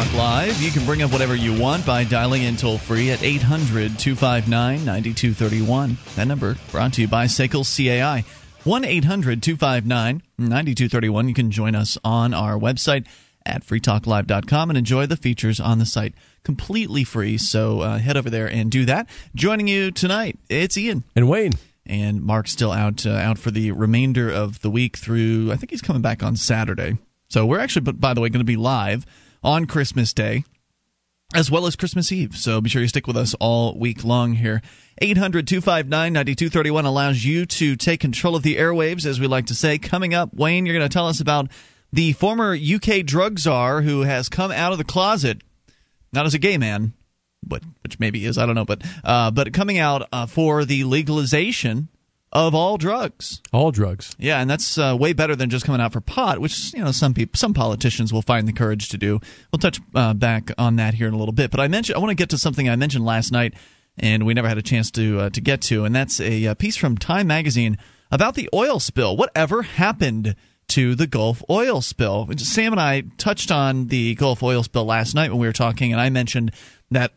Talk Live. You can bring up whatever you want by dialing in toll free at 800 259 9231. That number brought to you by SACL CAI. 1 800 259 9231. You can join us on our website at freetalklive.com and enjoy the features on the site completely free. So uh, head over there and do that. Joining you tonight, it's Ian. And Wayne. And Mark's still out uh, out for the remainder of the week through, I think he's coming back on Saturday. So we're actually, by the way, going to be live on Christmas Day as well as Christmas Eve. So be sure you stick with us all week long here. 800 259 9231 allows you to take control of the airwaves, as we like to say. Coming up, Wayne, you're going to tell us about the former UK drug czar who has come out of the closet, not as a gay man, but which maybe is, I don't know, but uh, but coming out uh, for the legalization of all drugs. All drugs. Yeah, and that's uh, way better than just coming out for pot, which you know some people, some politicians will find the courage to do. We'll touch uh, back on that here in a little bit, but I mentioned I want to get to something I mentioned last night, and we never had a chance to uh, to get to, and that's a, a piece from Time Magazine about the oil spill. Whatever happened? to the Gulf oil spill. Sam and I touched on the Gulf oil spill last night when we were talking, and I mentioned that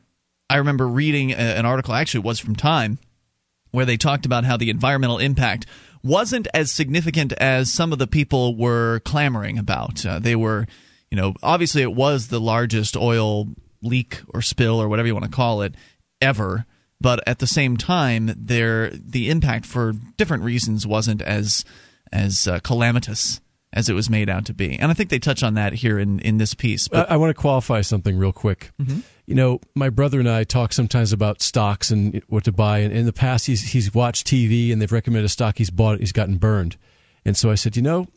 I remember reading an article, actually, it was from Time, where they talked about how the environmental impact wasn't as significant as some of the people were clamoring about. Uh, they were, you know, obviously it was the largest oil leak or spill or whatever you want to call it ever, but at the same time, there the impact for different reasons wasn't as as uh, calamitous as it was made out to be. And I think they touch on that here in, in this piece. But I, I want to qualify something real quick. Mm-hmm. You know, my brother and I talk sometimes about stocks and what to buy. And in the past, he's he's watched TV and they've recommended a stock he's bought. He's gotten burned. And so I said, you know,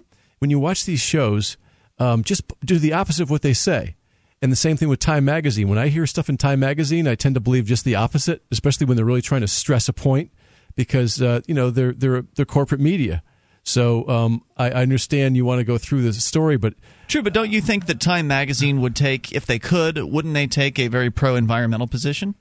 when you watch these shows, um, just do the opposite of what they say. And the same thing with Time Magazine. When I hear stuff in Time Magazine, I tend to believe just the opposite, especially when they're really trying to stress a point, because uh, you know they're they're they're corporate media. So um, I, I, understand you want to go through the story, but true. But don't you think that Time Magazine would take, if they could, wouldn't they take a very pro-environmental position?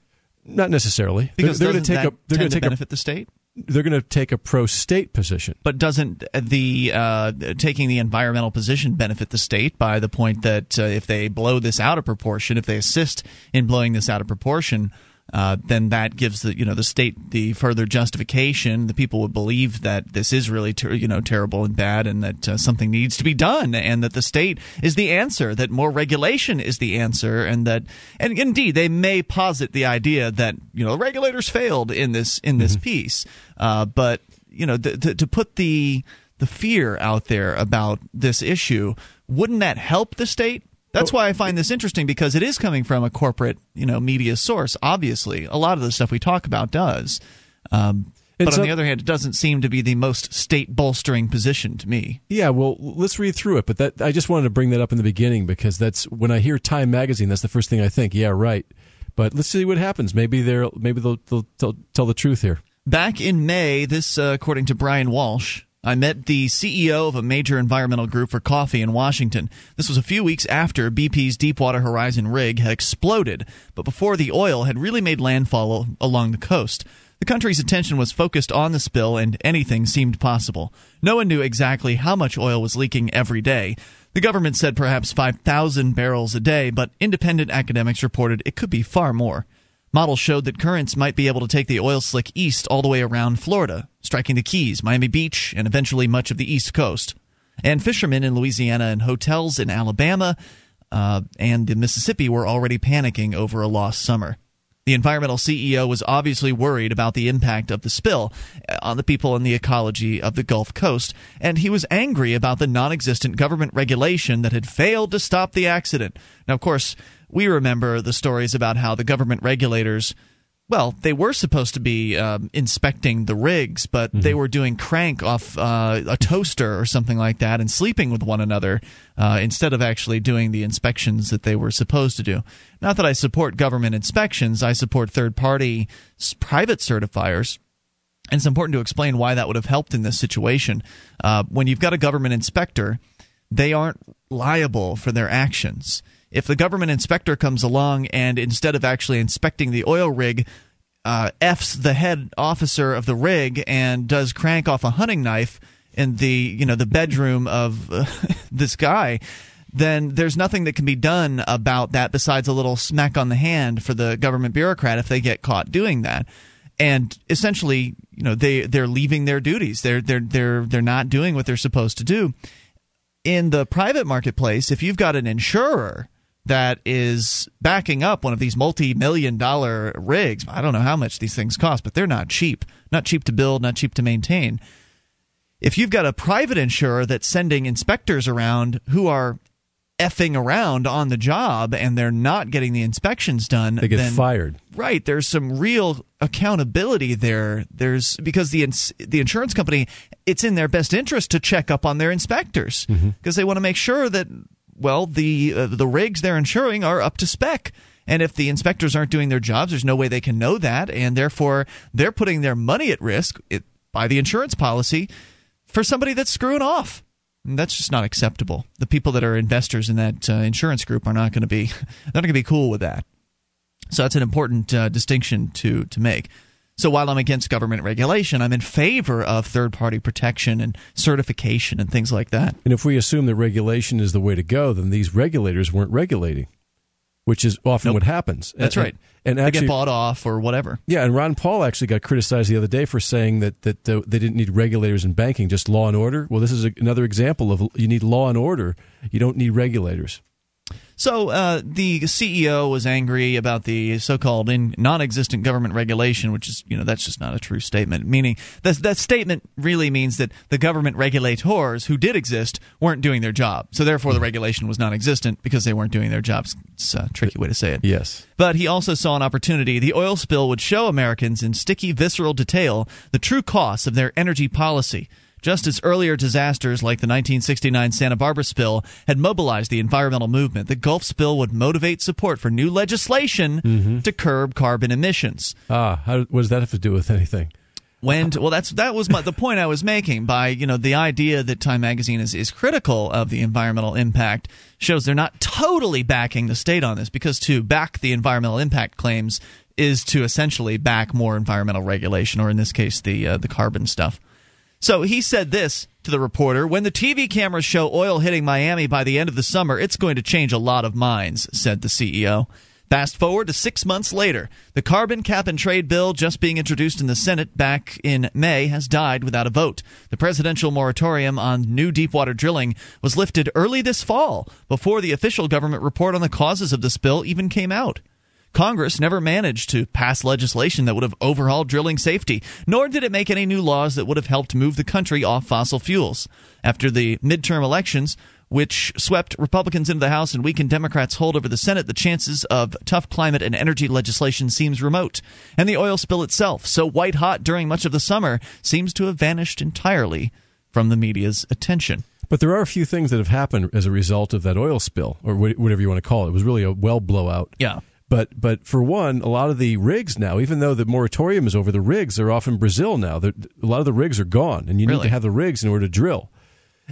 Not necessarily, because they're, they're going to take a they're going to benefit a, the state. They're going to take a pro-state position. But doesn't the uh, taking the environmental position benefit the state by the point that uh, if they blow this out of proportion, if they assist in blowing this out of proportion? Uh, then that gives the you know the state the further justification. The people would believe that this is really ter- you know terrible and bad, and that uh, something needs to be done, and that the state is the answer. That more regulation is the answer, and that and indeed they may posit the idea that you know the regulators failed in this in this mm-hmm. piece, uh, but you know th- th- to put the the fear out there about this issue wouldn't that help the state that's why I find this interesting because it is coming from a corporate, you know, media source. Obviously, a lot of the stuff we talk about does. Um, but on the other hand, it doesn't seem to be the most state bolstering position to me. Yeah, well, let's read through it. But that I just wanted to bring that up in the beginning because that's when I hear Time Magazine, that's the first thing I think. Yeah, right. But let's see what happens. Maybe they're maybe they'll, they'll tell, tell the truth here. Back in May, this uh, according to Bryan Walsh, I met the CEO of a major environmental group for coffee in Washington. This was a few weeks after BP's Deepwater Horizon rig had exploded, but before the oil had really made landfall along the coast. The country's attention was focused on the spill, and anything seemed possible. No one knew exactly how much oil was leaking every day. The government said perhaps 5,000 barrels a day, but independent academics reported it could be far more. Models showed that currents might be able to take the oil slick east all the way around Florida, striking the Keys, Miami Beach, and eventually much of the East Coast. And fishermen in Louisiana and hotels in Alabama uh, and the Mississippi were already panicking over a lost summer. The environmental CEO was obviously worried about the impact of the spill uh, on the people and the ecology of the Gulf Coast, and he was angry about the non existent government regulation that had failed to stop the accident. Now, of course, we remember the stories about how the government regulators well, they were supposed to be um, inspecting the rigs, but mm-hmm. they were doing crank off uh, a toaster or something like that and sleeping with one another uh, instead of actually doing the inspections that they were supposed to do. Not that I support government inspections, I support third party private certifiers. And it's important to explain why that would have helped in this situation. Uh, when you've got a government inspector, they aren't liable for their actions if the government inspector comes along and instead of actually inspecting the oil rig, uh, f's the head officer of the rig and does crank off a hunting knife in the you know the bedroom of uh, this guy, then there's nothing that can be done about that besides a little smack on the hand for the government bureaucrat if they get caught doing that. And essentially, you know, they they're leaving their duties. They're they're they're they're not doing what they're supposed to do. In the private marketplace, if you've got an insurer that is backing up one of these multi-million dollar rigs, I don't know how much these things cost, but they're not cheap. Not cheap to build, not cheap to maintain. If you've got a private insurer that's sending inspectors around who are effing around on the job and they're not getting the inspections done, they get then, fired. Right, there's some real accountability there. There's because the ins- the insurance company, it's in their best interest to check up on their inspectors because mm-hmm. they want to make sure that well the uh, the rigs they're insuring are up to spec. And if the inspectors aren't doing their jobs, there's no way they can know that, and therefore they're putting their money at risk it, by the insurance policy for somebody that's screwing off. And that's just not acceptable. The people that are investors in that uh, insurance group are not going to be not going to be cool with that. So that's an important uh, distinction to to make. So while I'm against government regulation, I'm in favor of third party protection and certification and things like that. And if we assume that regulation is the way to go, then these regulators weren't regulating which is often nope. what happens. That's and, right. And, and actually, they get bought off or whatever. Yeah, and Ron Paul actually got criticized the other day for saying that that uh, they didn't need regulators in banking, just law and order. Well, this is a, another example of you need law and order. You don't need regulators. So uh, the CEO was angry about the so-called non-existent government regulation, which is you know that's just not a true statement. Meaning that that statement really means that the government regulators who did exist weren't doing their job. So therefore, the regulation was non-existent because they weren't doing their jobs. It's a tricky way to say it. Yes. But he also saw an opportunity. The oil spill would show Americans in sticky, visceral detail the true costs of their energy policy just as earlier disasters like the 1969 Santa Barbara spill had mobilized the environmental movement, the Gulf spill would motivate support for new legislation mm-hmm. to curb carbon emissions. Ah, how, what does that have to do with anything? when well that's that was my, the point I was making by you know the idea that Time magazine is is critical of the environmental impact shows they're not totally backing the state on this because to back the environmental impact claims is to essentially back more environmental regulation or in this case the uh, the carbon stuff. So he said this to the reporter When the TV cameras show oil hitting Miami by the end of the summer, it's going to change a lot of minds, said the CEO. Fast forward to six months later. The carbon cap and trade bill, just being introduced in the Senate back in May, has died without a vote. The presidential moratorium on new deepwater drilling was lifted early this fall, before the official government report on the causes of the spill even came out. Congress never managed to pass legislation that would have overhauled drilling safety, nor did it make any new laws that would have helped move the country off fossil fuels. After the midterm elections, which swept Republicans into the House and weakened Democrats' hold over the Senate, the chances of tough climate and energy legislation seems remote. And the oil spill itself, so white hot during much of the summer, seems to have vanished entirely from the media's attention. But there are a few things that have happened as a result of that oil spill, or whatever you want to call it. It was really a well blowout. Yeah. But but for one, a lot of the rigs now, even though the moratorium is over, the rigs are off in Brazil now. They're, a lot of the rigs are gone, and you really? need to have the rigs in order to drill.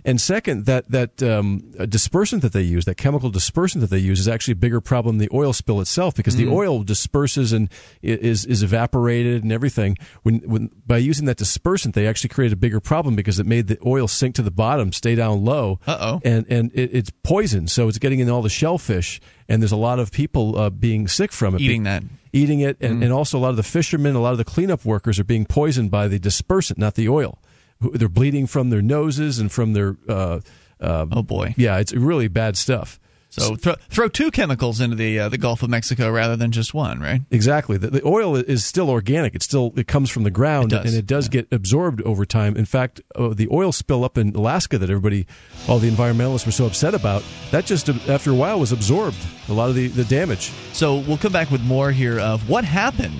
And second, that that um, dispersant that they use, that chemical dispersant that they use, is actually a bigger problem than the oil spill itself because mm. the oil disperses and is is evaporated and everything. When when by using that dispersant, they actually created a bigger problem because it made the oil sink to the bottom, stay down low, Uh-oh. and and it, it's poison, so it's getting in all the shellfish, and there's a lot of people uh, being sick from it, eating that eating it, and, mm. and also a lot of the fishermen, a lot of the cleanup workers are being poisoned by the dispersant, not the oil they're bleeding from their noses and from their. Uh, uh, oh boy! Yeah, it's really bad stuff. So throw, throw two chemicals into the uh, the Gulf of Mexico rather than just one, right? Exactly. The, the oil is still organic. It still it comes from the ground it and it does yeah. get absorbed over time. In fact, uh, the oil spill up in Alaska that everybody, all the environmentalists were so upset about, that just uh, after a while was absorbed. A lot of the the damage. So we'll come back with more here of what happened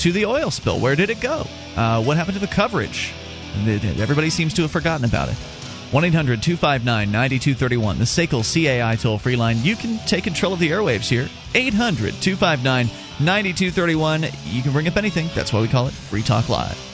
to the oil spill. Where did it go? Uh, what happened to the coverage? Everybody seems to have forgotten about it. 1 800 259 9231, the SACL CAI toll free line. You can take control of the airwaves here. 800 259 9231. You can bring up anything. That's why we call it Free Talk Live.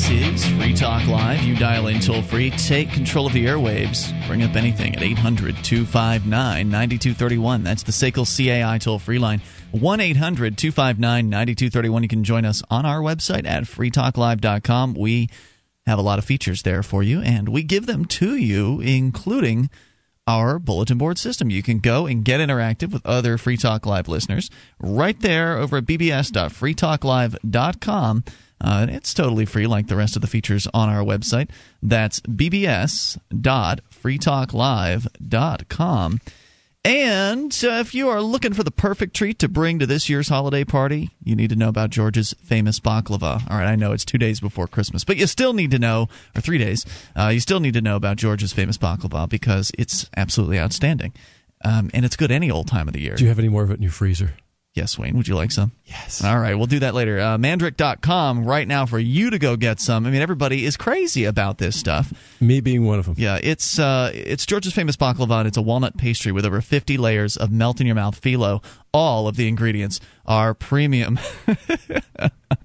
This is Free Talk Live. You dial in toll free, take control of the airwaves, bring up anything at 800 259 9231. That's the SACL CAI toll free line. 1 800 259 9231. You can join us on our website at freetalklive.com. We have a lot of features there for you, and we give them to you, including our bulletin board system. You can go and get interactive with other Free Talk Live listeners right there over at bbs.freetalklive.com. Uh, it's totally free, like the rest of the features on our website. That's bbs.freetalklive.com. And uh, if you are looking for the perfect treat to bring to this year's holiday party, you need to know about George's famous baklava. All right, I know it's two days before Christmas, but you still need to know, or three days, uh, you still need to know about George's famous baklava because it's absolutely outstanding. Um, and it's good any old time of the year. Do you have any more of it in your freezer? Yes, Wayne. Would you like some? Yes. All right, we'll do that later. Uh, Mandrik.com right now for you to go get some. I mean, everybody is crazy about this stuff. Me being one of them. Yeah, it's uh, it's George's famous baklava. It's a walnut pastry with over 50 layers of melt in your mouth phyllo. All of the ingredients are premium.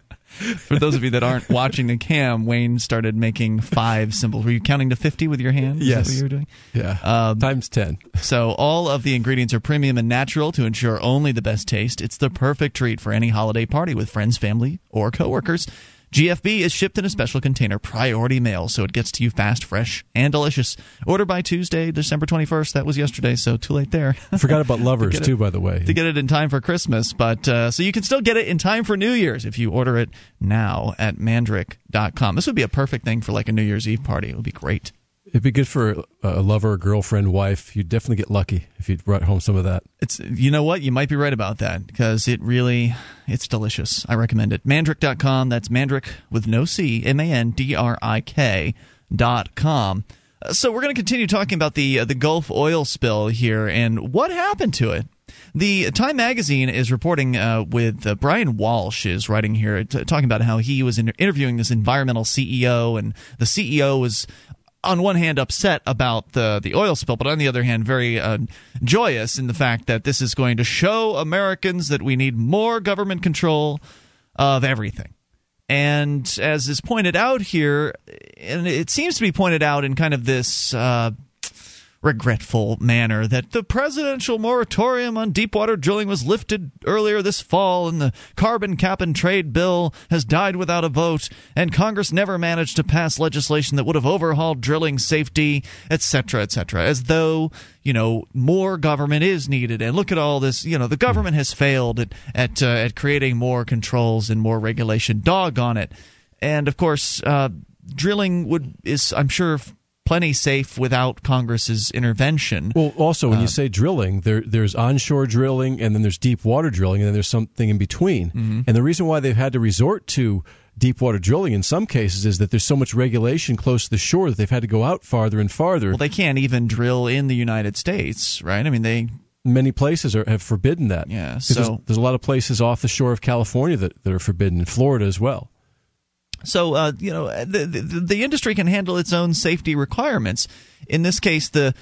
For those of you that aren't watching the cam, Wayne started making five symbols. Were you counting to 50 with your hand? Is Yes. that what you were doing? Yeah. Um, Times 10. So all of the ingredients are premium and natural to ensure only the best taste. It's the perfect treat for any holiday party with friends, family, or coworkers. GFB is shipped in a special container, priority mail, so it gets to you fast, fresh, and delicious. Order by Tuesday, December 21st. That was yesterday, so too late there. I forgot about lovers, it- too, by the way. to get it in time for Christmas, but uh, so you can still get it in time for New Year's if you order it now at mandrik.com. This would be a perfect thing for like a New Year's Eve party. It would be great. It'd be good for a lover, girlfriend, wife. You'd definitely get lucky if you'd brought home some of that. It's you know what you might be right about that because it really it's delicious. I recommend it. Mandrik.com. That's Mandrik with no c m a n d r i k dot com. Uh, So we're going to continue talking about the uh, the Gulf oil spill here and what happened to it. The Time Magazine is reporting uh, with uh, Bryan Walsh is writing here, t- talking about how he was in- interviewing this environmental CEO, and the CEO was on one hand upset about the the oil spill, but on the other hand very uh, joyous in the fact that this is going to show Americans that we need more government control of everything. And as is pointed out here, and it seems to be pointed out in kind of this. Uh, regretful manner that the presidential moratorium on deepwater drilling was lifted earlier this fall and the carbon cap and trade bill has died without a vote and Congress never managed to pass legislation that would have overhauled drilling safety etc etc as though you know more government is needed. And look at all this you know the government has failed at at, uh, at creating more controls and more regulation. Dog on it. And of course uh, drilling would is I'm sure plenty safe without Congress's intervention. Well, also Uh, when you say drilling, there there's onshore drilling, and then there's deep water drilling, and then there's something in between. Mm-hmm. And the reason why they've had to resort to deep water drilling in some cases is that there's so much regulation close to the shore that they've had to go out farther and farther. well, they can't even drill in the United States, right? I mean, they Many places are, have forbidden that. Yeah, so- there's, there's a lot of places off the shore of California that, that are forbidden, in Florida as well. So uh, you know the, the the industry can handle its own safety requirements. In this case, the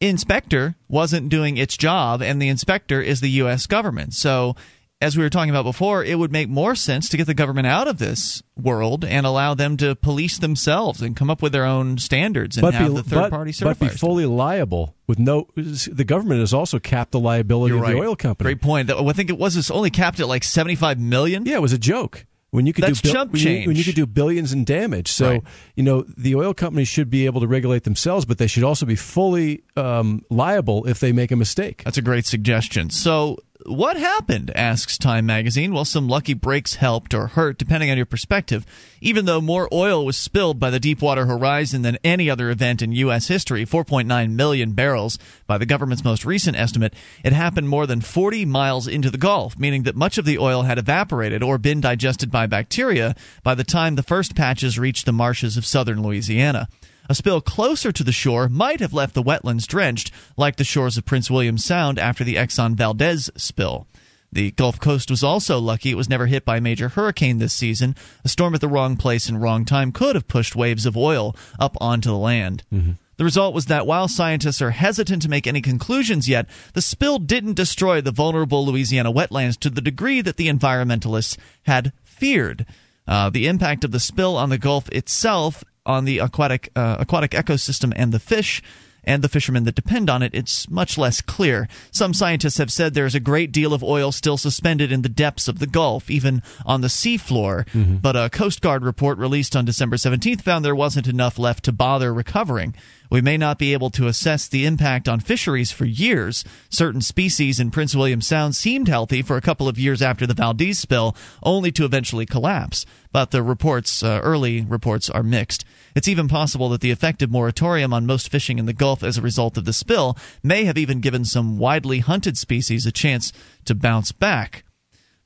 inspector wasn't doing its job, and the inspector is the U.S. government. So. As we were talking about before, it would make more sense to get the government out of this world and allow them to police themselves and come up with their own standards and have the third but, party but be certifiers. fully liable with no. The government has also capped the liability of the oil company. Great point. I think it was it's only capped at like seventy-five million. Yeah, it was a joke. When you could That's do when, you, when you could do billions in damage, so Right. you know the oil companies should be able to regulate themselves, but they should also be fully um, liable if they make a mistake. That's a great suggestion. So what happened? asks Time magazine. Well, some lucky breaks helped or hurt, depending on your perspective. Even though more oil was spilled by the Deepwater Horizon than any other event in U.S. history 4.9 million barrels by the government's most recent estimate it happened more than 40 miles into the Gulf, meaning that much of the oil had evaporated or been digested by bacteria by the time the first patches reached the marshes of southern Louisiana. A spill closer to the shore might have left the wetlands drenched, like the shores of Prince William Sound after the Exxon Valdez spill. The Gulf Coast was also lucky it was never hit by a major hurricane this season. A storm at the wrong place and wrong time could have pushed waves of oil up onto the land. Mm-hmm. The result was that while scientists are hesitant to make any conclusions yet, the spill didn't destroy the vulnerable Louisiana wetlands to the degree that the environmentalists had feared. Uh, the impact of the spill on the Gulf itself on the aquatic uh, aquatic ecosystem and the fish and the fishermen that depend on it, it's much less clear. Some scientists have said there is a great deal of oil still suspended in the depths of the Gulf, even on the seafloor. Mm-hmm. But a Coast Guard report released on December 17th found there wasn't enough left to bother recovering. We may not be able to assess the impact on fisheries for years. Certain species in Prince William Sound seemed healthy for a couple of years after the Valdez spill, only to eventually collapse. But the reports, uh, early reports, are mixed. It's even possible that the effective moratorium on most fishing in the Gulf as a result of the spill may have even given some widely hunted species a chance to bounce back.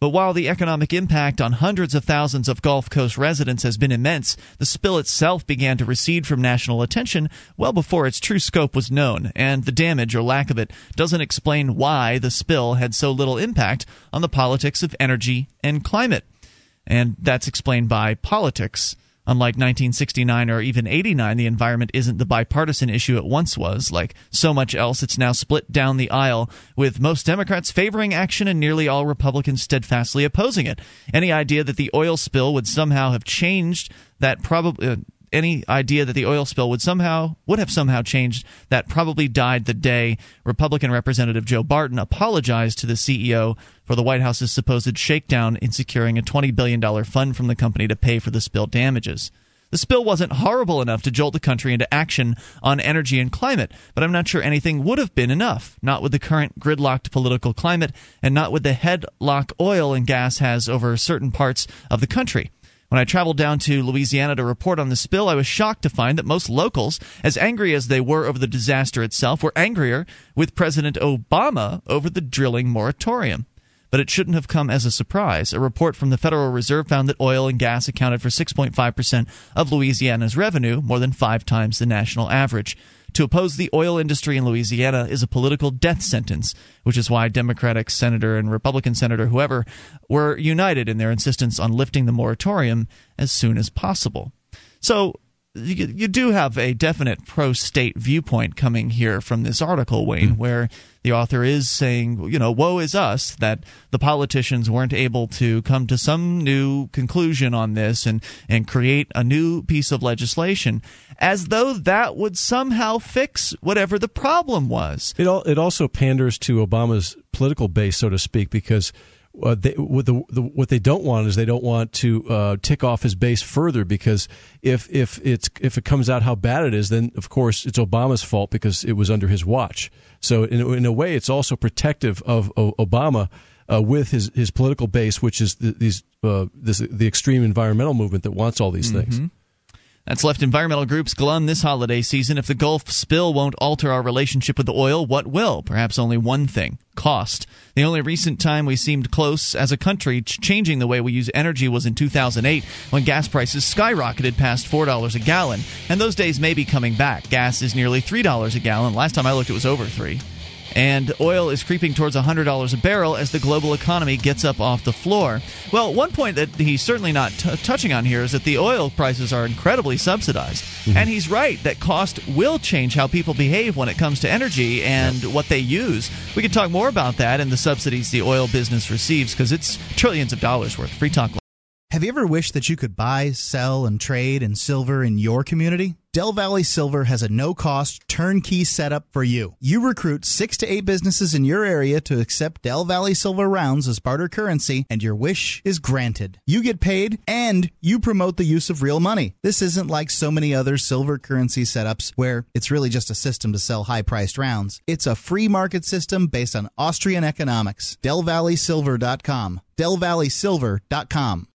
But while the economic impact on hundreds of thousands of Gulf Coast residents has been immense, the spill itself began to recede from national attention well before its true scope was known, and the damage or lack of it doesn't explain why the spill had so little impact on the politics of energy and climate. And that's explained by politics. Unlike 1969 or even 89, the environment isn't the bipartisan issue it once was. Like so much else, it's now split down the aisle, with most Democrats favoring action and nearly all Republicans steadfastly opposing it. Any idea that the oil spill would somehow have changed that probably. Uh, any idea that the oil spill would somehow would have somehow changed that probably died the day Republican Representative Joe Barton apologized to the CEO for the White House's supposed shakedown in securing a $20 billion fund from the company to pay for the spill damages. The spill wasn't horrible enough to jolt the country into action on energy and climate, but I'm not sure anything would have been enough, not with the current gridlocked political climate and not with the headlock oil and gas has over certain parts of the country. When I traveled down to Louisiana to report on the spill, I was shocked to find that most locals, as angry as they were over the disaster itself, were angrier with President Obama over the drilling moratorium but it shouldn't have come as a surprise. A report from the Federal Reserve found that oil and gas accounted for 6.5% of Louisiana's revenue, more than five times the national average. To oppose the oil industry in Louisiana is a political death sentence, which is why Democratic Senator and Republican Senator, whoever, were united in their insistence on lifting the moratorium as soon as possible. So, you, you do have a definite pro state viewpoint coming here from this article, Wayne, mm. where the author is saying, you know, woe is us that the politicians weren't able to come to some new conclusion on this and, and create a new piece of legislation, as though that would somehow fix whatever the problem was. It, it also panders to Obama's political base, so to speak, because uh, they, what, the, the, what they don't want is they don't want to uh, tick off his base further because if if it's if it comes out how bad it is, then of course it's Obama's fault because it was under his watch. So in, in a way, it's also protective of, Obama. Uh, with his, his political base, which is the, these uh, this, the extreme environmental movement that wants all these mm-hmm. things. That's left environmental groups glum this holiday season. If the Gulf spill won't alter our relationship with the oil, what will? Perhaps only one thing cost. The only recent time we seemed close as a country changing the way we use energy was in 2008 when gas prices skyrocketed past $4 a gallon. And those days may be coming back. Gas is nearly $3 a gallon. Last time I looked, it was over 3 and oil is creeping towards $100 a barrel as the global economy gets up off the floor. Well, one point that he's certainly not t- touching on here is that the oil prices are incredibly subsidized. Mm-hmm. And he's right that cost will change how people behave when it comes to energy and yep. what they use. We can talk more about that and the subsidies the oil business receives because it's trillions of dollars worth. Free talk. Have you ever wished that you could buy, sell, and trade in silver in your community? Del Valley Silver has a no cost turnkey setup for you. You recruit six to eight businesses in your area to accept Del Valley Silver rounds as barter currency, and your wish is granted. You get paid and you promote the use of real money. This isn't like so many other silver currency setups where it's really just a system to sell high priced rounds. It's a free market system based on Austrian economics. DelValleySilver.com. DelValleySilver.com.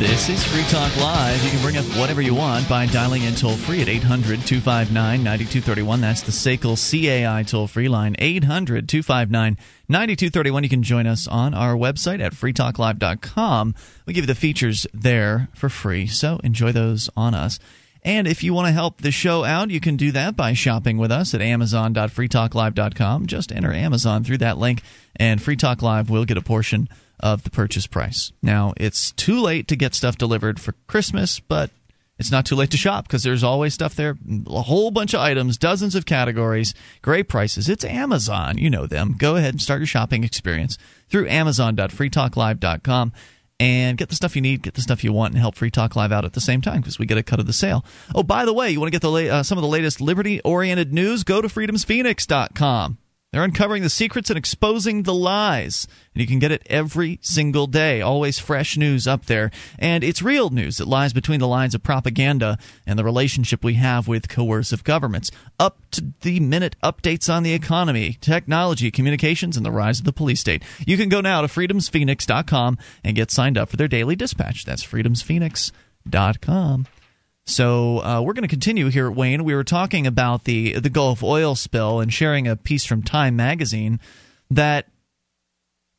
This is Free Talk Live. You can bring up whatever you want by dialing in toll free at 800 259 9231. That's the SACL CAI toll free line, 800 259 9231. You can join us on our website at freetalklive.com. We give you the features there for free, so enjoy those on us. And if you want to help the show out, you can do that by shopping with us at amazon.freetalklive.com. Just enter Amazon through that link, and Free Talk Live will get a portion of the purchase price. Now, it's too late to get stuff delivered for Christmas, but it's not too late to shop because there's always stuff there, a whole bunch of items, dozens of categories, great prices. It's Amazon, you know them. Go ahead and start your shopping experience through amazon.freetalklive.com and get the stuff you need, get the stuff you want, and help Free Talk Live out at the same time because we get a cut of the sale. Oh, by the way, you want to get the uh, some of the latest liberty-oriented news? Go to freedomsphoenix.com. They're uncovering the secrets and exposing the lies. And you can get it every single day. Always fresh news up there. And it's real news that lies between the lines of propaganda and the relationship we have with coercive governments. Up to the minute updates on the economy, technology, communications, and the rise of the police state. You can go now to freedomsphoenix.com and get signed up for their daily dispatch. That's freedomsphoenix.com. So uh, we're going to continue here, Wayne. We were talking about the the Gulf oil spill and sharing a piece from Time magazine that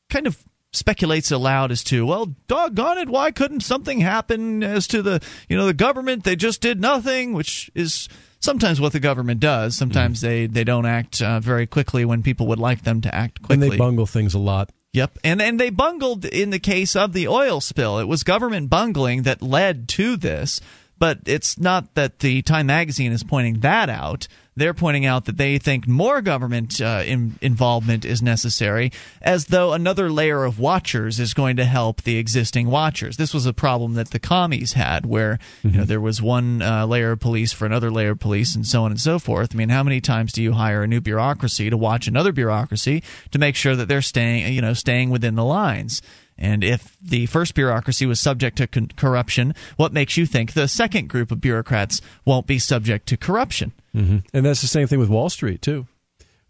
kind of speculates aloud as to, well, doggone it, why couldn't something happen as to the you know the government? They just did nothing, which is sometimes what the government does. Sometimes mm. they they don't act uh, very quickly when people would like them to act quickly. And they bungle things a lot. Yep. And and they bungled in the case of the oil spill. It was government bungling that led to this. But it's not that the Time magazine is pointing that out. They're pointing out that they think more government uh, in, involvement is necessary, as though another layer of watchers is going to help the existing watchers. This was a problem that the commies had, where mm-hmm. you know mm-hmm. there was one uh, layer of police for another layer of police, and so on and so forth. I mean, how many times do you hire a new bureaucracy to watch another bureaucracy to make sure that they're staying, you know, staying within the lines? And if the first bureaucracy was subject to con- corruption, what makes you think the second group of bureaucrats won't be subject to corruption? Mm-hmm. And that's the same thing with Wall Street, too.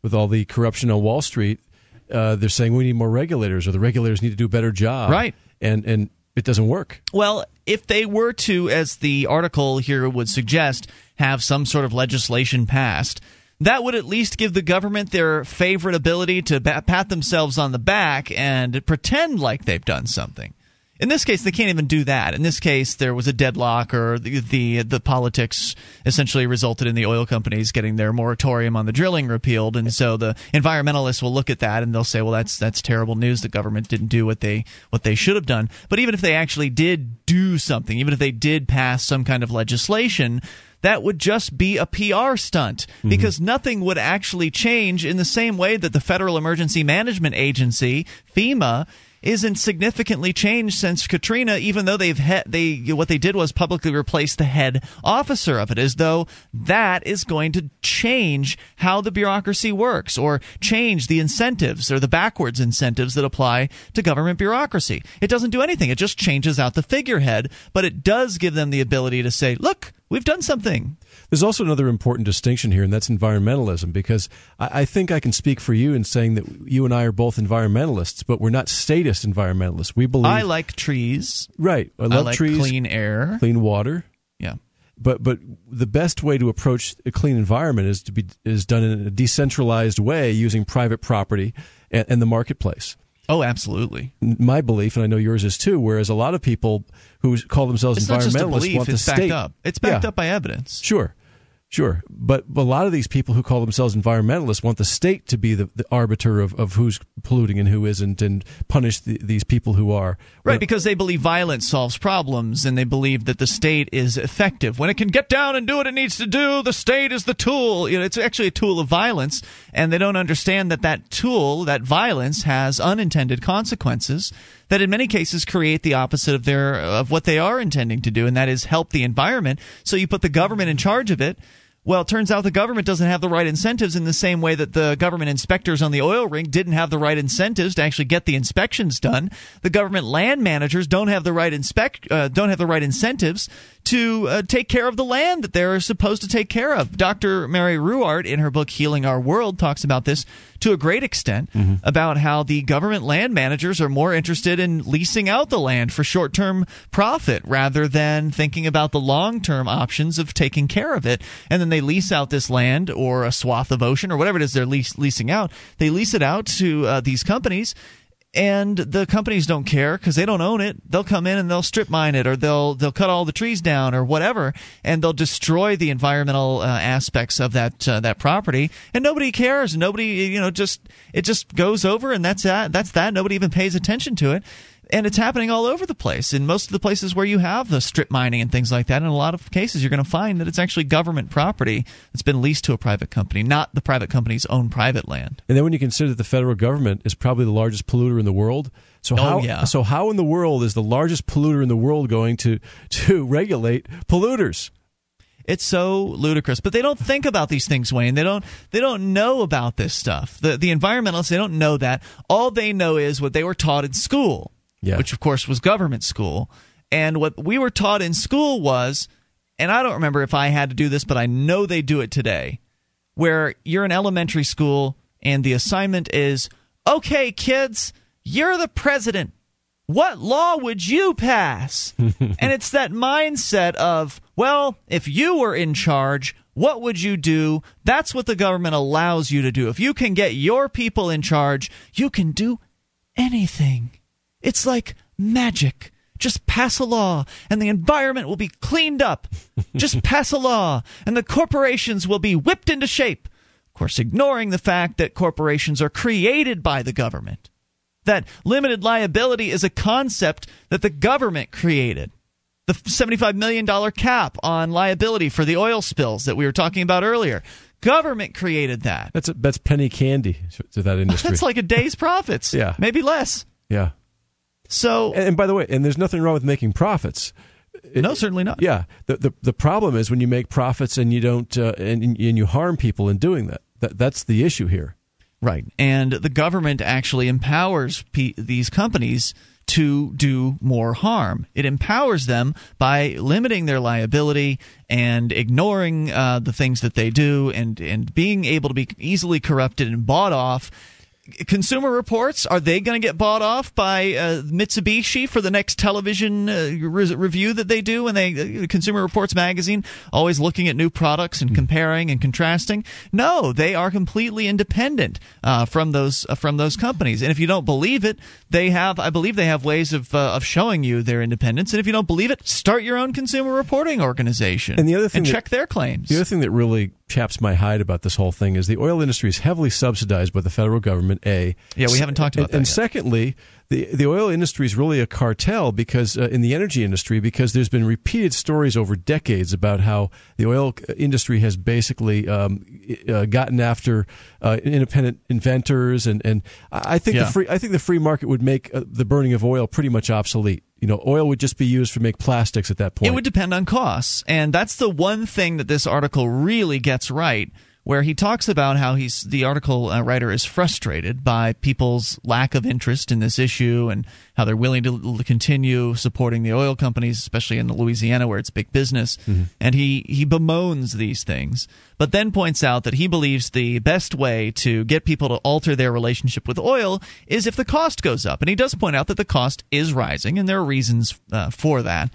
With all the corruption on Wall Street, uh, they're saying we need more regulators or the regulators need to do a better job. Right. And, and it doesn't work. Well, if they were to, as the article here would suggest, have some sort of legislation passed that would at least give the government their favorite ability to pat themselves on the back and pretend like they've done something. In this case, they can't even do that. In this case, there was a deadlock, or the, the the, politics essentially resulted in the oil companies getting their moratorium on the drilling repealed, and so the environmentalists will look at that and they'll say, "Well, that's that's terrible news. The government didn't do what they what they should have done." But even if they actually did do something, even if they did pass some kind of legislation, that would just be a PR stunt mm-hmm. because nothing would actually change in the same way that the Federal Emergency Management Agency, FEMA, isn't significantly changed since Katrina, even though they've he- they what they did was publicly replace the head officer of it, as though that is going to change how the bureaucracy works or change the incentives or the backwards incentives that apply to government bureaucracy. It doesn't do anything. It just changes out the figurehead, but it does give them the ability to say, "Look, we've done something." There's also another important distinction here, and that's environmentalism, because I, I, think I can speak for you in saying that you and I are both environmentalists, but we're not statist environmentalists. We believe I like trees. Right. I love I like trees. Clean air. Clean water. Yeah. But but the best way to approach a clean environment is to be is done in a decentralized way using private property and, and the marketplace. Oh, absolutely. My belief, and I know yours is too. Whereas a lot of people who call themselves it's environmentalists belief, want it's the backed state. Up. It's backed yeah. up by evidence. Sure, Sure, but, a lot of these people who call themselves environmentalists want the state to be the, the arbiter of, of who's polluting and who isn't, and punish the, these people who are. Right, because they believe violence solves problems, and they believe that the state is effective. When it can get down and do what it needs to do, the state is the tool. You know, it's actually a tool of violence, and they don't understand that that tool, that violence, has unintended consequences that in many cases create the opposite of their of what they are intending to do, and that is help the environment. So you put the government in charge of it well, it turns out the government doesn't have the right incentives in the same way that the government inspectors on the oil rig didn't have the right incentives to actually get the inspections done. The government land managers don't have the right inspect uh, don't have the right incentives to uh, take care of the land that they're supposed to take care of. Dr. Mary Ruwart in her book Healing Our World, talks about this to a great extent mm-hmm. about how the government land managers are more interested in leasing out the land for short term profit rather than thinking about the long term options of taking care of it. And then they lease out this land or a swath of ocean or whatever it is they're lease, leasing out. They lease it out to uh, these companies and the companies don't care because they don't own it. They'll come in and they'll strip mine it, or they'll they'll cut all the trees down, or whatever, and they'll destroy the environmental uh, aspects of that uh, that property, and nobody cares. Nobody, you know, just it just goes over, and that's that. That's that. Nobody even pays attention to it and it's happening all over the place. In most of the places where you have the strip mining and things like that, in a lot of cases, you're going to find that it's actually government property that's been leased to a private company, not the private company's own private land. And then when you consider that the federal government is probably the largest polluter in the world, so oh, how yeah. so how in the world is the largest polluter in the world going to to regulate polluters? It's so ludicrous, but they don't think about these things, Wayne. They don't. They don't know about this stuff. The the environmentalists they don't know that. All they know is what they were taught in school yeah. which of course was government school. And what we were taught in school was, and I don't remember if I had to do this, but I know they do it today, where you're in elementary school and the assignment is, okay, kids, you're the president. What law would you pass? and it's that mindset of, well, if you were in charge, what would you do? That's what the government allows you to do. If you can get your people in charge, you can do anything. It's like magic. Just pass a law, and the environment will be cleaned up. Just pass a law, and the corporations will be whipped into shape. Of course, ignoring the fact that corporations are created by the government. That limited liability is a concept that the government created. The $75 million cap on liability for the oil spills that we were talking about earlier. Government created that. That's, a, that's penny candy to that industry. that's like a day's profits. yeah. Maybe less. Yeah. So, and, and by the way, and there's nothing wrong with making profits. It, no, certainly not. Yeah, the, the the problem is when you make profits and you don't uh, and and you harm people in doing that. That that's the issue here. Right, and the government actually empowers p- these companies to do more harm. It empowers them by limiting their liability and ignoring uh, the things that they do, and and being able to be easily corrupted and bought off Consumer Reports are they going to get bought off by uh, Mitsubishi for the next television uh, re- review that they do? When they uh, Consumer Reports magazine always looking at new products and comparing and contrasting. No, they are completely independent uh, from those uh, from those companies. And if you don't believe it, they have I believe they have ways of uh, of showing you their independence. And if you don't believe it, start your own consumer reporting organization and the other thing and that, check their claims. The other thing that really chaps my hide about this whole thing is the oil industry is heavily subsidized by the federal government. A yeah, we haven't talked about and, that. And yet. secondly, the the oil industry is really a cartel because uh, in the energy industry because there's been repeated stories over decades about how the oil industry has basically um, uh, gotten after uh, independent inventors and and I think yeah. the free I think the free market would make uh, the burning of oil pretty much obsolete you know, oil would just be used to make plastics at that point. It would depend on costs. And that's the one thing that this article really gets right where he talks about how he's the article uh, writer is frustrated by people's lack of interest in this issue and how they're willing to continue supporting the oil companies, especially in Louisiana where it's big business. Mm-hmm. And he he bemoans these things, but then points out that he believes the best way to get people to alter their relationship with oil is if the cost goes up. And he does point out that the cost is rising, and there are reasons uh, for that.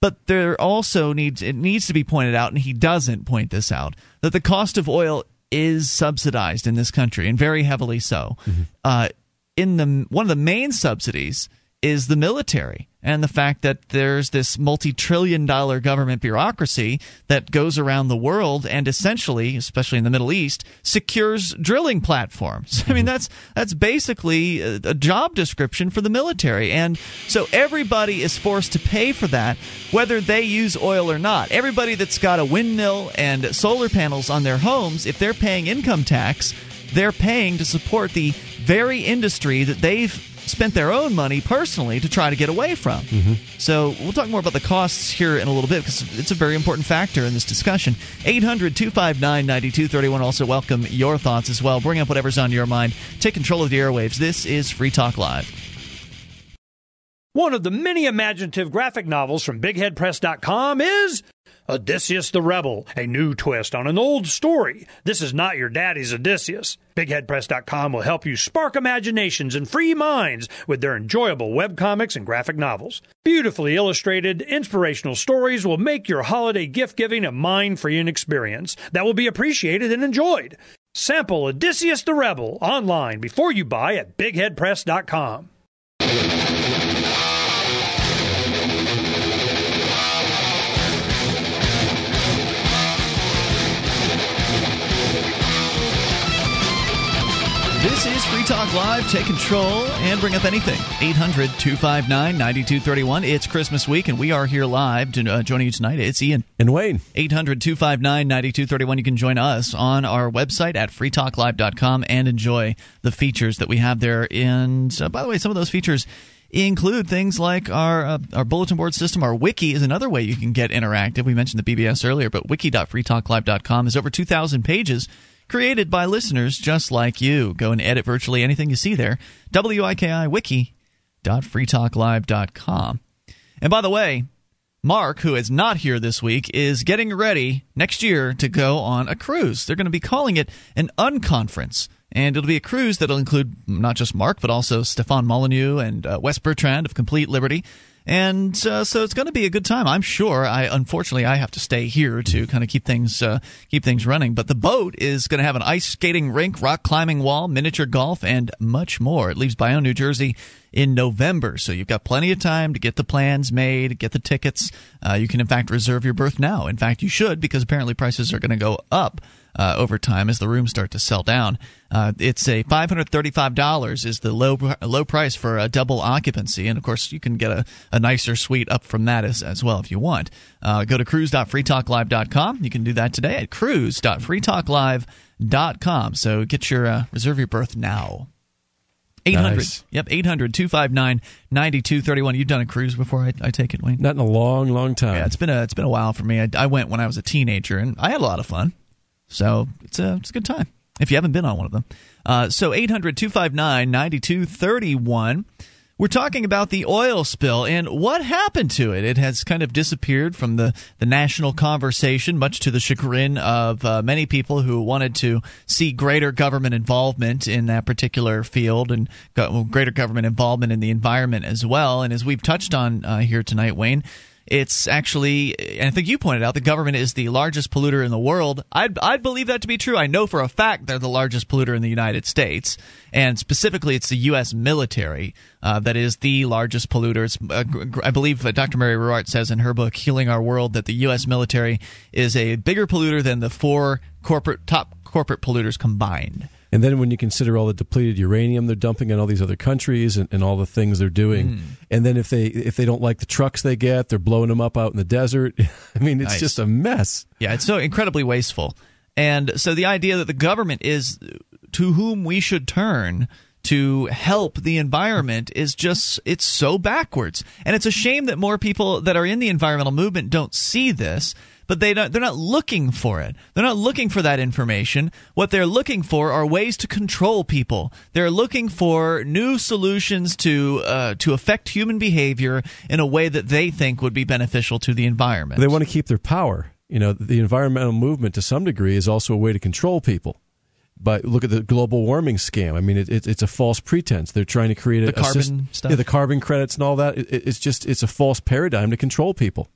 But there also needs it needs to be pointed out, and he doesn't point this out, that the cost of oil is subsidized in this country, and very heavily so. Mm-hmm. Uh, in the one of the main subsidies is the military and the fact that there's this multi-trillion dollar government bureaucracy that goes around the world and essentially especially in the Middle East secures drilling platforms. I mean mm-hmm. that's that's basically a, a job description for the military and so everybody is forced to pay for that whether they use oil or not. Everybody that's got a windmill and solar panels on their homes if they're paying income tax they're paying to support the very industry that they've spent their own money personally to try to get away from. Mm-hmm. So we'll talk more about the costs here in a little bit because it's a very important factor in this discussion. 800 259 9231. Also, welcome your thoughts as well. Bring up whatever's on your mind. Take control of the airwaves. This is Free Talk Live. One of the many imaginative graphic novels from BigHeadPress.com is Odysseus the Rebel, a new twist on an old story. This is not your daddy's Odysseus. BigHeadPress.com will help you spark imaginations and free minds with their enjoyable webcomics and graphic novels. Beautifully illustrated, inspirational stories will make your holiday gift giving a mind freeing experience that will be appreciated and enjoyed. Sample Odysseus the Rebel online before you buy at BigHeadPress.com. This is Free Talk Live. Take control and bring up anything. 800 259 9231. It's Christmas week, and we are here live. To, uh, joining you tonight, it's Ian. And Wayne. 800 259 9231. You can join us on our website at freetalklive.com and enjoy the features that we have there. And uh, by the way, some of those features include things like our uh, our bulletin board system. Our wiki is another way you can get interactive. We mentioned the BBS earlier, but wiki.freetalklive.com is over 2,000 pages created by listeners just like you. Go and edit virtually anything you see there. wikiwiki.freetalklive.com. And by the way, Mark, who is not here this week, is getting ready next year to go on a cruise. They're going to be calling it an unconference. And it'll be a cruise that'll include not just Mark, but also Stefan Molyneux and uh, Wes Bertrand of Complete Liberty and uh, so it's going to be a good time. I'm sure. I unfortunately I have to stay here to kind of keep things uh, keep things running. But the boat is going to have an ice skating rink, rock climbing wall, miniature golf, and much more. It leaves Bayonne, New Jersey in November. So you've got plenty of time to get the plans made, get the tickets. Uh, you can, in fact, reserve your berth now. In fact, you should because apparently prices are going to go up uh, over time as the rooms start to sell down. Uh, it's a $535 is the low low price for a double occupancy, and of course you can get a, a nicer suite up from that as, as well if you want. Uh, go to cruise.freetalklive.com. You can do that today at cruise.freetalklive.com. So get your uh, reserve your berth now. 800 Nice. yep 800 259 9231 you've done a cruise before I, I take it wayne? Not in a long, long time. yeah it's been a it's been a while for me. I, I went when i was a teenager and i had a lot of fun. So it's a it's a good time if you haven't been on one of them. Uh, so 800 259 9231 we're talking about the oil spill and what happened to it. It has kind of disappeared from the, the national conversation, much to the chagrin of uh, many people who wanted to see greater government involvement in that particular field and greater government involvement in the environment as well. And as we've touched on uh, here tonight, Wayne, it's actually, and I think you pointed out, the government is the largest polluter in the world. I'd, I'd believe that to be true. I know for a fact they're the largest polluter in the United States, and specifically, it's the U.S. military uh, that is the largest polluter. Uh, I believe uh, Dr. Mary Ruwart says in her book "Healing Our World" that the U.S. military is a bigger polluter than the four corporate top corporate polluters combined. And then when you consider all the depleted uranium they're dumping in all these other countries and, and all the things they're doing, Hmm. and then if they if they don't like the trucks they get, they're blowing them up out in the desert. I mean, it's Nice. just a mess. Yeah, it's so incredibly wasteful. And so the idea that the government is to whom we should turn to help the environment is just it's so backwards. And it's a shame that more people that are in the environmental movement don't see this, but they don't, they're not looking for it. They're not looking for that information. What they're looking for are ways to control people. They're looking for new solutions to uh, to affect human behavior in a way that they think would be beneficial to the environment. They want to keep their power. You know, the environmental movement to some degree is also a way to control people. But look at the global warming scam. I mean, it, it, it's a false pretense. They're trying to create a, The a carbon system- stuff? Yeah, the carbon credits and all that. It- it's just it's a false paradigm to control people.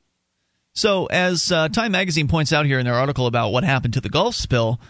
So, as uh, Time Magazine points out here in their article about what happened to the Gulf spill,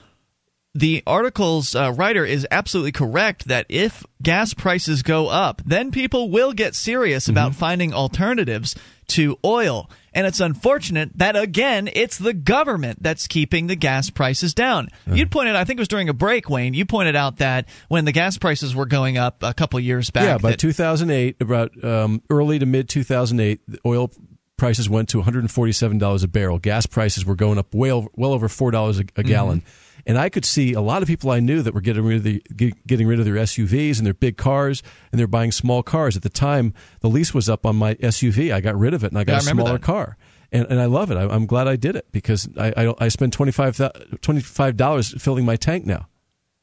the article's uh, writer is absolutely correct that if gas prices go up, then people will get serious about mm-hmm. finding alternatives to oil. And it's unfortunate that, again, it's the government that's keeping the gas prices down. You pointed, I think it was during a break, Wayne, you pointed out that when the gas prices were going up a couple years back. Yeah, by 2008, about um, early to mid 2008, oil prices went to $147 a barrel. Gas prices were going up well, well over $4 a, a mm-hmm. gallon. And I could see a lot of people I knew that were getting rid of the getting rid of their SUVs and their big cars, and they're buying small cars. At the time, the lease was up on my SUV. I got rid of it, and I got yeah, a smaller that. car. And, and I love it. I, am glad I did it because I I, I spend 25 dollars filling my tank now,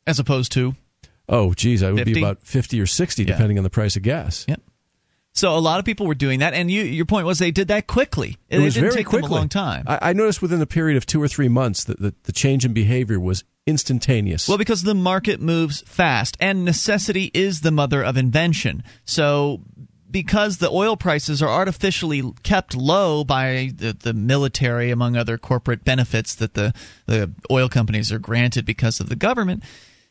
as opposed to oh geez, I would 50? be about fifty or sixty yeah. depending on the price of gas. Yep. So a lot of people were doing that, and you, your point was they did that quickly. It, it was didn't very take quickly. them a long time. I, I, noticed within a period of two or three months that the, the change in behavior was instantaneous. Well, because the market moves fast, and necessity is the mother of invention. So because the oil prices are artificially kept low by the, the, military, among other corporate benefits that the, the oil companies are granted because of the government,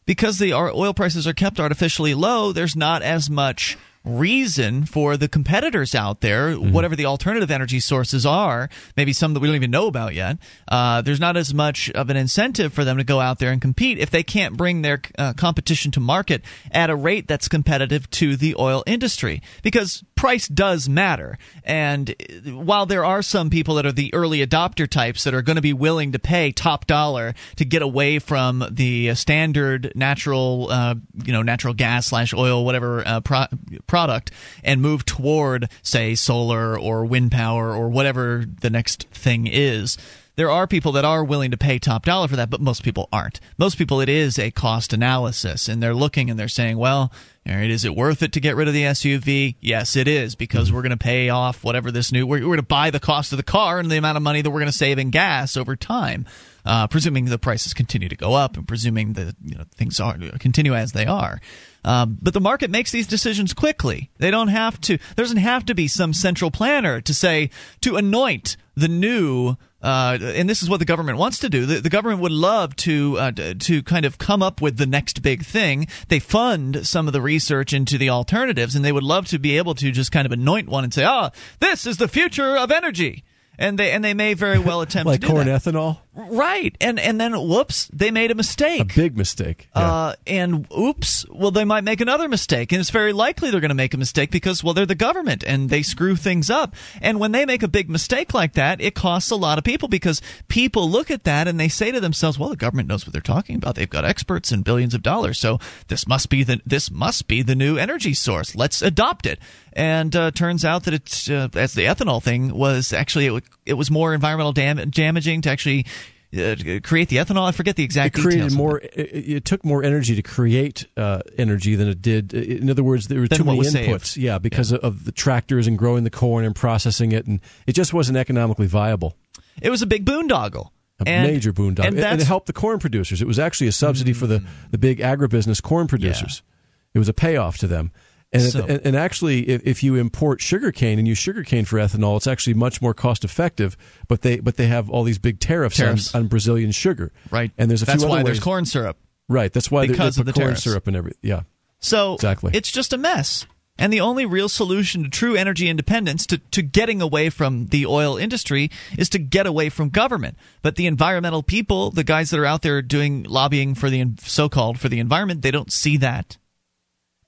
because the oil prices are kept artificially low, there's not as much reason for the competitors out there, mm-hmm. whatever the alternative energy sources are, maybe some that we don't even know about yet, uh, there's not as much of an incentive for them to go out there and compete if they can't bring their uh, competition to market at a rate that's competitive to the oil industry. Because price does matter. And while there are some people that are the early adopter types that are going to be willing to pay top dollar to get away from the standard natural, uh, you know, natural gas slash oil, whatever uh, pro- product and move toward, say, solar or wind power or whatever the next thing is there are people that are willing to pay top dollar for that, but most people aren't. Most people, it is a cost analysis, and they're looking and they're saying, well, all right, is it worth it to get rid of the SUV? Yes, it is because mm-hmm. we're going to pay off whatever this new. We're, we're going to buy the cost of the car and the amount of money that we're going to save in gas over time, uh, presuming the prices continue to go up and presuming that you know, things are continue as they are. Um, but the market makes these decisions quickly. They don't have to. There doesn't have to be some central planner to say to anoint the new. Uh, and this is what the government wants to do. The, the government would love to uh, to kind of come up with the next big thing. They fund some of the research into the alternatives, and they would love to be able to just kind of anoint one and say, "Ah, oh, this is the future of energy." and they and they may very well attempt like to corn that. ethanol. Right, and and then whoops, they made a mistake, a big mistake. Yeah. Uh, and oops, well, they might make another mistake, and it's very likely they're going to make a mistake because well, they're the government and they screw things up. And when they make a big mistake like that, it costs a lot of people because people look at that and they say to themselves, well, the government knows what they're talking about. They've got experts and billions of dollars, so this must be the this must be the new energy source. Let's adopt it and uh, turns out that it's uh, as the ethanol thing was actually it, it was more environmental dam- damaging to actually uh, create the ethanol. I forget the exact. It created more. It, it, took more energy to create uh, energy than it did. In other words, there were too many inputs. Saved. Yeah, because yeah. of the tractors and growing the corn and processing it, and it just wasn't economically viable. It was a big boondoggle. A and, major boondoggle, and, and, it helped the corn producers. It was actually a subsidy mm. for the, the big agribusiness corn producers. Yeah. It was a payoff to them. And, so. if, and actually, if, if you import sugarcane and use sugarcane for ethanol, it's actually much more cost effective. But they but they have all these big tariffs, tariffs. On, on, Brazilian sugar, right? And there's a few that's few why there's ways. corn syrup, right? That's why because they, of the corn tariffs. syrup and everything. Yeah. So exactly, it's just a mess. And the only real solution to true energy independence, to, to getting away from the oil industry, is to get away from government. But the environmental people, the guys that are out there doing lobbying for the so called for the environment, they don't see that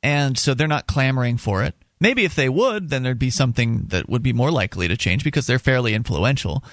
and so they're not clamoring for it. Maybe if they would, then there'd be something that would be more likely to change because they're fairly influential.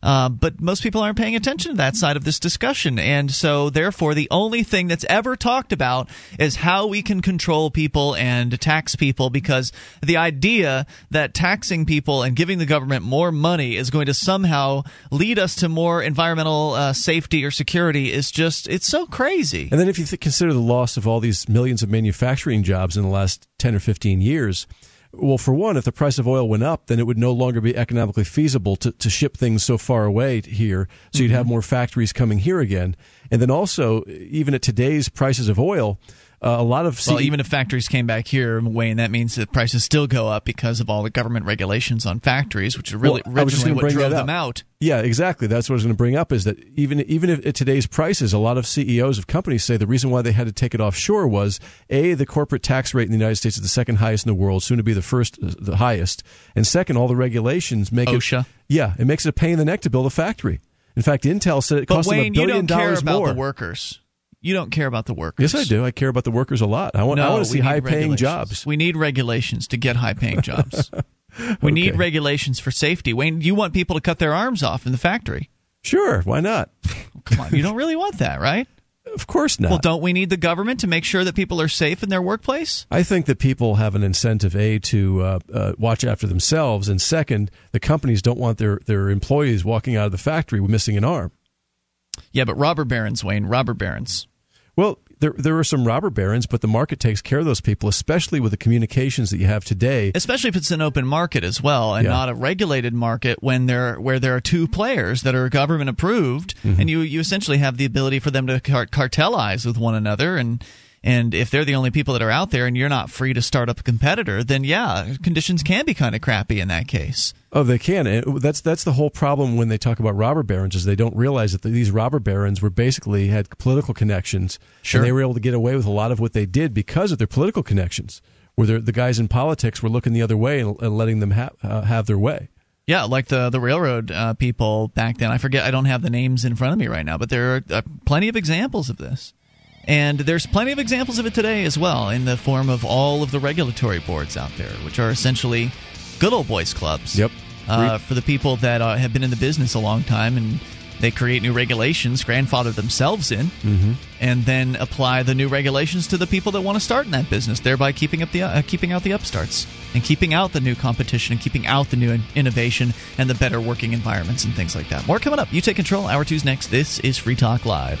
Uh, but most people aren't paying attention to that side of this discussion. And so, therefore, the only thing that's ever talked about is how we can control people and tax people because the idea that taxing people and giving the government more money is going to somehow lead us to more environmental uh, safety or security is just, it's so crazy. And then, if you th- consider the loss of all these millions of manufacturing jobs in the last 10 or 15 years, well, for one, if the price of oil went up, then it would no longer be economically feasible to, to ship things so far away here. So mm-hmm. you'd have more factories coming here again. And then also, even at today's prices of oil, uh, a lot of well, even if factories came back here, Wayne, that means that prices still go up because of all the government regulations on factories, which are really well, originally what drove them out. Yeah, exactly. That's what I was going to bring up. Is that even even if at today's prices, a lot of CEOs of companies say the reason why they had to take it offshore was a the corporate tax rate in the United States is the second highest in the world, soon to be the first, uh, the highest, and second, all the regulations make OSHA. it yeah, it makes it a pain in the neck to build a factory. In fact, Intel said it cost Wayne, them a billion dollars more. you don't care about more. the workers. You don't care about the workers. Yes, I do. I care about the workers a lot. I want, no, I want to see high paying jobs. We need regulations to get high paying jobs. we Okay. need regulations for safety. Wayne, you want people to cut their arms off in the factory. Sure, why not? Come on, you don't really want that, right? Of course not. Well, don't we need the government to make sure that people are safe in their workplace? I think that people have an incentive a to uh, uh, watch after themselves, and second, the companies don't want their their employees walking out of the factory with missing an arm. Yeah, but robber barons, Wayne, robber barons. Well, there there are some robber barons, but the market takes care of those people, especially with the communications that you have today. Especially if it's an open market as well, and Yeah. not a regulated market when there where there are two players that are government approved, Mm-hmm. and you you essentially have the ability for them to car- cartelize with one another and. And if they're the only people that are out there and you're not free to start up a competitor, then yeah, conditions can be kind of crappy in that case. Oh, they can. And that's that's the whole problem when they talk about robber barons is they don't realize that these robber barons were basically had political connections. Sure. And they were able to get away with a lot of what they did because of their political connections. Where the guys in politics were looking the other way and, and letting them ha- uh, have their way. Yeah, like the the railroad uh, people back then. I forget. I don't have the names in front of me right now, but there are uh, plenty of examples of this, and there's plenty of examples of it today as well, in the form of all of the regulatory boards out there, which are essentially good old boys clubs. Yep. Uh, for the people that uh, have been in the business a long time and they create new regulations, grandfather themselves in, Mm-hmm. and then apply the new regulations to the people that want to start in that business, thereby keeping up the uh, keeping out the upstarts and keeping out the new competition and keeping out the new in- innovation and the better working environments and things like that. More coming up. You take control. Hour two's next. This is Free Talk Live.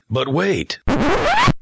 But wait.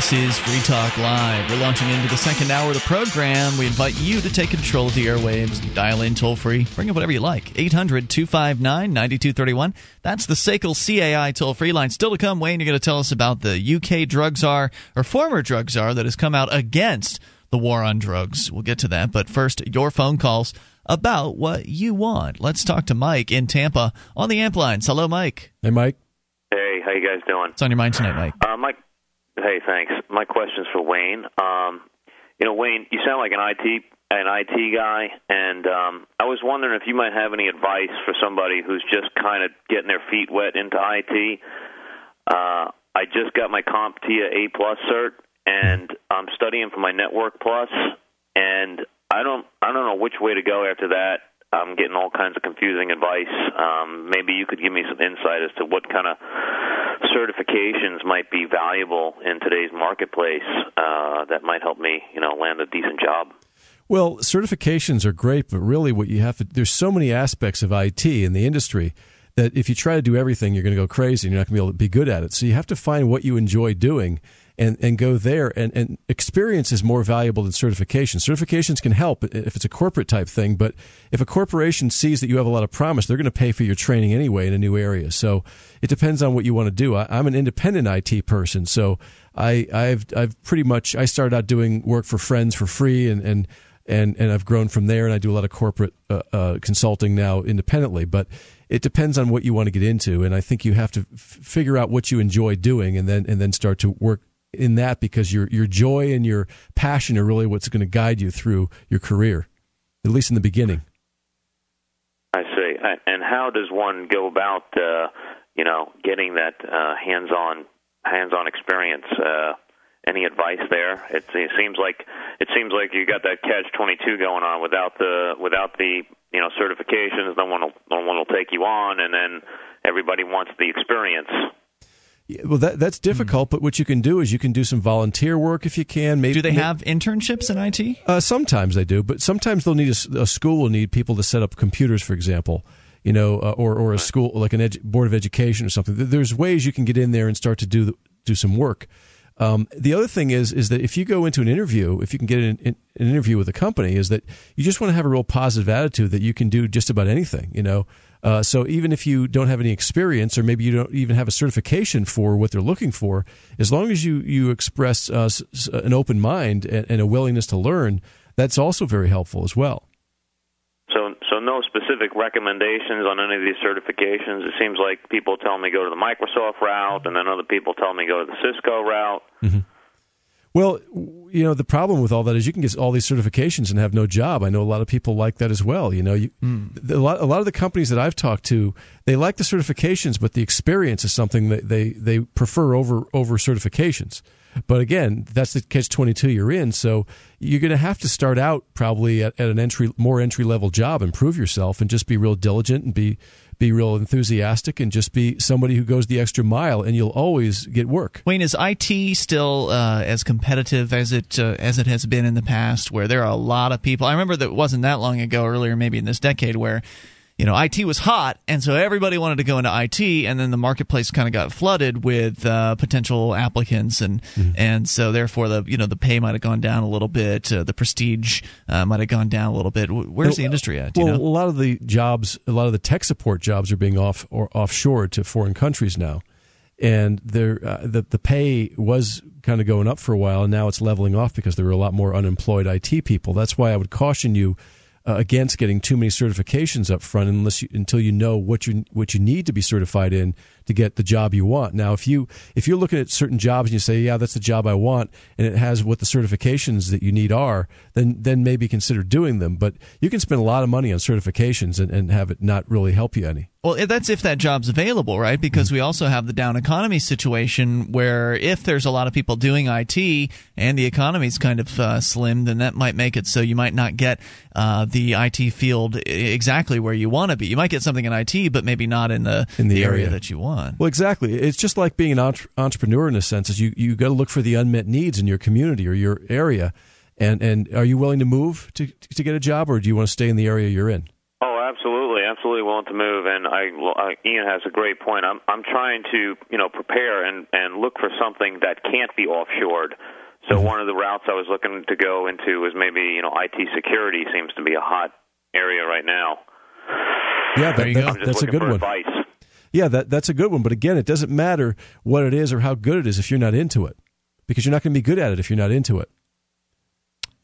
This is Free Talk Live. We're launching into the second hour of the program. We invite you to take control of the airwaves. Dial in toll free. Bring up whatever you like. 800 259 9231. That's the SACL CAI toll free line. Still to come, Wayne, you're going to tell us about the UK drug czar, or former drug czar, that has come out against the war on drugs. We'll get to that. But first, your phone calls about what you want. Let's talk to Mike in Tampa on the amp lines. Hello, Mike. Hey, Mike. Hey, how you guys doing? What's on your mind tonight, Mike? Uh, my, hey, thanks. My question's for Wayne. Um, you know, Wayne, you sound like an IT an IT guy, and um, I was wondering if you might have any advice for somebody who's just kind of getting their feet wet into IT. Uh, I just got my CompTIA A plus cert, and I'm studying for my Network Plus, and I don't I don't know which way to go after that. I'm getting all kinds of confusing advice. Um, maybe you could give me some insight as to what kind of certifications might be valuable in today's marketplace uh, that might help me, you know, land a decent job. Well, certifications are great, but really what you have to there's so many aspects of IT in the industry that if you try to do everything, you're going to go crazy and you're not going to be able to be good at it. So you have to find what you enjoy doing and, and go there. And, and experience is more valuable than certification. Certifications can help if it's a corporate type thing, but if a corporation sees that you have a lot of promise, they're going to pay for your training anyway in a new area. So it depends on what you want to do. I, I'm an independent IT person, so I, I've I've pretty much I started out doing work for friends for free and and and and I've grown from there. And I do a lot of corporate uh, uh, consulting now independently, but it depends on what you want to get into. And I think you have to f- figure out what you enjoy doing, and then and then start to work in that because your your joy and your passion are really what's going to guide you through your career, at least in the beginning. I see. And how does one go about, uh, you know, getting that uh, hands-on hands-on experience? Uh, any advice there? It, it seems like it seems like you got that catch twenty two going on without the without the you know certifications. No one will no one will take you on, and then everybody wants the experience. Well, that that's difficult. Mm. But what you can do is you can do some volunteer work if you can. Maybe do they have internships in IT? Uh, sometimes they do, but sometimes they'll need a, a, school will need people to set up computers, for example. You know, uh, or or a school like an edu- board of education or something. There's ways you can get in there and start to do do some work. Um, the other thing is is that if you go into an interview, if you can get an, an, interview with a company, is that you just want to have a real positive attitude that you can do just about anything. You know, uh, so even if you don't have any experience, or maybe you don't even have a certification for what they're looking for, as long as you you express uh, an open mind and, and a willingness to learn, that's also very helpful as well So, so no specific recommendations on any of these certifications. It seems like people tell me go to the Microsoft route, and then other people tell me go to the Cisco route. Mm-hmm. Well, you know, the problem with all that is you can get all these certifications and have no job. I know a lot of people like that as well. You know, you, mm. a, lot, a lot of the companies that I've talked to, they like the certifications, but the experience is something that they, they prefer over, over certifications. But again, that's the catch 22 you're in. So you're going to have to start out probably at, at an entry, more entry level job and prove yourself and just be real diligent and be, be real enthusiastic and just be somebody who goes the extra mile and you'll always get work. Wayne, is IT still uh, as competitive as it uh, as it has been in the past where there are a lot of people? I remember that wasn't that long ago earlier maybe in this decade where you know, IT was hot, and so everybody wanted to go into IT, and then the marketplace kind of got flooded with uh, potential applicants, and mm-hmm. and so therefore the you know the pay might have gone down a little bit, uh, the prestige uh, might have gone down a little bit. Where's the industry at? well, know? a lot of the jobs, a lot of the tech support jobs are being off or offshore to foreign countries now, and there uh, the the pay was kind of going up for a while, and now it's leveling off because there are a lot more unemployed IT people. That's why I would caution you uh, against getting too many certifications up front unless you, until you know what you what you need to be certified in to get the job you want. Now, if you if you're looking at certain jobs and you say, "Yeah, that's the job I want," and it has what the certifications that you need are, then then maybe consider doing them. But you can spend a lot of money on certifications and, and have it not really help you any. Well, that's if that job's available, right? Because mm-hmm. we also have the down economy situation where if there's a lot of people doing IT and the economy's kind of uh, slim, then that might make it so you might not get uh, the IT field exactly where you want to be. You might get something in IT, but maybe not in the, in the, the area. area. that you want. Well, exactly. It's just like being an entre- entrepreneur in a sense. Is you you got to look for the unmet needs in your community or your area, and and are you willing to move to to get a job, or do you want to stay in the area you're in? Oh, absolutely, absolutely willing to move. And I, uh, Ian has a great point. I'm, I'm trying to, you know, prepare and and look for something that can't be offshored. So mm-hmm. one of the routes I was looking to go into was maybe, you know, IT security seems to be a hot area right now. Yeah, that, that, that's a good one. Advice. Yeah, that that's a good one. But again, it doesn't matter what it is or how good it is if you're not into it, because you're not going to be good at it if you're not into it.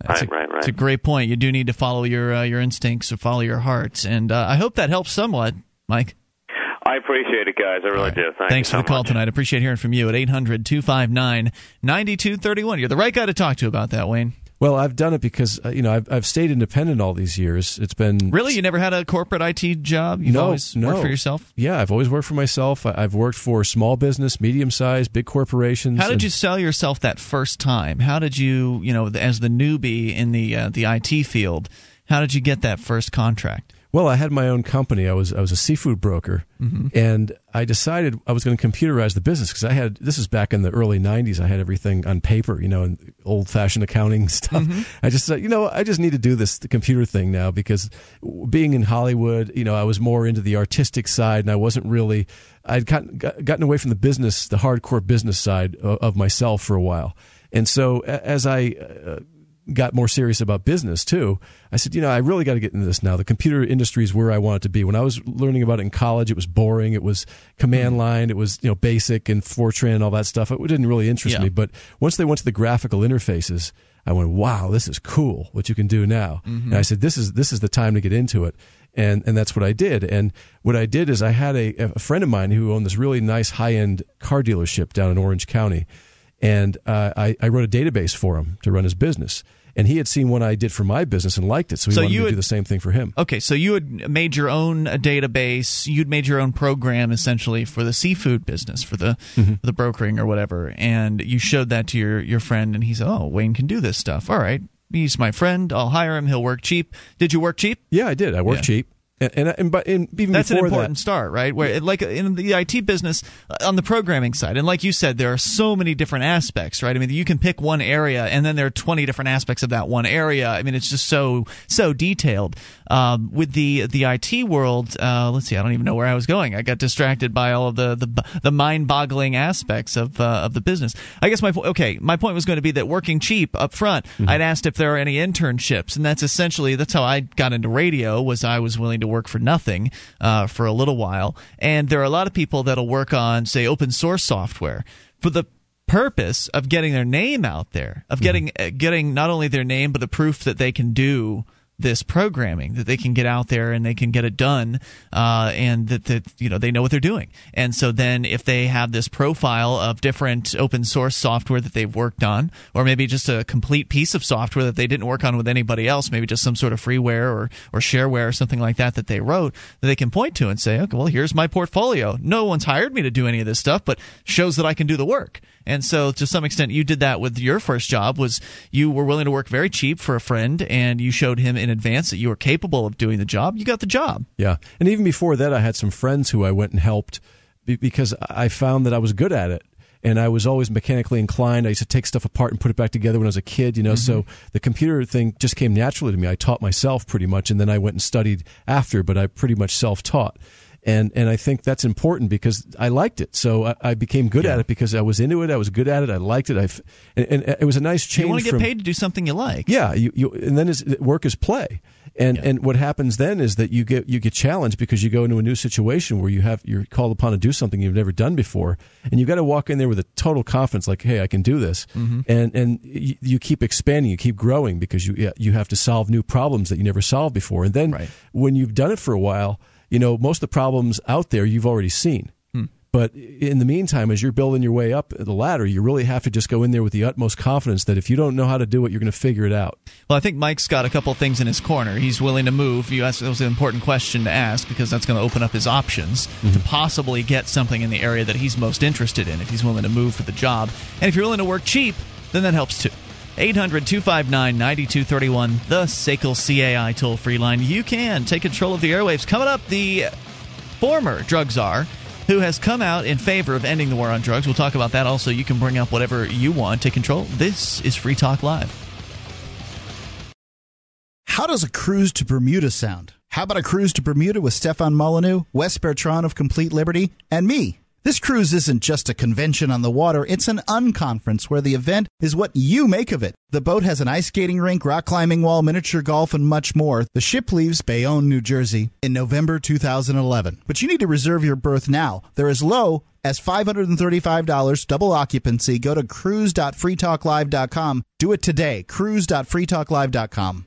That's right, a, right, right. It's a great point. You do need to follow your uh, your instincts or follow your heart, and uh, I hope that helps somewhat, Mike. I appreciate it, guys. I really right. do. Thank Thanks for the call much. tonight. I appreciate hearing from you at 800 259 9231. You're the right guy to talk to about that, Wayne. Well, I've done it because uh, you know I've I've stayed independent all these years. It's been really you never had a corporate IT job. You've no, always no. worked for yourself. Yeah, I've always worked for myself. I've worked for small business, medium sized, big corporations. How did you sell yourself that first time? How did you you know as the newbie in the uh, the IT field? How did you get that first contract? Well, I had my own company. I was I was a seafood broker, mm-hmm. and I decided I was going to computerize the business because I had this is back in the early '90s. I had everything on paper, you know, and old fashioned accounting stuff. Mm-hmm. I just said, you know, I just need to do this the computer thing now because being in Hollywood, you know, I was more into the artistic side, and I wasn't really. I'd gotten, gotten away from the business, the hardcore business side of, of myself for a while, and so as I uh, got more serious about business too. I said, you know, I really got to get into this now. The computer industry is where I want it to be. When I was learning about it in college, it was boring. It was command mm-hmm. line. It was, you know, basic and Fortran and all that stuff. It didn't really interest yeah. me. But once they went to the graphical interfaces, I went, wow, this is cool what you can do now. And I said, this is this is the time to get into it. And and that's what I did. And what I did is I had a, a friend of mine who owned this really nice high end car dealership down in Orange County, and uh, I, I wrote a database for him to run his business. And he had seen what I did for my business and liked it, so he So wanted you me to do the same thing for him. Okay, so you had made your own uh, database. You'd made your own program essentially for the seafood business, for the Mm-hmm. the brokering or whatever, and you showed that to your your friend, and he said, "Oh, Wayne can do this stuff. All right, he's my friend. I'll hire him. He'll work cheap." Did you work cheap? Yeah, I did. I worked Yeah. cheap, and and, and but and even That's an important that, start, right? Where it, like in the IT business uh, on the programming side, and like you said, there are so many different aspects, right? I mean, you can pick one area, and then there are twenty different aspects of that one area. I mean, it's just so so detailed. Um, with the the IT world, uh, let's see, I don't even know where I was going. I got distracted by all of the the, the mind boggling aspects of uh, of the business. I guess my okay, my point was going to be that working cheap up front. I'd asked if there are any internships, and that's essentially that's how I got into radio. Was I was willing to work for nothing uh, for a little while, and there are a lot of people that'll work on say open source software for the purpose of getting their name out there, of getting uh, getting not only their name but the proof that they can do this programming that they can get out there and they can get it done uh, and that, that you know they know what they're doing. And so then if they have this profile of different open source software that they've worked on or maybe just a complete piece of software that they didn't work on with anybody else maybe just some sort of freeware or, or shareware or something like that that they wrote that they can point to and say okay well here's my portfolio. No one's hired me to do any of this stuff but shows that i can do the work. And so to some extent you did that with your first job was you were willing to work very cheap for a friend and you showed him in advance that you were capable of doing the job you got the job Yeah, and even before that, I had some friends who I went and helped because I found that I was good at it. And I was always mechanically inclined. I used to take stuff apart and put it back together when I was a kid, you know. So mm-hmm. the computer thing just came naturally to me. I taught myself pretty much, and then I went and studied after, but I pretty much self taught. And and I think that's important because I liked it. So I, I became good at it because I was into it. I was good at it. I liked it. I and, and it was a nice change. you want to get from, paid to do something you like yeah, you, you and then is work is play. And and what happens then is that you get you get challenged because you go into a new situation where you have you're called upon to do something you've never done before, and you've got to walk in there with a total confidence, like, hey, I can do this, Mm-hmm. and and you, you keep expanding, you keep growing because you you have to solve new problems that you never solved before, and then Right. when you've done it for a while, you know most of the problems out there you've already seen. Hmm. But in the meantime, as you're building your way up the ladder, you really have to just go in there with the utmost confidence that if you don't know how to do it, you're going to figure it out. Well, I think Mike's got a couple of things in his corner. He's willing to move. You asked that was an important question to ask because that's going to open up his options mm-hmm. to possibly get something in the area that he's most interested in if he's willing to move for the job. And if you're willing to work cheap, then that helps too. 800 259 9231, the SACL CAI toll free line. You can take control of the airwaves. Coming up, the former drug czar who has come out in favor of ending the war on drugs. We'll talk about that also. You can bring up whatever you want. Take control. This is Free Talk Live. How does a cruise to Bermuda sound? How about a cruise to Bermuda with Stefan Molyneux, Wes Bertrand of Complete Liberty, and me? This cruise isn't just a convention on the water, it's an unconference where the event is what you make of it. The boat has an ice skating rink, rock climbing wall, miniature golf, and much more. The ship leaves Bayonne, New Jersey in November 2011. But you need to reserve your berth now. They're as low as $535 double occupancy. Go to cruise.freetalklive.com. Do it today. cruise.freetalklive.com.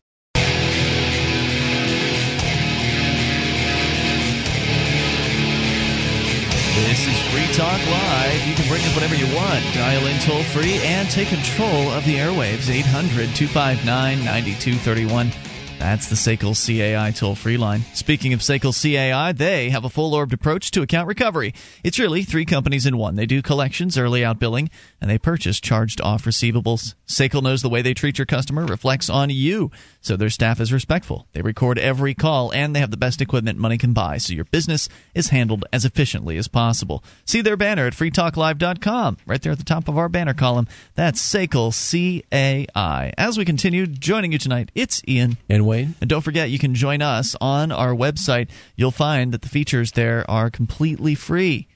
This is Free Talk Live. You can bring up whatever you want. Dial in toll free and take control of the airwaves. 800 259 9231. That's the SACL CAI toll free line. Speaking of SACL CAI, they have a full orbed approach to account recovery. It's really three companies in one. They do collections, early out billing, and they purchase charged off receivables. SACL knows the way they treat your customer reflects on you, so their staff is respectful. They record every call, and they have the best equipment money can buy, so your business is handled as efficiently as possible. See their banner at freetalklive.com, right there at the top of our banner column. That's SACL CAI. As we continue, joining you tonight, it's Ian. And Wayne? And don't forget, you can join us on our website. You'll find that the features there are completely free.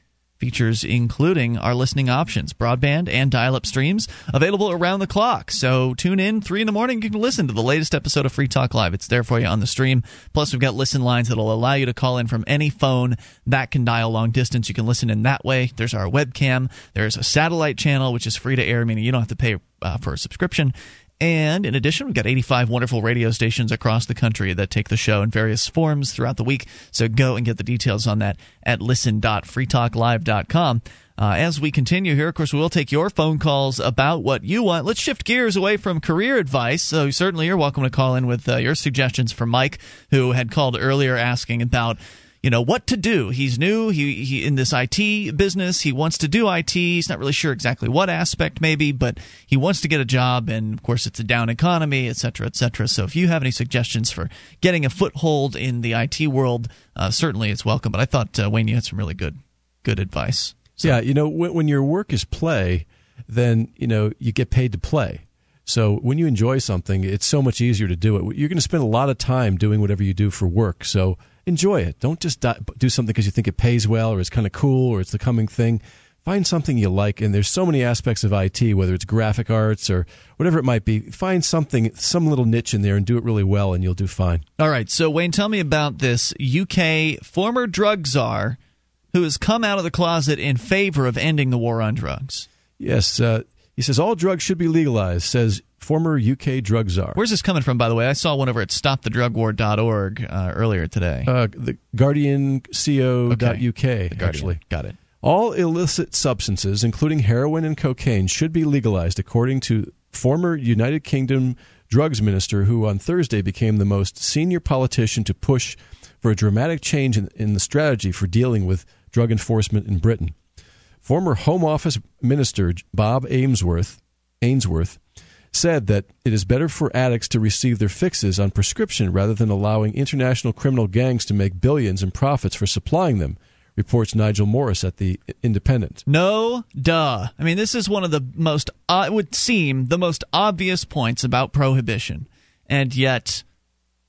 Features including our listening options, broadband and dial up streams available around the clock. So tune in 3 in the morning. You can listen to the latest episode of Free Talk Live. It's there for you on the stream. Plus, we've got listen lines that'll allow you to call in from any phone that can dial long distance. You can listen in that way. There's our webcam. There's a satellite channel, which is free to air, meaning you don't have to pay uh, for a subscription. And in addition, we've got 85 wonderful radio stations across the country that take the show in various forms throughout the week. So go and get the details on that at listen.freetalklive.com. Uh, as we continue here, of course, we will take your phone calls about what you want. Let's shift gears away from career advice. So, certainly, you're welcome to call in with uh, your suggestions for Mike, who had called earlier asking about you know what to do. He's new. He, he in this IT business. He wants to do IT. He's not really sure exactly what aspect, maybe, but he wants to get a job. And of course, it's a down economy, et cetera, et cetera. So if you have any suggestions for getting a foothold in the IT world, uh, certainly it's welcome. But I thought uh, Wayne, you had some really good good advice. So. Yeah, you know, when, when your work is play, then you know you get paid to play. So when you enjoy something, it's so much easier to do it. You're going to spend a lot of time doing whatever you do for work. So enjoy it. Don't just do something because you think it pays well or it's kind of cool or it's the coming thing. Find something you like, and there's so many aspects of IT, whether it's graphic arts or whatever it might be. Find something, some little niche in there, and do it really well, and you'll do fine. All right. So Wayne, tell me about this UK former drug czar who has come out of the closet in favor of ending the war on drugs. Yes, uh, he says all drugs should be legalized. Says former UK drug czar. Where's this coming from, by the way? I saw one over at stopthedrugwar.org uh, earlier today. Uh, the GuardianCO.uk, okay. actually. Got it. All illicit substances, including heroin and cocaine, should be legalized, according to former United Kingdom drugs minister, who on Thursday became the most senior politician to push for a dramatic change in, in the strategy for dealing with drug enforcement in Britain. Former Home Office Minister Bob Amesworth, Ainsworth said that it is better for addicts to receive their fixes on prescription rather than allowing international criminal gangs to make billions in profits for supplying them, reports Nigel Morris at the Independent. No, duh. I mean, this is one of the most, uh, it would seem, the most obvious points about prohibition. And yet,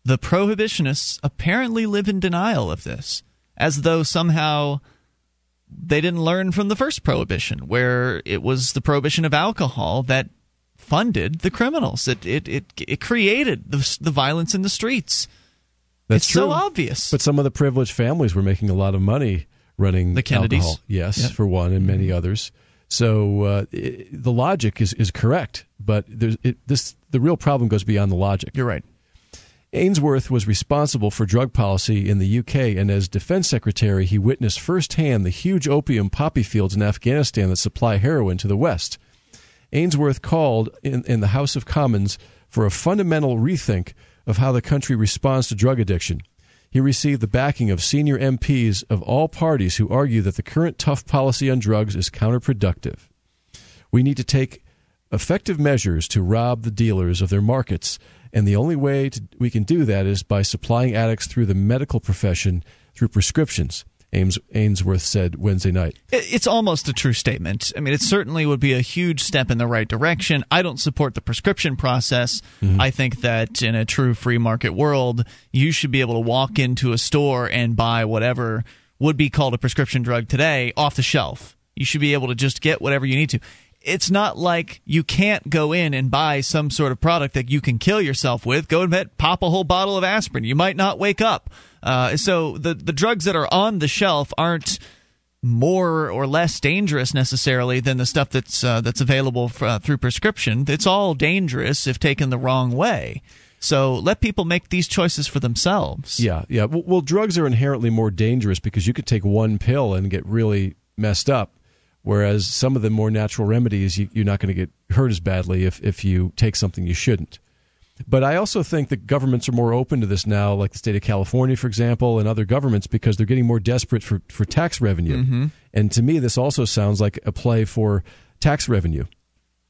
the prohibitionists apparently live in denial of this, as though somehow they didn't learn from the first prohibition, where it was the prohibition of alcohol that funded the criminals. It it it, it created the, the violence in the streets. That's it's true. so obvious. But some of the privileged families were making a lot of money running the Kennedys. Alcohol. Yes, yep. for one, and many others. So uh, it, the logic is, is correct, but there's it, this the real problem goes beyond the logic. You're right. Ainsworth was responsible for drug policy in the UK, and as defense secretary, he witnessed firsthand the huge opium poppy fields in Afghanistan that supply heroin to the West. Ainsworth called in, in the House of Commons for a fundamental rethink of how the country responds to drug addiction. He received the backing of senior MPs of all parties who argue that the current tough policy on drugs is counterproductive. We need to take effective measures to rob the dealers of their markets, and the only way to, we can do that is by supplying addicts through the medical profession through prescriptions. Ames, Ainsworth said Wednesday night. It's almost a true statement. I mean, it certainly would be a huge step in the right direction. I don't support the prescription process. Mm-hmm. I think that in a true free market world, you should be able to walk into a store and buy whatever would be called a prescription drug today off the shelf. You should be able to just get whatever you need to it's not like you can't go in and buy some sort of product that you can kill yourself with. Go and pop a whole bottle of aspirin. You might not wake up. Uh, so the the drugs that are on the shelf aren't more or less dangerous necessarily than the stuff that's uh, that's available for, uh, through prescription. It's all dangerous if taken the wrong way. So let people make these choices for themselves. Yeah, yeah. Well, well, drugs are inherently more dangerous because you could take one pill and get really messed up Whereas some of the more natural remedies, you, are not going to get hurt as badly if, if you take something you shouldn't. But I also think that governments are more open to this now, like the state of California, for example, and other governments, because they're getting more desperate for, for tax revenue. Mm-hmm. And to me, this also sounds like a play for tax revenue.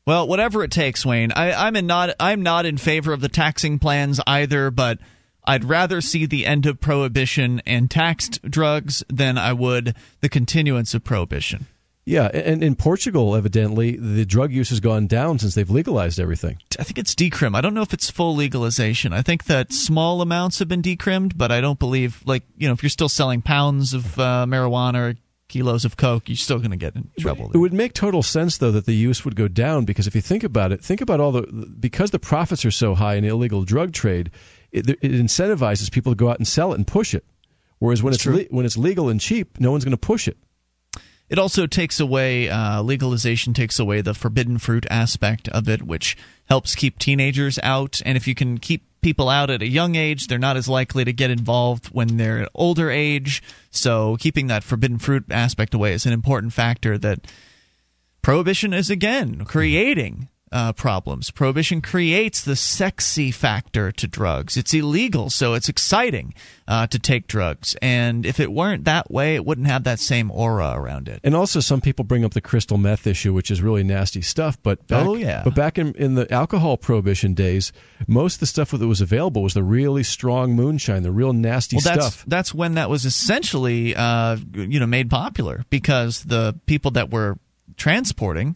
Well, whatever it takes, Wayne. I, am not. I'm not in favor of the taxing plans either, but I'd rather see the end of prohibition and taxed drugs than I would the continuance of prohibition. Yeah, and in Portugal, evidently, the drug use has gone down since they've legalized everything. I think it's decrim. I don't know if it's full legalization. I think that small amounts have been decrimmed, but I don't believe, like, you know, if you're still selling pounds of uh, marijuana or kilos of coke, you're still going to get in trouble. It would make total sense, though, that the use would go down because if you think about it, think about all the because the profits are so high in illegal drug trade, it, it incentivizes people to go out and sell it and push it. Whereas when That's it's le- when it's legal and cheap, no one's going to push it. It also takes away uh, legalization takes away the forbidden fruit aspect of it, which helps keep teenagers out. And if you can keep people out at a young age, they're not as likely to get involved when they're an older age. So keeping that forbidden fruit aspect away is an important factor that prohibition is again creating uh, problems. Prohibition creates the sexy factor to drugs. It's illegal, so it's exciting uh, to take drugs. And if it weren't that way, it wouldn't have that same aura around it. And also, some people bring up the crystal meth issue, which is really nasty stuff. But back, oh yeah, but back in, in the alcohol prohibition days, most of the stuff that was available was the really strong moonshine, the real nasty well, that's, stuff. That's when that was essentially, uh, you know, made popular because the people that were transporting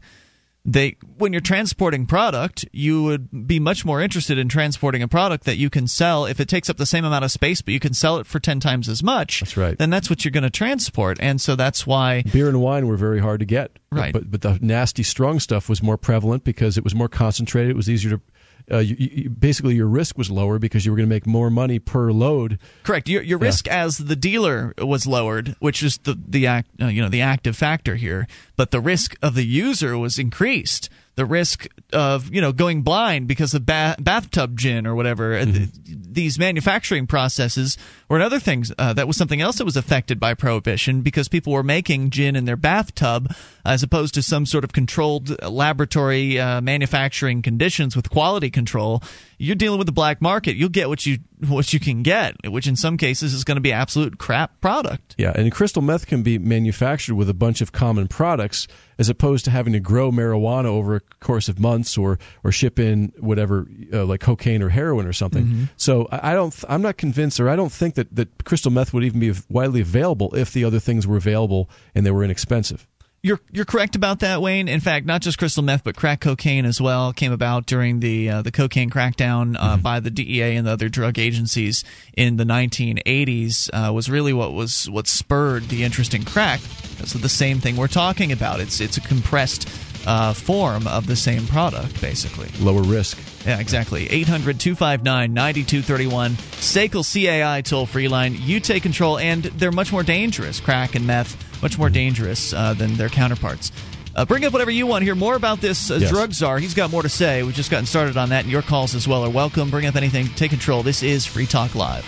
they when you're transporting product you would be much more interested in transporting a product that you can sell if it takes up the same amount of space but you can sell it for 10 times as much that's right. then that's what you're going to transport. And so that's why beer and wine were very hard to get. Right. But but the nasty strong stuff was more prevalent because it was more concentrated. It was easier to uh, you, you, basically your risk was lower because you were going to make more money per load. Correct. Your, your yeah. risk as the dealer was lowered, which is the the act, uh, you know the active factor here, but the risk of the user was increased the risk of you know going blind because of ba- bathtub gin or whatever. Mm-hmm. These manufacturing processes or other things uh, that was something else that was affected by prohibition because people were making gin in their bathtub as opposed to some sort of controlled laboratory uh, manufacturing conditions with quality control you're dealing with the black market. You'll get what you what you can get, which in some cases is going to be absolute crap product. Yeah, and crystal meth can be manufactured with a bunch of common products as opposed to having to grow marijuana over a course of months or or ship in whatever uh, like cocaine or heroin or something. Mm-hmm. So I don't I'm not convinced or I don't think that that crystal meth would even be widely available if the other things were available and they were inexpensive. You're you're correct about that, Wayne. In fact, not just crystal meth, but crack cocaine as well came about during the uh, the cocaine crackdown uh, mm-hmm. by the DEA and the other drug agencies in the 1980s. Uh, was really what was what spurred the interest in crack. So the same thing we're talking about. It's it's a compressed uh, form of the same product, basically. Lower risk. Yeah, exactly. 800 259 9231. SACL CAI toll free line. You take control, and they're much more dangerous. Crack and meth much more dangerous uh, than their counterparts. Uh, bring up whatever you want. Hear more about this uh, yes. drug czar. He's got more to say. We've just gotten started on that, and your calls as well are welcome. Bring up anything. Take control. This is Free Talk Live.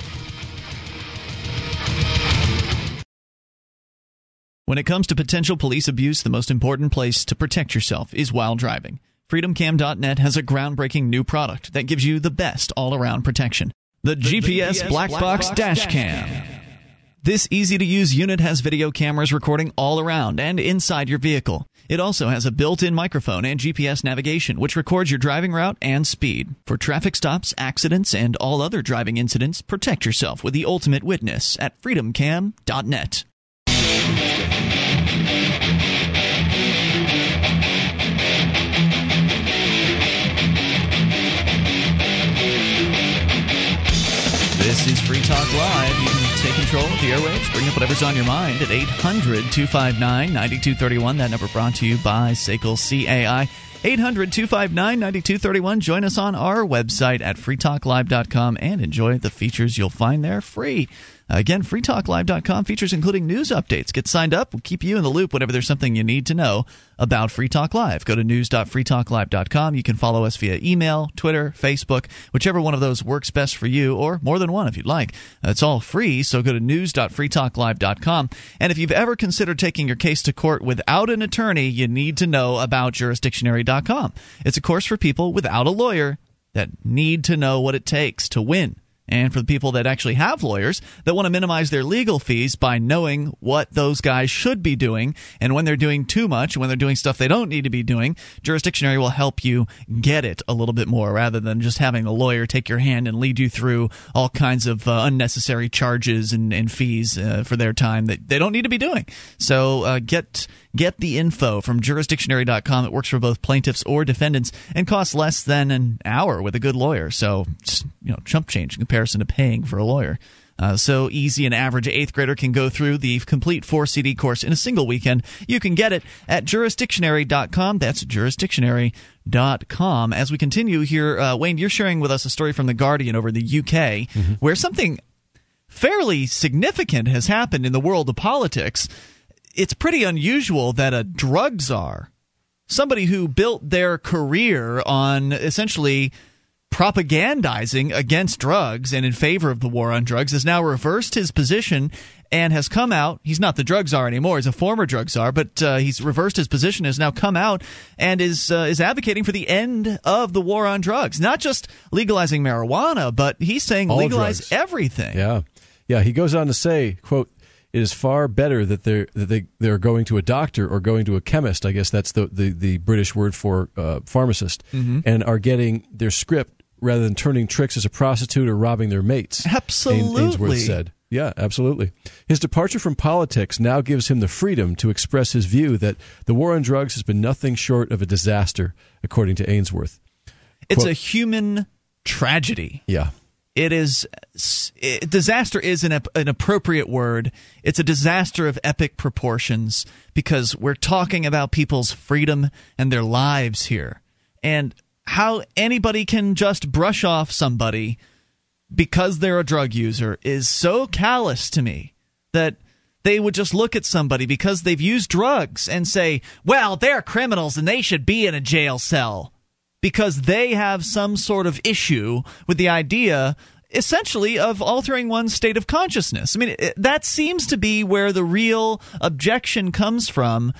When it comes to potential police abuse, the most important place to protect yourself is while driving. FreedomCam.net has a groundbreaking new product that gives you the best all around protection the, the GPS, GPS Black, Black Box, Box Dash Cam. Cam. This easy to use unit has video cameras recording all around and inside your vehicle. It also has a built in microphone and GPS navigation, which records your driving route and speed. For traffic stops, accidents, and all other driving incidents, protect yourself with the ultimate witness at freedomcam.net. This is Free Talk Live. You can take control of the airwaves, bring up whatever's on your mind at 800 259 9231. That number brought to you by SACL CAI. 800 259 9231. Join us on our website at freetalklive.com and enjoy the features you'll find there free. Again, freetalklive.com features including news updates. Get signed up. We'll keep you in the loop whenever there's something you need to know about Free Talk Live. Go to news.freetalklive.com. You can follow us via email, Twitter, Facebook, whichever one of those works best for you, or more than one if you'd like. It's all free, so go to news.freetalklive.com. And if you've ever considered taking your case to court without an attorney, you need to know about jurisdictionary.com. It's a course for people without a lawyer that need to know what it takes to win and for the people that actually have lawyers that want to minimize their legal fees by knowing what those guys should be doing and when they're doing too much, when they're doing stuff they don't need to be doing, Jurisdictionary will help you get it a little bit more rather than just having a lawyer take your hand and lead you through all kinds of uh, unnecessary charges and, and fees uh, for their time that they don't need to be doing. So uh, get get the info from jurisdictionary.com. It works for both plaintiffs or defendants and costs less than an hour with a good lawyer. So, you know, chump change in comparison to paying for a lawyer. Uh, so easy, an average eighth grader can go through the complete four CD course in a single weekend. You can get it at jurisdictionary.com. That's jurisdictionary.com. As we continue here, uh, Wayne, you're sharing with us a story from The Guardian over the UK mm-hmm. where something fairly significant has happened in the world of politics it's pretty unusual that a drug czar, somebody who built their career on essentially propagandizing against drugs and in favor of the war on drugs, has now reversed his position and has come out. He's not the drug czar anymore; he's a former drug czar, but uh, he's reversed his position. Has now come out and is uh, is advocating for the end of the war on drugs, not just legalizing marijuana, but he's saying All legalize drugs. everything. Yeah, yeah. He goes on to say, "quote It is far better that they're that they they're going to a doctor or going to a chemist. I guess that's the the, the British word for uh, pharmacist, Mm-hmm. and are getting their script rather than turning tricks as a prostitute or robbing their mates." Absolutely. Ainsworth said. Yeah, absolutely. His departure from politics now gives him the freedom to express his view that the war on drugs has been nothing short of a disaster, according to Ainsworth. It's Quote- a human tragedy. Yeah. It is it, disaster is an, an appropriate word. It's a disaster of epic proportions because we're talking about people's freedom and their lives here. And how anybody can just brush off somebody because they're a drug user is so callous to me that they would just look at somebody because they've used drugs and say, well, they're criminals and they should be in a jail cell because they have some sort of issue with the idea essentially of altering one's state of consciousness. I mean, it, that seems to be where the real objection comes from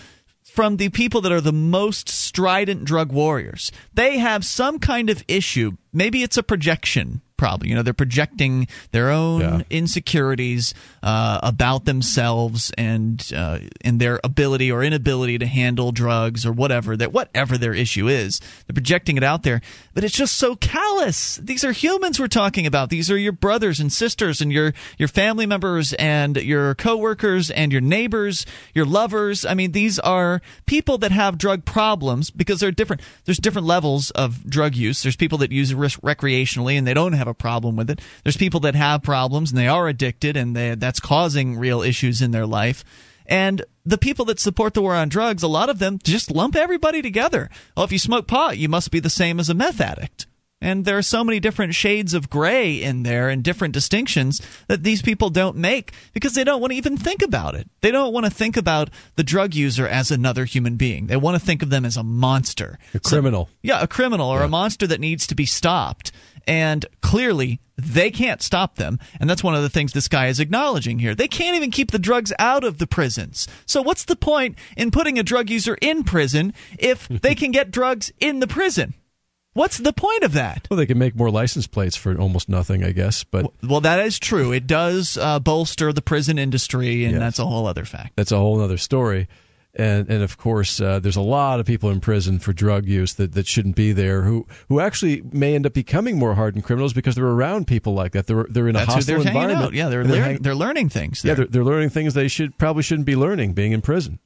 from the people that are the most strident drug warriors. They have some kind of issue. Maybe it's a projection problem. You know, they're projecting their own Yeah. insecurities uh, about themselves and uh, and their ability or inability to handle drugs or whatever that whatever their issue is. They're projecting it out there, but it's just so callous. These are humans we're talking about. These are your brothers and sisters and your your family members and your coworkers and your neighbors, your lovers. I mean, these are people that have drug problems because they're different. There's different levels of drug use. There's people that use it recreationally and they don't have a problem with it. There's people that have problems and they are addicted and they, that's causing real issues in their life. And the people that support the war on drugs, a lot of them just lump everybody together. Oh, if you smoke pot, you must be the same as a meth addict. And there are so many different shades of gray in there and different distinctions that these people don't make because they don't want to even think about it. They don't want to think about the drug user as another human being. They want to think of them as a monster. A criminal. Yeah, a criminal or a monster that needs to be stopped. And clearly, they can't stop them. And that's one of the things this guy is acknowledging here. They can't even keep the drugs out of the prisons. So, what's the point in putting a drug user in prison if they can get drugs in the prison? What's the point of that? Well, they can make more license plates for almost nothing, I guess. But Well, that is true. It does uh, bolster the prison industry, and Yes. that's a whole other fact. that's a whole other story. And and of course, uh, there's a lot of people in prison for drug use that, that shouldn't be there. Who who actually may end up becoming more hardened criminals because they're around people like that. They're they're in a That's hostile they're environment. Yeah, they're and lear- hang- they're learning things. yeah they're, they're learning things they should probably shouldn't be learning being in prison.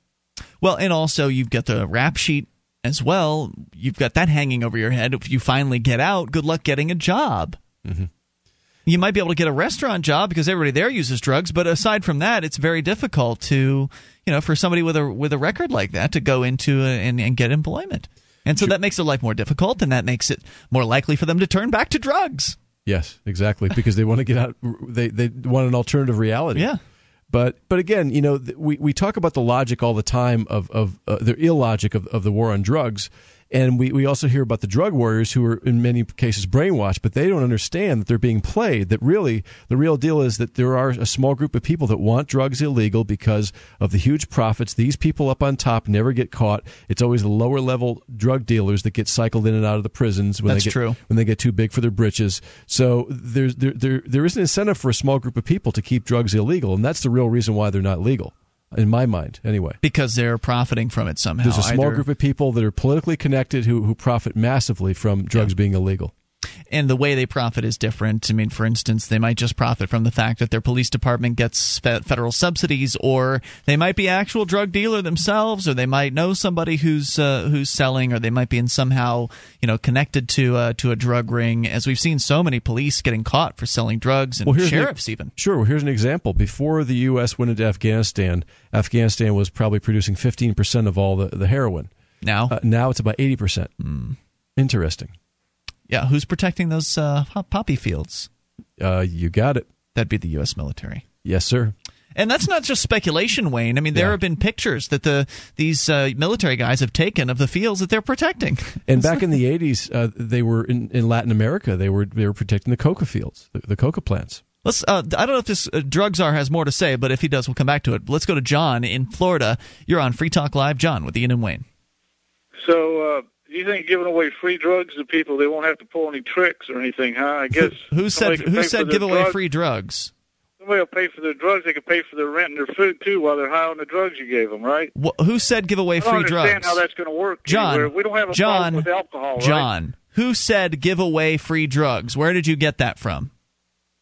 Well, and also you've got the rap sheet as well. You've got that hanging over your head. If you finally get out, good luck getting a job. Mm-hmm. You might be able to get a restaurant job because everybody there uses drugs, but aside from that, it's very difficult to, you know, for somebody with a with a record like that to go into a, and, and get employment. And so that makes their life more difficult, and that makes it more likely for them to turn back to drugs. Yes, exactly, because they want to get out. They they want an alternative reality. Yeah. But but again, you know, we, we talk about the logic all the time of of uh, the illogic of, of the war on drugs, and we, we also hear about the drug warriors who are in many cases brainwashed, but they don't understand that they're being played. That really the real deal is that there are a small group of people that want drugs illegal because of the huge profits. These people up on top never get caught. It's always the lower level drug dealers that get cycled in and out of the prisons when That's they get true. when they get too big for their britches. So there's there, there there is an incentive for a small group of people to keep drugs illegal, and that's the real reason why they're not legal, in my mind, anyway. Because they're profiting from it somehow. There's a small either- group of people that are politically connected who who profit massively from drugs being illegal. And the way they profit is different. I mean, for instance, they might just profit from the fact that their police department gets fe- federal subsidies, or they might be actual drug dealer themselves, or they might know somebody who's uh, who's selling, or they might be in somehow you know connected to uh, to a drug ring. As we've seen so many police getting caught for selling drugs, and Well, here's an- sheriffs even. Sure. Well, here's an example. Before the U.S. went into Afghanistan, Afghanistan was probably producing 15% of all the, the heroin. Now, Uh, now it's about 80%. Hmm. Interesting. Yeah, who's protecting those uh, poppy fields? Uh, you got it. That'd be the U.S. military. Yes, sir. And that's not just speculation, Wayne. I mean, there Yeah. have been pictures that the these uh, military guys have taken of the fields that they're protecting. And back in the 80s, uh, they were in, in Latin America. They were they were protecting the coca fields, the, the coca plants. Let's. Uh, I don't know if this uh, drug czar has more to say, but if he does, we'll come back to it. Let's go to John in Florida. You're on Free Talk Live, John, with Ian and Wayne. So, uh, you think giving away free drugs to people, they won't have to pull any tricks or anything, huh? I guess. Who somebody said Who said give away drugs. free drugs? Somebody will pay for their drugs. They can pay for their rent and their food too, while they're high on the drugs you gave them, right? Wh- who said give away free drugs? I don't free understand drugs? how that's going to work. John, anywhere. we don't have a John, problem with alcohol, right? John, who said give away free drugs? Where did you get that from?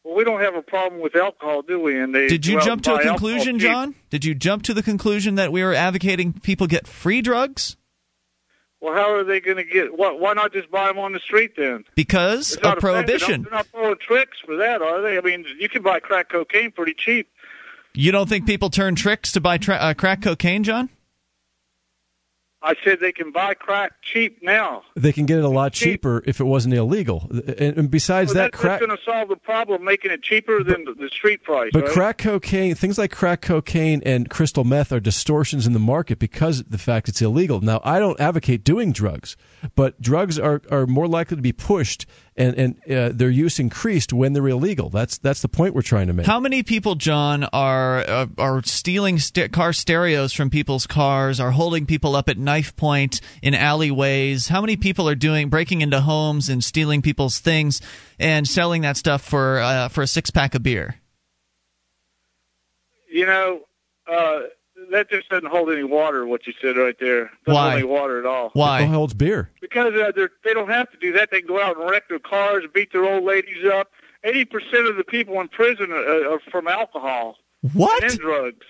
Well, we don't have a problem with alcohol, do we? And they Did you jump to a conclusion. John? Did you jump to the conclusion that we were advocating people get free drugs? Well, how are they going to get? Why, why not just buy them on the street then? Because of prohibition. They're not pulling tricks for that, are they? I mean, you can buy crack cocaine pretty cheap. You don't think people turn tricks to buy tra- uh, crack cocaine, John? I said they can buy crack cheap now. They can get it a lot Cheap. cheaper if it wasn't illegal. And, besides So that, that, crack. that's going to solve the problem, making it cheaper than the, the street price. But right? crack cocaine, things like crack cocaine and crystal meth are distortions in the market because of the fact it's illegal. Now, I don't advocate doing drugs, but drugs are, are more likely to be pushed and, and uh, their use increased when they're illegal. That's that's the point we're trying to make. How many people, John, are uh, are stealing st- car stereos from people's cars? Are holding people up at knife point in alleyways? How many people are doing breaking into homes and stealing people's things and selling that stuff for uh, for a six pack of beer? You know, uh, that just doesn't hold any water. What you said right there doesn't Why? hold any water at all. Why Why? holds beer? Because uh, they're, don't have to do that. They can go out and wreck their cars, beat their old ladies up. Eighty percent of the people in prison are, are from alcohol What? and drugs.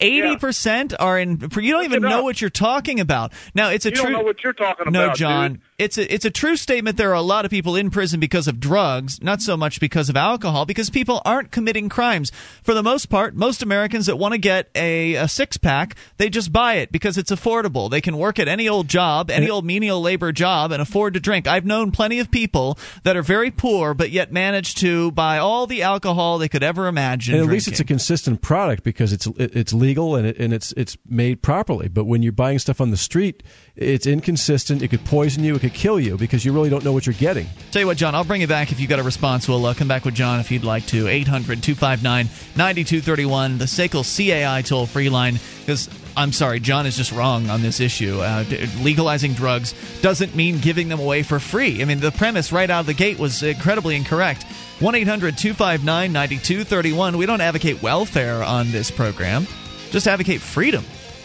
Eighty percent are in. You don't even know what you're talking about. Now it's a You true. don't know what you're talking no, about, John. dude. It's a it's a true statement. There are a lot of people in prison because of drugs, not so much because of alcohol. Because people aren't committing crimes for the most part. Most Americans that want to get a, a six pack, they just buy it because it's affordable. They can work at any old job, any old menial labor job, and afford to drink. I've known plenty of people that are very poor but yet manage to buy all the alcohol they could ever imagine. And at least it's a consistent product because it's it's legal and it, and it's it's made properly. But when you're buying stuff on the street, it's inconsistent. It could poison you. It could kill you because you really don't know what you're getting. Tell you what, John, I'll bring you back if you got a response. We'll uh, come back with John if you'd like to. 800 259 9231, the SACL CAI toll free line. Because, I'm sorry, John is just wrong on this issue. Uh, legalizing drugs doesn't mean giving them away for free. I mean, the premise right out of the gate was incredibly incorrect. 1 800 259 9231. We don't advocate welfare on this program, just advocate freedom.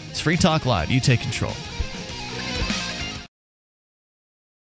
It's Free Talk Live. You take control.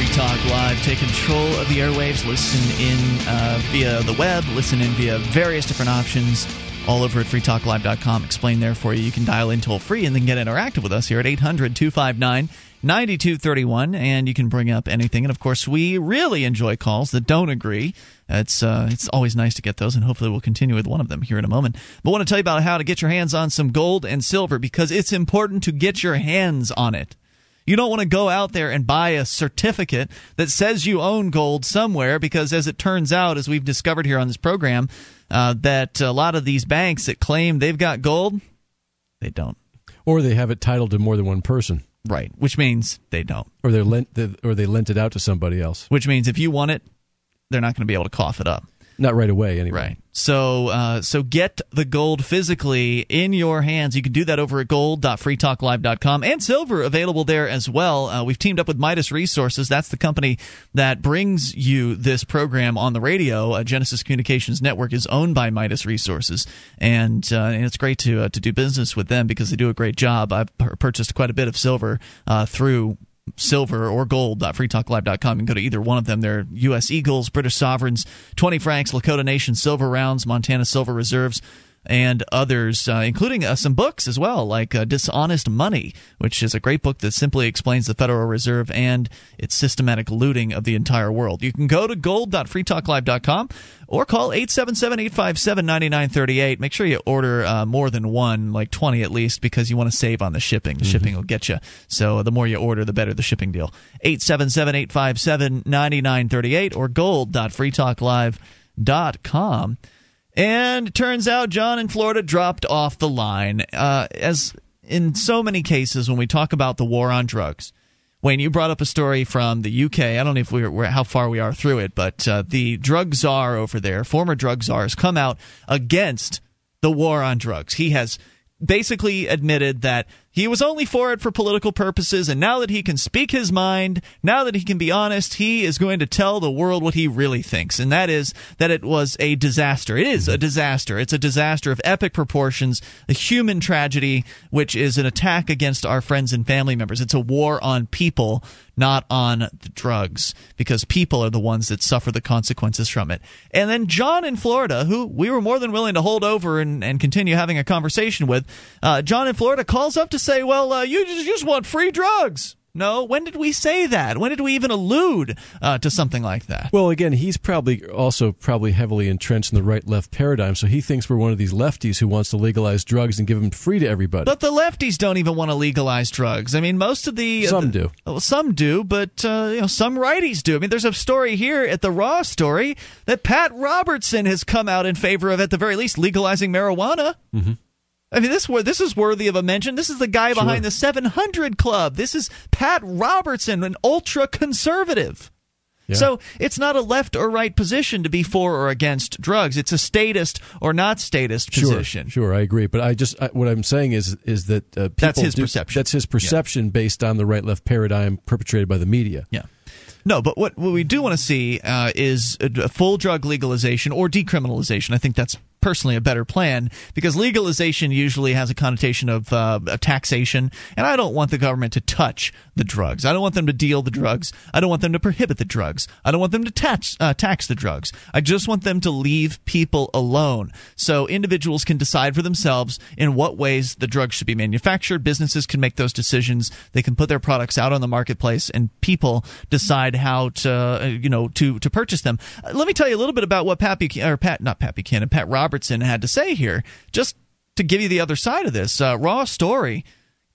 Free Talk Live. Take control of the airwaves. Listen in uh, via the web. Listen in via various different options all over at freetalklive.com. Explain there for you. You can dial in toll free and then get interactive with us here at 800 259 9231. And you can bring up anything. And of course, we really enjoy calls that don't agree. It's, uh, it's always nice to get those, and hopefully we'll continue with one of them here in a moment. But I want to tell you about how to get your hands on some gold and silver because it's important to get your hands on it. You don't want to go out there and buy a certificate that says you own gold somewhere because, as it turns out, as we've discovered here on this program, uh, that a lot of these banks that claim they've got gold, they don't. Or they have it titled to more than one person, Right. Which means they don't. or they lent or they lent it out to somebody else. Which means if you want it, they're not going to be able to cough it up. Not right away, anyway. Right. So, uh, so get the gold physically in your hands. You can do that over at gold.freetalklive.com and silver available there as well. Uh, we've teamed up with Midas Resources. That's the company that brings you this program on the radio. Uh, Genesis Communications Network is owned by Midas Resources, and, uh, and it's great to uh, to do business with them because they do a great job. I've purchased quite a bit of silver uh, through silver or gold.freetalklive.com. You can go to either one of them. They're U.S. Eagles, British Sovereigns, 20 francs, Lakota Nation silver rounds, Montana silver reserves and others, uh, including uh, some books as well, like uh, Dishonest Money, which is a great book that simply explains the Federal Reserve and its systematic looting of the entire world. You can go to gold.freetalklive.com or call 877 857 9938. Make sure you order uh, more than one, like 20 at least, because you want to save on the shipping. The mm-hmm. shipping will get you. So the more you order, the better the shipping deal. 877 857 9938 or gold.freetalklive.com. And it turns out John in Florida dropped off the line. Uh, as in so many cases when we talk about the war on drugs, Wayne, you brought up a story from the UK. I don't know if we're, how far we are through it, but uh, the drug czar over there, former drug czar, has come out against the war on drugs. He has basically admitted that he was only for it for political purposes, and now that he can speak his mind, now that he can be honest, he is going to tell the world what he really thinks, and that is that it was a disaster. It is a mm-hmm. disaster. It's a disaster of epic proportions, a human tragedy, which is an attack against our friends and family members. It's a war on people, not on the drugs, because people are the ones that suffer the consequences from it. And then John in Florida, who we were more than willing to hold over and, and continue having a conversation with, uh, John in Florida calls up to say, well, uh, you, just, you just want free drugs. No, when did we say that? When did we even allude uh, to something like that? Well, again, he's probably also probably heavily entrenched in the right-left paradigm, so he thinks we're one of these lefties who wants to legalize drugs and give them free to everybody. But the lefties don't even want to legalize drugs. I mean, most of the some uh, do. Well, some do, but uh, you know, some righties do. I mean, there's a story here at the Raw story that Pat Robertson has come out in favor of, at the very least, legalizing marijuana. Mm-hmm. I mean, this this is worthy of a mention. This is the guy sure. behind the 700 Club. This is Pat Robertson, an ultra conservative. Yeah. So it's not a left or right position to be for or against drugs. It's a statist or not statist position. Sure, sure I agree. But I just I, what I'm saying is is that uh, that's his do, perception. That's his perception yeah. based on the right left paradigm perpetrated by the media. Yeah. No, but what, what we do want to see uh, is a, a full drug legalization or decriminalization. I think that's personally a better plan because legalization usually has a connotation of uh, taxation, and I don't want the government to touch the drugs. I don't want them to deal the drugs. I don't want them to prohibit the drugs. I don't want them to tax uh, tax the drugs. I just want them to leave people alone so individuals can decide for themselves in what ways the drugs should be manufactured. Businesses can make those decisions. They can put their products out on the marketplace, and people decide how to uh, you know to to purchase them. Uh, let me tell you a little bit about what Buchanan, or Pat not Pappy Buchanan, Pat Roberts Robertson had to say here, just to give you the other side of this. Uh, raw story.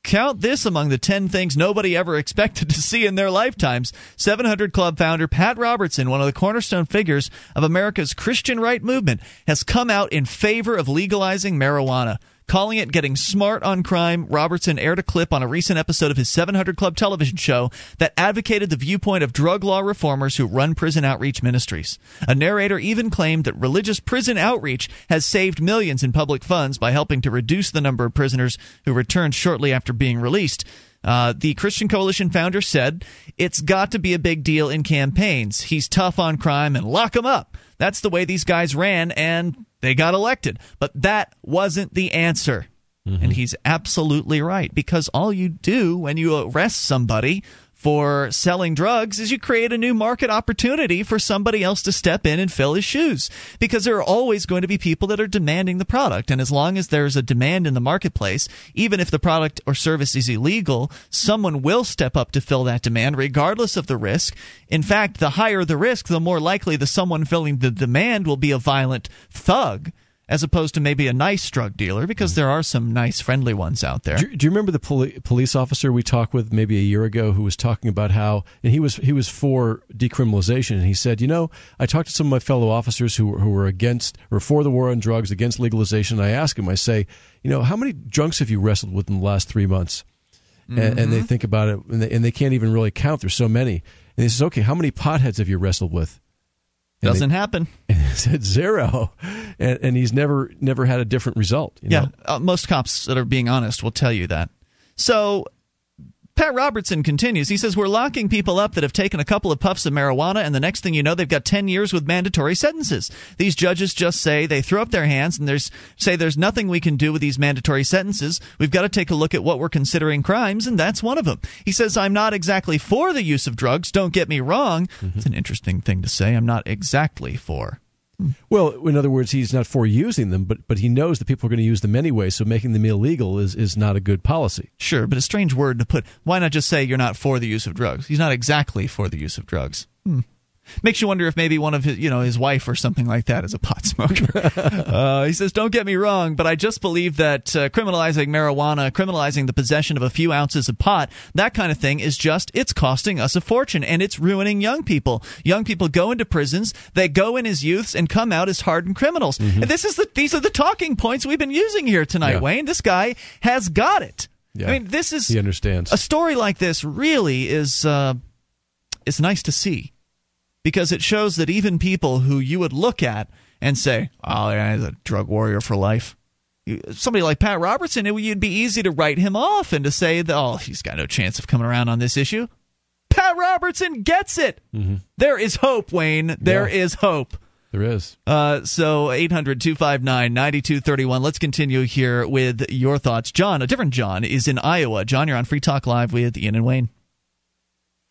Count this among the 10 things nobody ever expected to see in their lifetimes. 700 Club founder Pat Robertson, one of the cornerstone figures of America's Christian right movement, has come out in favor of legalizing marijuana. Calling it getting smart on crime, Robertson aired a clip on a recent episode of his 700 Club television show that advocated the viewpoint of drug law reformers who run prison outreach ministries. A narrator even claimed that religious prison outreach has saved millions in public funds by helping to reduce the number of prisoners who returned shortly after being released. Uh, the Christian Coalition founder said, It's got to be a big deal in campaigns. He's tough on crime and lock him up. That's the way these guys ran, and they got elected. But that wasn't the answer. Mm-hmm. And he's absolutely right because all you do when you arrest somebody for selling drugs is you create a new market opportunity for somebody else to step in and fill his shoes. Because there are always going to be people that are demanding the product. And as long as there's a demand in the marketplace even if the product or service is illegal someone will step up to fill that demand regardless of the risk. In fact the higher the risk the more likely the someone filling the demand will be a violent thug as opposed to maybe a nice drug dealer because there are some nice friendly ones out there. Do, do you remember the poli- police officer we talked with maybe a year ago who was talking about how and he was he was for decriminalization and he said, "You know, I talked to some of my fellow officers who who were against or for the war on drugs, against legalization, and I ask him, I say, "You know, how many drunks have you wrestled with in the last 3 months?" Mm-hmm. And, and, they mm-hmm. think about it and they, and they can't even really count there's so many. And he says, "Okay, how many potheads have you wrestled with?" Doesn't they- happen. And it said zero, and, and he's never never had a different result. you Yeah, know? uh, most cops that are being honest will tell you that. So Pat Robertson continues. He says, We're locking people up that have taken a couple of puffs of marijuana, and the next thing you know, they've got 10 years with mandatory sentences. These judges just say they throw up their hands and there's say there's nothing we can do with these mandatory sentences. We've got to take a look at what we're considering crimes, and that's one of them. He says, I'm not exactly for the use of drugs. Don't get me wrong. Mm-hmm. It's an interesting thing to say. I'm not exactly for. Well, in other words, he's not for using them, but but he knows that people are going to use them anyway. So making them illegal is is not a good policy. Sure, but a strange word to put. Why not just say you're not for the use of drugs? He's not exactly for the use of drugs. Hmm. Makes you wonder if maybe one of his, you know, his wife or something like that is a pot smoker. uh, he says, "Don't get me wrong, but I just believe that uh, criminalizing marijuana, criminalizing the possession of a few ounces of pot, that kind of thing is just it's costing us a fortune and it's ruining young people. Young people go into prisons, they go in as youths and come out as hardened criminals. And this is the these are the talking points we've been using here tonight, Yeah. Wayne. This guy has got it. Yeah. I mean, this is He understands. a story like this really is uh, is nice to see because it shows that even people who you would look at and say, "Oh, yeah, he's a drug warrior for life." Somebody like Pat Robertson, it would be easy to write him off and to say that, "Oh, he's got no chance of coming around on this issue." Pat Robertson gets it. There is hope, Wayne. There is Mm-hmm. Yeah. hope. there is. Uh, so 800 259 9231. Let's continue here with your thoughts. John, a different John, is in Iowa. John, you're on Free Talk Live with Ian and Wayne.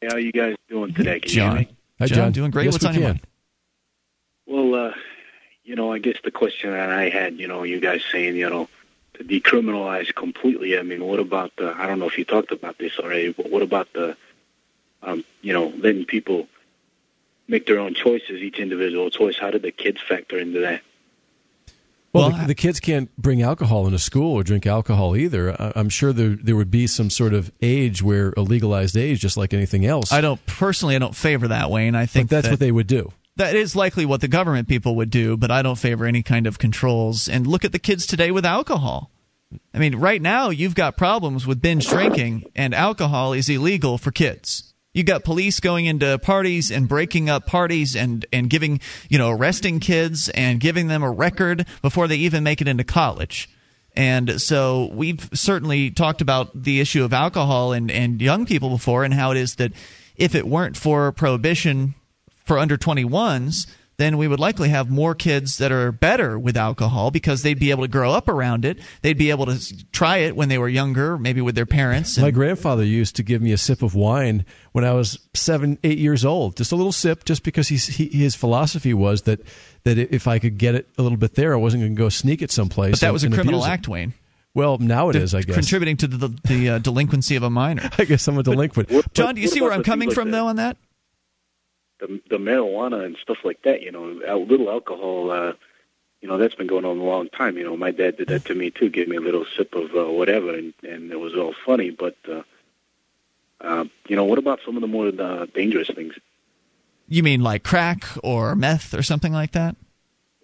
How are you guys doing today? Can you hear John. Me? Hi, John, John. doing great. Yes, What's we on your mind? Well, uh, you know, I guess the question that I had, you know, you guys saying, you know, to decriminalize completely. I mean, what about the? I don't know if you talked about this already, but what about the, um, you know, letting people make their own choices, each individual choice? How did the kids factor into that? Well, Well, the, the kids can't bring alcohol into school or drink alcohol either. I, I'm sure there there would be some sort of age where a legalized age, just like anything else. I don't personally. I don't favor that, Wayne. I but think that's that, what they would do. that is likely what the government people would do, but I don't favor any kind of controls. And look at the kids today with alcohol. I mean, right now you've got problems with binge drinking, and alcohol is illegal for kids. You got police going into parties and breaking up parties and and giving you know arresting kids and giving them a record before they even make it into college. And so we've certainly talked about the issue of alcohol and, and young people before and how it is that if it weren't for prohibition for under 21s, then we would likely have more kids that are better with alcohol because they'd be able to grow up around it. They'd be able to try it when they were younger, maybe with their parents. My grandfather used to give me a sip of wine when I was seven, eight years old. Just a little sip, just because he's, he, his philosophy was that that if I could get it a little bit there, I wasn't going to go sneak it someplace. but that and- was a and criminal abuse act, Wayne. Well, now it is, I guess. Contributing to the, the uh, delinquency of a minor. I guess I'm a delinquent. What- John, do you see where I'm coming from, that- though, on that? The the marijuana and stuff like that. You know, a little alcohol. Uh, you know, that's been going on a long time. You know, my dad did that to me too. Give me a little sip of uh, whatever, and and it was all funny. But uh, uh, you know, what about some of the more uh, dangerous things? You mean like crack or meth or something like that?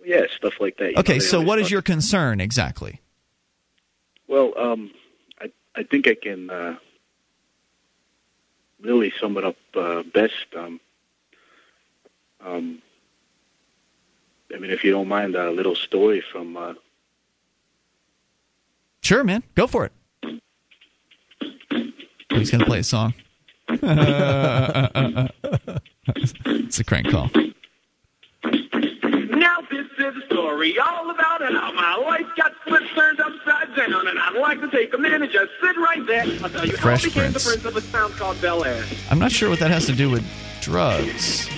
Yeah, stuff like that. you know, Okay, so what is your concern exactly? Well, um, I I think I can uh, really sum it up uh, best. Um, um, I mean, if you don't mind, a little story from. Uh, Sure, man. Go for it. He's going to play a song. it's a crank call. Now this is a story all about how my life got flipped, turned upside down, and I'd like to take a minute and just sit right there. I'll tell you Fresh how I became Prince. the prince of a town called Bel Air. I'm not sure what that has to do with drugs,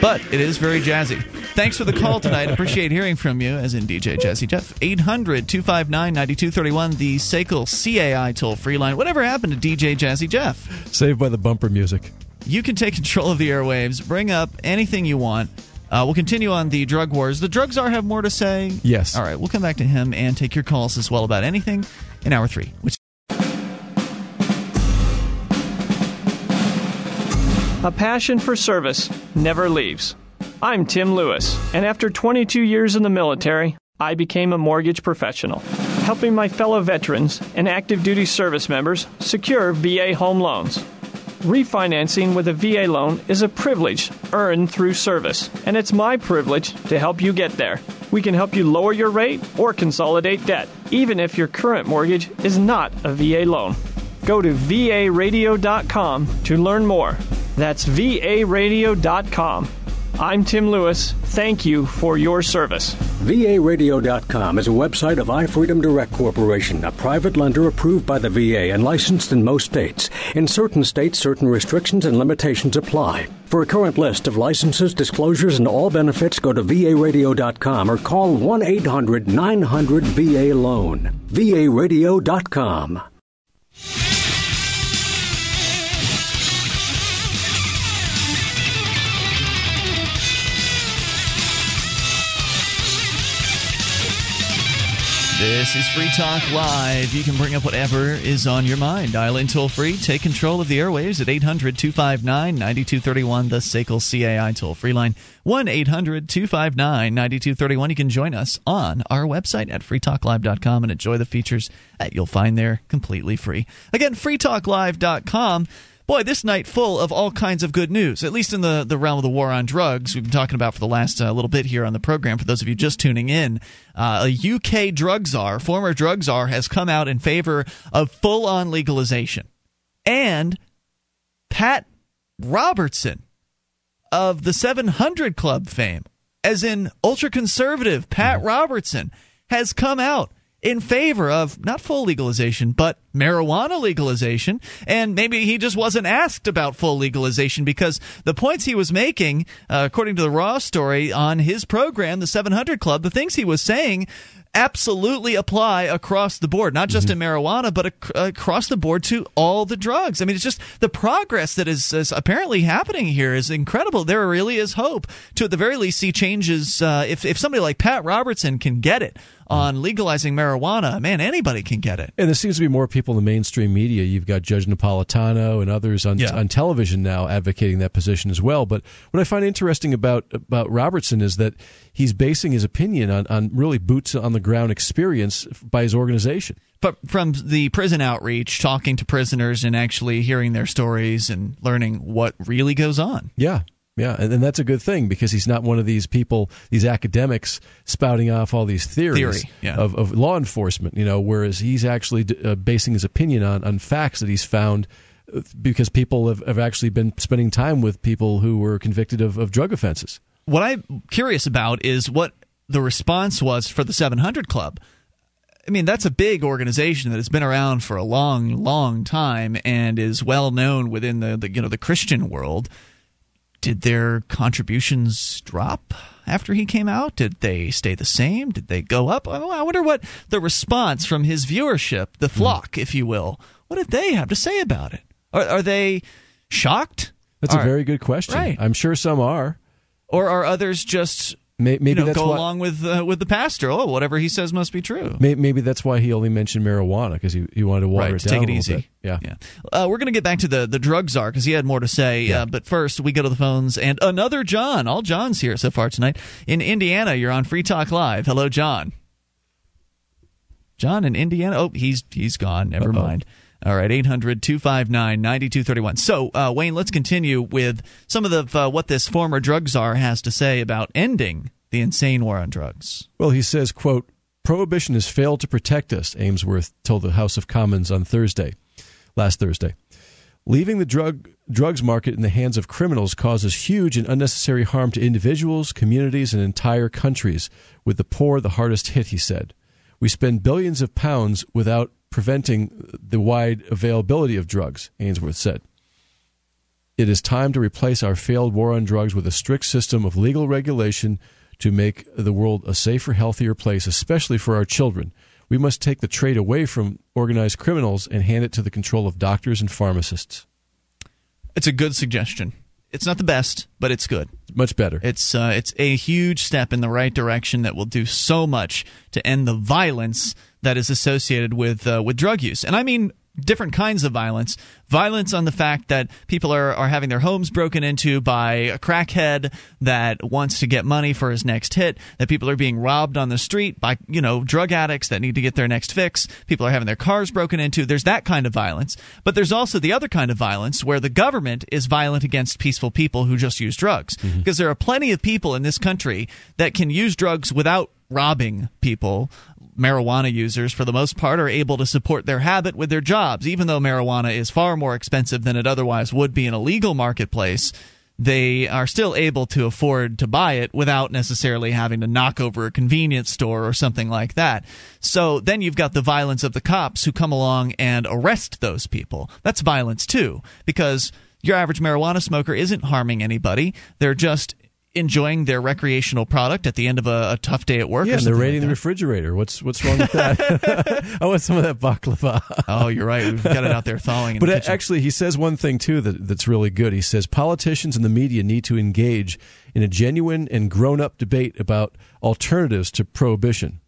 but it is very jazzy. Thanks for the call tonight. Appreciate hearing from you, as in DJ Jazzy Jeff. 800 259 9231, the SACL CAI toll free line. Whatever happened to DJ Jazzy Jeff? Saved by the bumper music. You can take control of the airwaves, bring up anything you want. Uh, we'll continue on the drug wars. The drug czar have more to say. Yes. All right, we'll come back to him and take your calls as well about anything in hour three. Which A passion for service never leaves. I'm Tim Lewis, and after 22 years in the military, I became a mortgage professional, helping my fellow veterans and active duty service members secure VA home loans. Refinancing with a VA loan is a privilege earned through service, and it's my privilege to help you get there. We can help you lower your rate or consolidate debt, even if your current mortgage is not a VA loan. Go to varadio.com to learn more. That's varadio.com. I'm Tim Lewis. Thank you for your service. VARadio.com is a website of iFreedom Direct Corporation, a private lender approved by the VA and licensed in most states. In certain states, certain restrictions and limitations apply. For a current list of licenses, disclosures, and all benefits, go to VARadio.com or call 1 800 900 VA Loan. VARadio.com. This is Free Talk Live. You can bring up whatever is on your mind. Dial in toll free. Take control of the airwaves at 800 259 9231, the SACL CAI toll free line. 1 800 259 9231. You can join us on our website at freetalklive.com and enjoy the features that you'll find there completely free. Again, freetalklive.com. Boy, this night full of all kinds of good news, at least in the, the realm of the war on drugs. We've been talking about for the last uh, little bit here on the program. For those of you just tuning in, uh, a UK drug czar, former drug czar, has come out in favor of full on legalization. And Pat Robertson of the 700 Club fame, as in ultra conservative Pat Robertson, has come out in favor of not full legalization, but marijuana legalization. And maybe he just wasn't asked about full legalization because the points he was making, uh, according to the Raw story on his program, the 700 Club, the things he was saying absolutely apply across the board, not just in marijuana, but ac- across the board to all the drugs. I mean, it's just the progress that is, is apparently happening here is incredible. There really is hope to, at the very least, see changes. Uh, if, if somebody like Pat Robertson can get it on legalizing marijuana, man, anybody can get it. And there seems to be more people in the mainstream media. You've got Judge Napolitano and others on Yeah. on television now advocating that position as well. But what I find interesting about about Robertson is that he's basing his opinion on, on really boots on the ground experience by his organization. But from the prison outreach, talking to prisoners and actually hearing their stories and learning what really goes on. Yeah. Yeah, and, and that's a good thing because he's not one of these people, these academics spouting off all these theories Theory, yeah. of, of law enforcement. You know, whereas he's actually uh, basing his opinion on, on facts that he's found uh, because people have, have actually been spending time with people who were convicted of, of drug offenses. What I'm curious about is what the response was for the 700 Club. I mean, that's a big organization that has been around for a long, long time and is well known within the, the you know the Christian world. Did their contributions drop after he came out? Did they stay the same? Did they go up? I I wonder what the response from his viewership, the hmm. flock, if you will, what did they have to say about it? Are, are they shocked? That's Are- a very good question. Right. I'm sure some are. Or are others just Maybe you know, that's go why, along with uh, with the pastor? Oh, whatever he says must be true. may- Maybe that's why he only mentioned marijuana because he, he wanted to water Right, it down take it easy. bit. Yeah. Yeah. Uh, we're going to get back to the, the drug czar because he had more to say. Uh, but first, we go to the phones. And another John. All John's here so far tonight. In Indiana, you're on Free Talk Live. Hello, John. John in Indiana? Oh, he's he's gone. Never Uh-oh. mind. All right, 800 259 9231. So, uh, Wayne, let's continue with some of the uh, what this former drug czar has to say about ending the insane war on drugs. Well, he says, quote, Prohibition has failed to protect us, Ainsworth told the House of Commons on Thursday, last Thursday. Leaving the drug drugs market in the hands of criminals causes huge and unnecessary harm to individuals, communities, and entire countries, with the poor the hardest hit, he said. We spend billions of pounds without preventing the wide availability of drugs, Ainsworth said. It is time to replace our failed war on drugs with a strict system of legal regulation to make the world a safer, healthier place, especially for our children. We must take the trade away from organized criminals and hand it to the control of doctors and pharmacists. It's a good suggestion. It's not the best, but it's good. Much better. It's uh, it's a huge step in the right direction that will do so much to end the violence that is associated with uh, with drug use. And I mean different kinds of violence. Violence on the fact that people are, are having their homes broken into by a crackhead that wants to get money for his next hit, that people are being robbed on the street by, you know, drug addicts that need to get their next fix, people are having their cars broken into. There's that kind of violence. But there's also the other kind of violence where the government is violent against peaceful people who just use drugs. Mm-hmm. Because there are plenty of people in this country that can use drugs without robbing people marijuana users, for the most part, are able to support their habit with their jobs. Even though marijuana is far more expensive than it otherwise would be in a legal marketplace, they are still able to afford to buy it without necessarily having to knock over a convenience store or something like that. So then you've got the violence of the cops who come along and arrest those people. That's violence too, because your average marijuana smoker isn't harming anybody. They're just enjoying their recreational product at the end of a, a tough day at work. Yeah, or and they're raiding like the refrigerator. What's what's wrong with that? I want some of that baklava. Oh, you're right. We've got it out there thawing. In but the actually, he says one thing too that, that's really good. He says politicians and the media need to engage in a genuine and grown-up debate about alternatives to prohibition.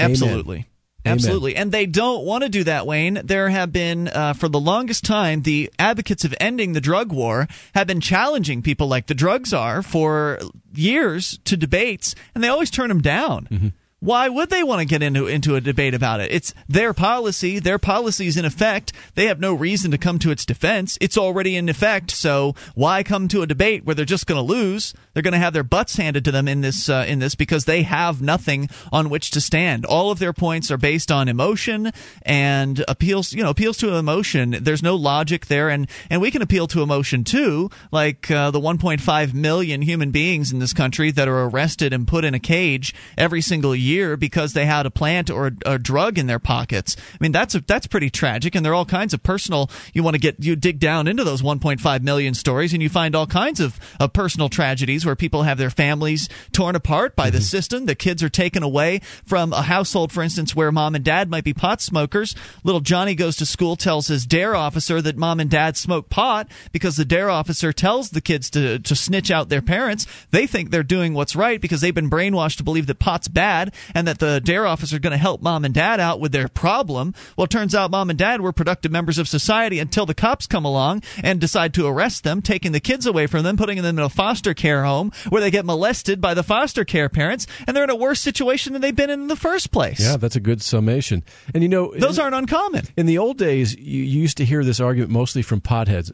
Amen. Absolutely. Amen. And they don't want to do that, Wayne. There have been, uh, for the longest time, the advocates of ending the drug war have been challenging people like the drug czar for years to debates, and they always turn them down. Mm-hmm. Why would they want to get into into a debate about it? It's their policy. Their policy is in effect. They have no reason to come to its defense. It's already in effect. So why come to a debate where they're just going to lose? They're going to have their butts handed to them in this uh, in this because they have nothing on which to stand. All of their points are based on emotion and appeals. You know, appeals to emotion. There's no logic there, and and we can appeal to emotion too, like uh, the 1.5 million human beings in this country that are arrested and put in a cage every single year because they had a plant or a, a drug in their pockets. I mean, that's a, that's pretty tragic, and there are all kinds of personal. You want to get you dig down into those 1.5 million stories, and you find all kinds of, of personal tragedies where people have their families torn apart by the mm-hmm. system. The kids are taken away from a household, for instance, where mom and dad might be pot smokers. Little Johnny goes to school, tells his dare officer that mom and dad smoke pot because the dare officer tells the kids to to snitch out their parents. They think they're doing what's right because they've been brainwashed to believe that pot's bad and that the dare officer is going to help mom and dad out with their problem. Well, it turns out mom and dad were productive members of society until the cops come along and decide to arrest them, taking the kids away from them, putting them in a foster care home where they get molested by the foster care parents, and they're in a worse situation than they've been in in the first place. Yeah, that's a good summation. And you know, Those aren't uncommon. in the old days, you, you used to hear this argument mostly from potheads,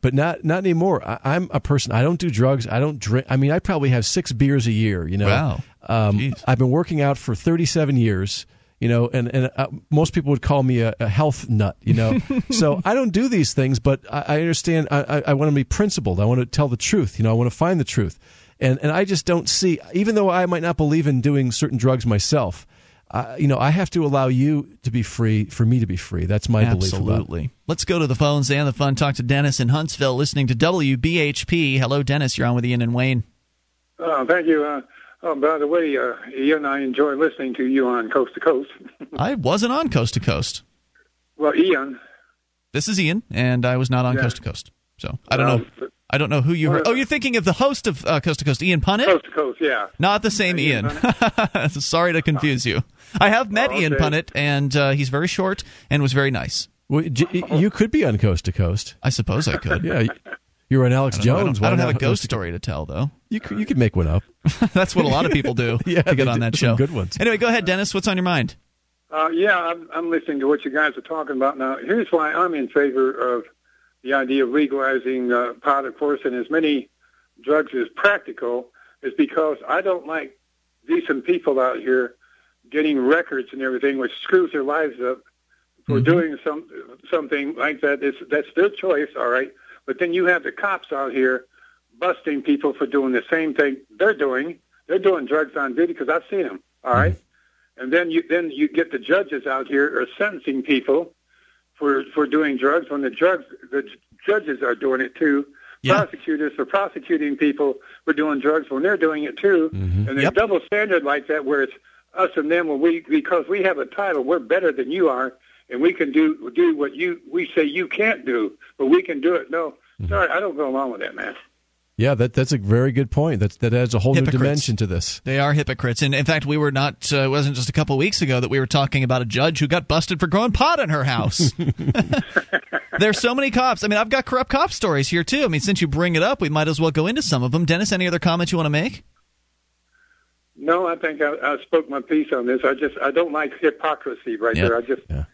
but not not anymore. I, I'm a person. I don't do drugs. I don't drink. I mean, I probably have six beers a year. You know, Wow. Um, I've been working out for 37 years. You know, and and uh, most people would call me a, a health nut. You know, so I don't do these things, but I, I understand. I, I, I want to be principled. I want to tell the truth. You know, I want to find the truth, and and I just don't see. Even though I might not believe in doing certain drugs myself, uh, you know, I have to allow you to be free for me to be free. That's my belief. Absolutely. Let's go to the phones and the fun. Talk to Dennis in Huntsville, listening to WBHP. Hello, Dennis. You're on with Ian and Wayne. Uh, thank you. Uh, oh, by the way, uh, Ian, I enjoy listening to you on Coast to Coast. I wasn't on Coast to Coast. Well, Ian, This is Ian, and I was not on Yeah. Coast to Coast. So I don't Well, know. I don't know who you heard. Oh, you're thinking of the host of uh, Coast to Coast, Ian Punnett? Coast to Coast, yeah. Not the same Ian Ian. Sorry to confuse you. I have met Oh, Ian okay. Punnett, and uh, he's very short and was very nice. Well, you could be on Coast to Coast. I suppose I could. Yeah, you were on Alex I don't, know. I Jones. don't, I don't have a ghost story to tell, though. You could, you could make one up. That's what a lot of people do Yeah, to get on do. that Some show. good ones. Anyway, go ahead, Dennis. What's on your mind? Uh, yeah, I'm, I'm listening to what you guys are talking about now. Here's why I'm in favor of the idea of legalizing uh, pot, of course, and as many drugs as practical, is because I don't like decent people out here getting records and everything, which screws their lives up for doing some something like that. It's, that's their choice, all right. But then you have the cops out here busting people for doing the same thing they're doing. They're doing drugs on video because I've seen them, all right. Mm-hmm. And then you then you get the judges out here are sentencing people for for doing drugs when the drugs the judges are doing it too. Yeah. Prosecutors are prosecuting people for doing drugs when they're doing it too. Mm-hmm. And there's Yep. double standard like that where it's us and them when we because we have a title, we're better than you are and we can do do what you we say you can't do, but we can do it. No. Sorry, I don't go along with that, man. Yeah, that that's a very good point. That that adds a whole Hypocrites. new dimension to this. They are hypocrites, and in fact, we were not. Uh, it wasn't just a couple weeks ago that we were talking about a judge who got busted for growing pot in her house. There's so many cops. I mean, I've got corrupt cop stories here too. I mean, since you bring it up, we might as well go into some of them. Dennis, any other comments you want to make? No, I think I, I spoke my piece on this. I just I don't like hypocrisy right Yep. there. I just I,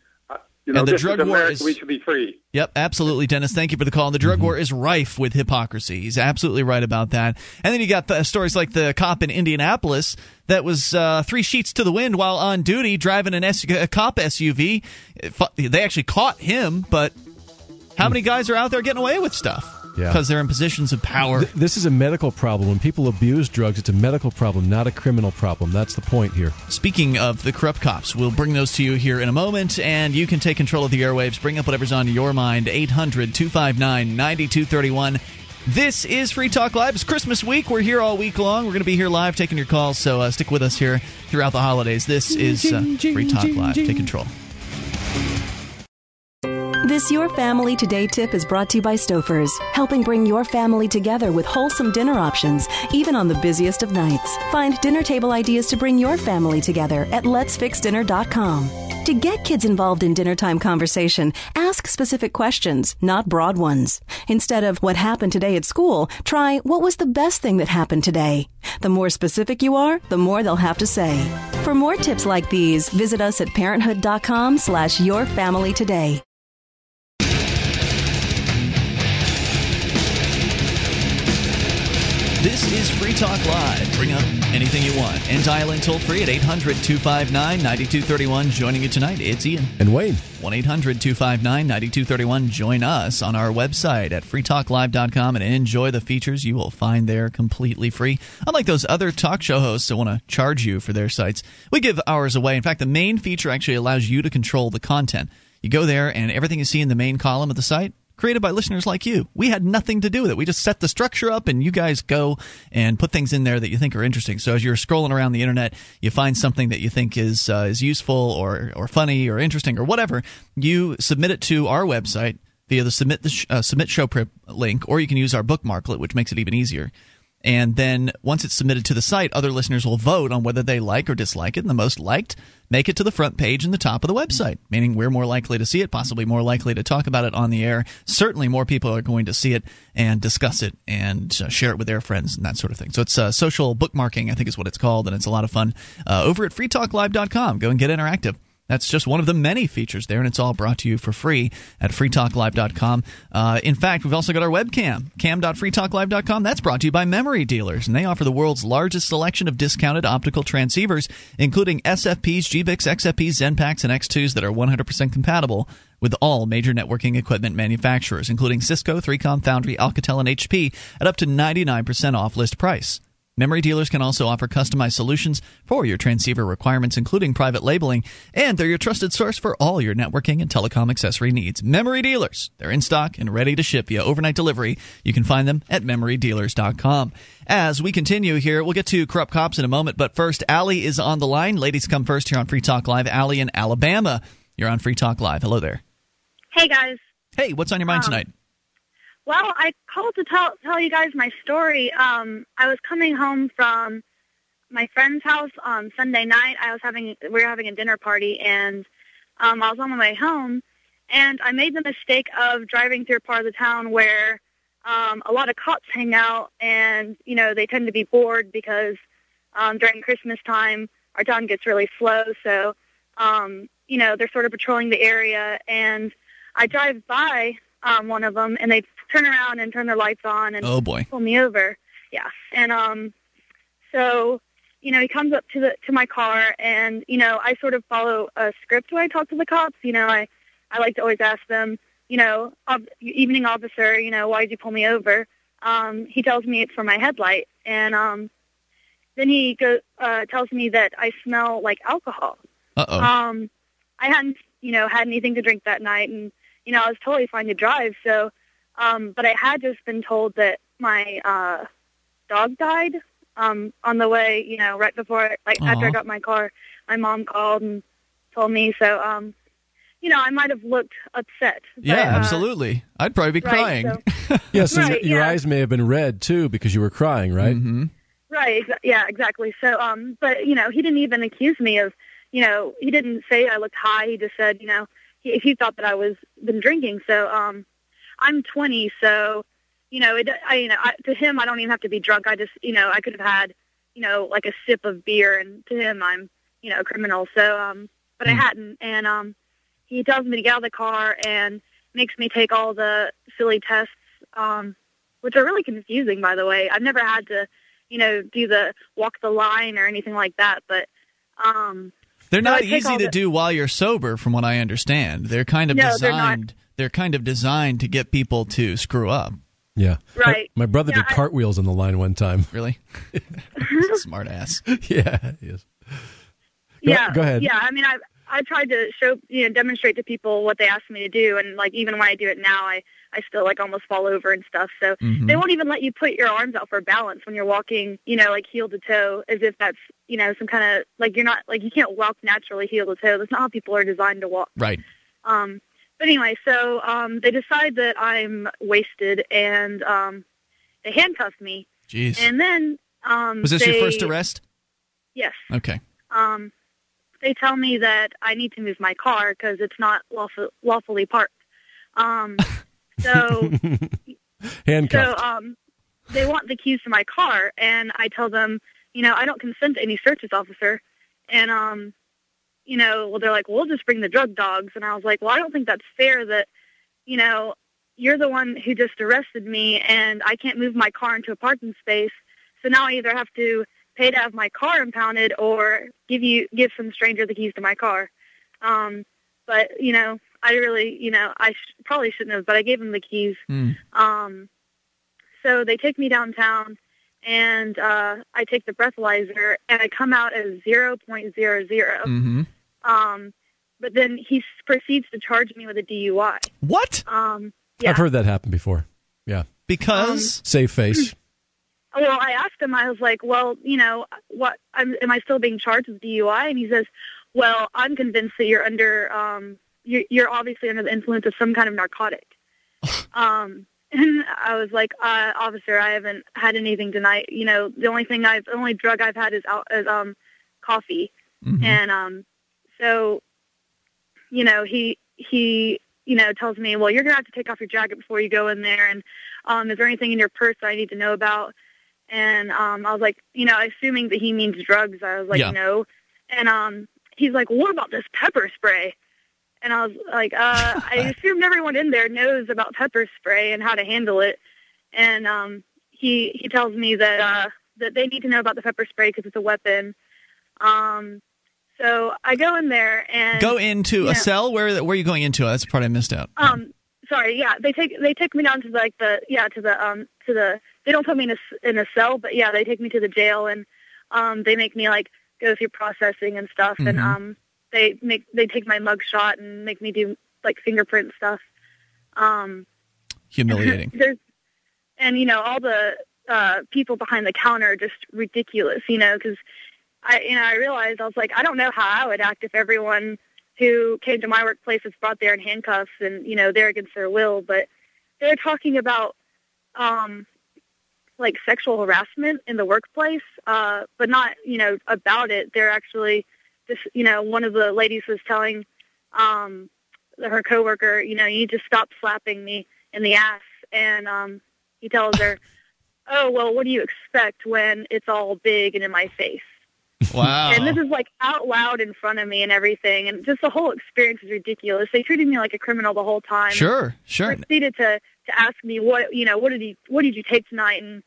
you know And the drug war America. is- We should be free. Yep, absolutely, Dennis. Thank you for the call. And the drug Mm-hmm. war is rife with hypocrisy. He's absolutely right about that. And then you got the stories like the cop in Indianapolis that was uh, three sheets to the wind while on duty driving an S- a cop SUV. They actually caught him, but how many guys are out there getting away with stuff? Yeah. Because they're in positions of power. Th- this is a medical problem. When people abuse drugs, it's a medical problem, not a criminal problem. That's the point here. Speaking of the corrupt cops, we'll bring those to you here in a moment, and you can take control of the airwaves. Bring up whatever's on your mind. 800 259 9231. This is Free Talk Live. It's Christmas week. We're here all week long. We're going to be here live taking your calls, so uh, stick with us here throughout the holidays. This is uh, Free Talk Live. Take control. This Your Family Today tip is brought to you by Stouffer's, helping bring your family together with wholesome dinner options, even on the busiest of nights. Find dinner table ideas to bring your family together at letsfixdinner.com. To get kids involved in dinner time conversation, ask specific questions, not broad ones. Instead of what happened today at school, try what was the best thing that happened today. The more specific you are, the more they'll have to say. For more tips like these, visit us at parenthood.com slash your family today. This is Free Talk Live. Bring up anything you want and dial in toll free at 800 259 9231. Joining you tonight, it's Ian. And Wayne. 1 800 259 9231. Join us on our website at freetalklive.com and enjoy the features you will find there completely free. Unlike those other talk show hosts that want to charge you for their sites, we give ours away. In fact, the main feature actually allows you to control the content. You go there, and everything you see in the main column of the site created by listeners like you. We had nothing to do with it. We just set the structure up, and you guys go and put things in there that you think are interesting. So as you're scrolling around the internet, you find something that you think is uh, is useful or or funny or interesting or whatever. You submit it to our website via the submit the sh- uh, submit show prep link, or you can use our bookmarklet, which makes it even easier. And then once it's submitted to the site, other listeners will vote on whether they like or dislike it. And the most liked make it to the front page and the top of the website, meaning we're more likely to see it, possibly more likely to talk about it on the air. Certainly more people are going to see it and discuss it and uh, share it with their friends and that sort of thing. So it's uh, social bookmarking, I think is what it's called, and it's a lot of fun. Uh, over at freetalklive.com, go and get interactive. That's just one of the many features there, and it's all brought to you for free at freetalklive.com. Uh, in fact, we've also got our webcam, cam.freetalklive.com. That's brought to you by Memory Dealers, and they offer the world's largest selection of discounted optical transceivers, including SFPs, GBICs, XFPs, XENPAKs, and X2s that are 100% compatible with all major networking equipment manufacturers, including Cisco, 3Com, Foundry, Alcatel, and HP, at up to 99% off list price. Memory dealers can also offer customized solutions for your transceiver requirements, including private labeling, and they're your trusted source for all your networking and telecom accessory needs. Memory dealers, they're in stock and ready to ship via overnight delivery. You can find them at memorydealers.com. As we continue here, we'll get to corrupt cops in a moment, but first, Allie is on the line. Ladies come first here on Free Talk Live. Allie in Alabama, you're on Free Talk Live. Hello there. Hey guys. Hey, what's on your mind Um, tonight? Well, I called to tell tell you guys my story. Um, I was coming home from my friend's house on Sunday night. I was having we were having a dinner party, and um, I was on my way home, and I made the mistake of driving through a part of the town where um, a lot of cops hang out, and you know they tend to be bored because um, during Christmas time our town gets really slow. So um, you know they're sort of patrolling the area, and I drive by um, one of them, and they turn around and turn their lights on and Oh, boy. pull me over. Yeah, and um, so you know he comes up to the to my car, and you know I sort of follow a script when I talk to the cops. You know I I like to always ask them, you know, ob- evening officer, you know, why did you pull me over? Um, he tells me it's for my headlight, and um, then he go uh, tells me that I smell like alcohol. Uh oh. Um, I hadn't, you know, had anything to drink that night, and you know, I was totally fine to drive. So, um, but I had just been told that my uh, dog died um, on the way. You know, right before, like after I got my car, my mom called and told me. So, um, you know, I might have looked upset. But, Yeah, uh, absolutely. I'd probably be right, crying. so- Yes, and Right, your yeah. eyes may have been red too because you were crying, right? Mm-hmm. Right. Exa- yeah. Exactly. So, um, but you know, he didn't even accuse me of, you know, he didn't say I looked high. He just said, you know, he he thought that I was been drinking. So, um, I'm 20, so, you know, it. I you know, I, to him, I don't even have to be drunk. I just, you know, I could have had, you know, like a sip of beer, and to him, I'm, you know, a criminal. So, um, but I hadn't, and um, he tells me to get out of the car and makes me take all the silly tests, um, which are really confusing, by the way. I've never had to, you know, do the walk the line or anything like that, but um, They're not take easy to the- do while you're sober, from what I understand. They're kind of No, they're designed. They're, kind of designed to get people to screw up. Yeah. Right. My, my brother Yeah, did I- cartwheels on the line one time. Really? Smart ass. yeah, he is. Go- yeah, go ahead. Yeah, I mean, I I tried to show, you know, demonstrate to people what they asked me to do, and like even when I do it now, I I still like almost fall over and stuff. So Mm-hmm. Mhm. they won't even let you put your arms out for balance when you're walking, you know, like heel to toe, as if that's you know some kind of like you're not like you can't walk naturally heel to toe. That's not how people are designed to walk. Right. Um, but anyway, so um, they decide that I'm wasted, and um, they handcuff me, Jeez. and then um, Was this your first arrest? Yes. Okay. um, they tell me that I need to move my car because it's not lawful, lawfully parked. Um, so, Handcuffed. so um, they want the keys to my car, and I tell them, you know, I don't consent to any searches, officer. And um, you know, well, they're like, we'll just bring the drug dogs, and I was like, well, I don't think that's fair. That, you know, you're the one who just arrested me, and I can't move my car into a parking space. So now I either have to pay to have my car impounded or give you give some stranger the keys to my car. Um, but you know, I really, you know, I sh- probably shouldn't have, but I gave him the keys. Mm. Um, so they take me downtown, and uh, I take the breathalyzer, and I come out as zero point zero zero. Mm-hmm. Um, but then he proceeds to charge me with a DUI. What? Um, yeah. I've heard that happen before. Yeah. Because Save face. Well, I asked him. I was like, "Well, you know, what? I'm, am I still being charged with DUI?" And he says, "Well, I'm convinced that you're under. Um, you're, you're obviously under the influence of some kind of narcotic." um, and I was like, uh, "Officer, I haven't had anything tonight. You know, the only thing I've, the only drug I've had is out, is um, coffee." Mhm. And um, so, you know, he he you know tells me, "Well, you're gonna have to take off your jacket before you go in there." And um, is there anything in your purse that I need to know about? And um, I was like, you know, assuming that he means drugs, I was like, Yeah. no. And um, he's like, what about this pepper spray? And I was like, uh, I assumed everyone in there knows about pepper spray and how to handle it. And um, he he tells me that uh, that they need to know about the pepper spray because it's a weapon. Um, so I go in there and go into you know, a cell. Where where are you going into? That's the part I missed out. um, sorry, yeah, they take they take me down to like the yeah to the um to the they don't put me in a in a cell, but yeah, they take me to the jail and um they make me like go through processing and stuff, and Mhm. um they make they take my mug shot and make me do like fingerprint stuff. Um, Humiliating. there's and you know all the uh people behind the counter are just ridiculous you know because i you know i realized i was like i don't know how i would act if everyone who came to my workplace was brought there in handcuffs and you know they're against their will but they're talking about um like sexual harassment in the workplace uh but not you know about it. They're actually just you know one of the ladies was telling um her coworker you know you need to stop slapping me in the ass. And um he tells her oh well what do you expect when it's all big and in my face Wow. and this is like out loud in front of me and everything and just the whole experience is ridiculous they treated me like a criminal the whole time Sure, sure. proceeded to to ask me what you know what did he what did you take tonight and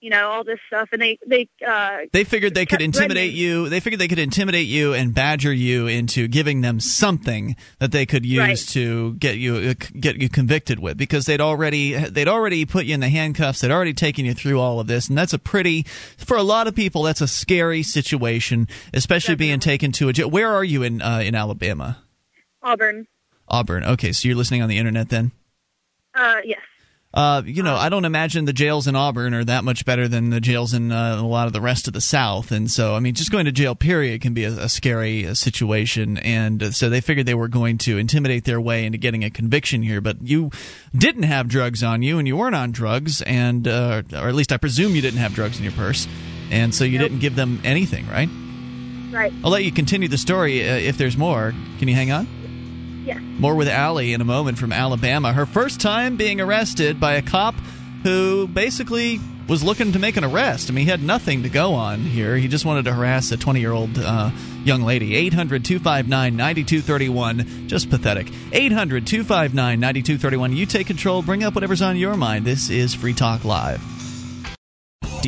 you know all this stuff and they they uh They figured they could intimidate threatening- you. They figured they could intimidate you and badger you into giving them something that they could use Right. to get you uh, get you convicted with because they'd already they'd already put you in the handcuffs. They'd already taken you through all of this, and that's a pretty for a lot of people that's a scary situation, especially being taken to a jail. Where are you in uh, in Alabama? auburn Auburn. Okay, so you're listening on the internet then. uh yes Uh, you know, I don't imagine the jails in Auburn are that much better than the jails in uh, a lot of the rest of the South, and so I mean, just going to jail period can be a, a scary uh, situation, and uh, so they figured they were going to intimidate their way into getting a conviction here. But you didn't have drugs on you, and you weren't on drugs, and uh, or at least I presume you didn't have drugs in your purse, and so you didn't give them anything, right? Right. I'll let you continue the story uh, if there's more. Can you hang on? More with Allie in a moment from Alabama. Her first time being arrested by a cop who basically was looking to make an arrest. I mean, he had nothing to go on here. He just wanted to harass a 20 year old uh, young lady. 800 259 9231. Just pathetic. 800 259 9231. You take control. Bring up whatever's on your mind. This is Free Talk Live.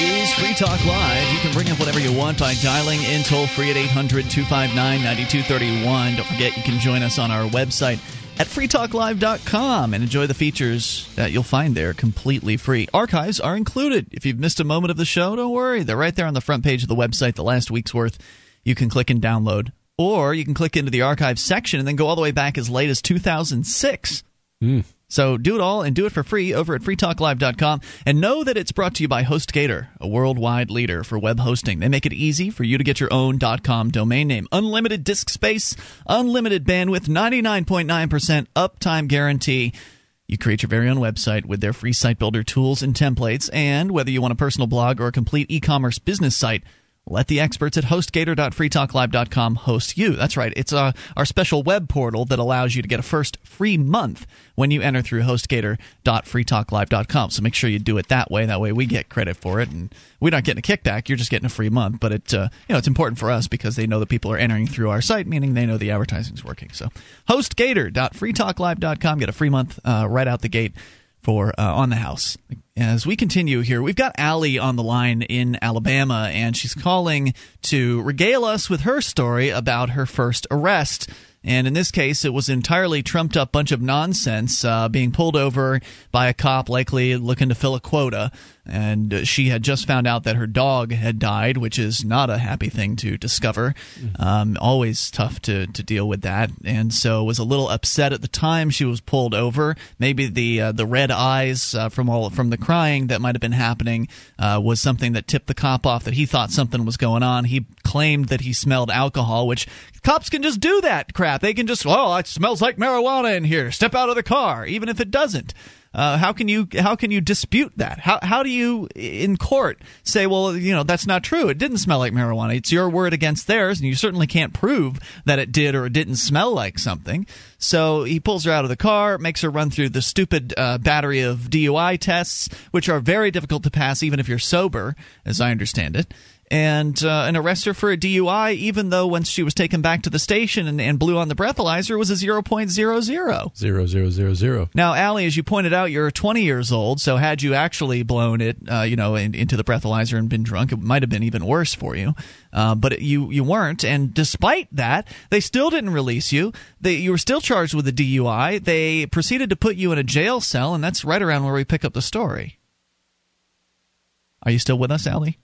is Free Talk Live. You can bring up whatever you want by dialing in toll free at 800 259 9231. Don't forget, you can join us on our website at freetalklive.com and enjoy the features that you'll find there completely free. Archives are included. If you've missed a moment of the show, don't worry. They're right there on the front page of the website, the last week's worth. You can click and download. Or you can click into the archives section and then go all the way back as late as 2006. Hmm. So do it all and do it for free over at freetalklive.com. And know that it's brought to you by HostGator, a worldwide leader for web hosting. They make it easy for you to get your own .com domain name. Unlimited disk space, unlimited bandwidth, 99.9% uptime guarantee. You create your very own website with their free site builder tools and templates. And whether you want a personal blog or a complete e-commerce business site, let the experts at hostgator.freetalklive.com host you. That's right. It's uh, our special web portal that allows you to get a first free month when you enter through hostgator.freetalklive.com. So make sure you do it that way. That way we get credit for it, and we're not getting a kickback. You're just getting a free month. But it, uh, you know, it's important for us because they know that people are entering through our site, meaning they know the advertising's working. So hostgator.freetalklive.com. Get a free month uh, right out the gate for uh, on the house. As we continue here, we've got Allie on the line in Alabama, and she's calling to regale us with her story about her first arrest. And in this case, it was entirely trumped up bunch of nonsense, uh, being pulled over by a cop, likely looking to fill a quota. And uh, she had just found out that her dog had died, which is not a happy thing to discover. Um, always tough to, to deal with that. And so was a little upset at the time she was pulled over. Maybe the uh, the red eyes uh, from all from the crying that might have been happening uh, was something that tipped the cop off that he thought something was going on. He claimed that he smelled alcohol, which cops can just do that crap. They can just, oh, it smells like marijuana in here. Step out of the car, even if it doesn't. Uh, how can you how can you dispute that? How how do you in court say, well, you know, that's not true. It didn't smell like marijuana. It's your word against theirs, and you certainly can't prove that it did or it didn't smell like something. So he pulls her out of the car, makes her run through the stupid uh, battery of DUI tests, which are very difficult to pass even if you're sober, as I understand it and uh, and arrest her for a DUI, even though once she was taken back to the station and, and blew on the breathalyzer, it was a 0.00. Zero zero zero zero. Now, Allie, as you pointed out, you're 20 years old, so had you actually blown it, uh, you know, in, into the breathalyzer and been drunk, it might have been even worse for you. Uh, but it, you you weren't, and despite that, they still didn't release you. They, you were still charged with a DUI. They proceeded to put you in a jail cell, and that's right around where we pick up the story. Are you still with us, Allie?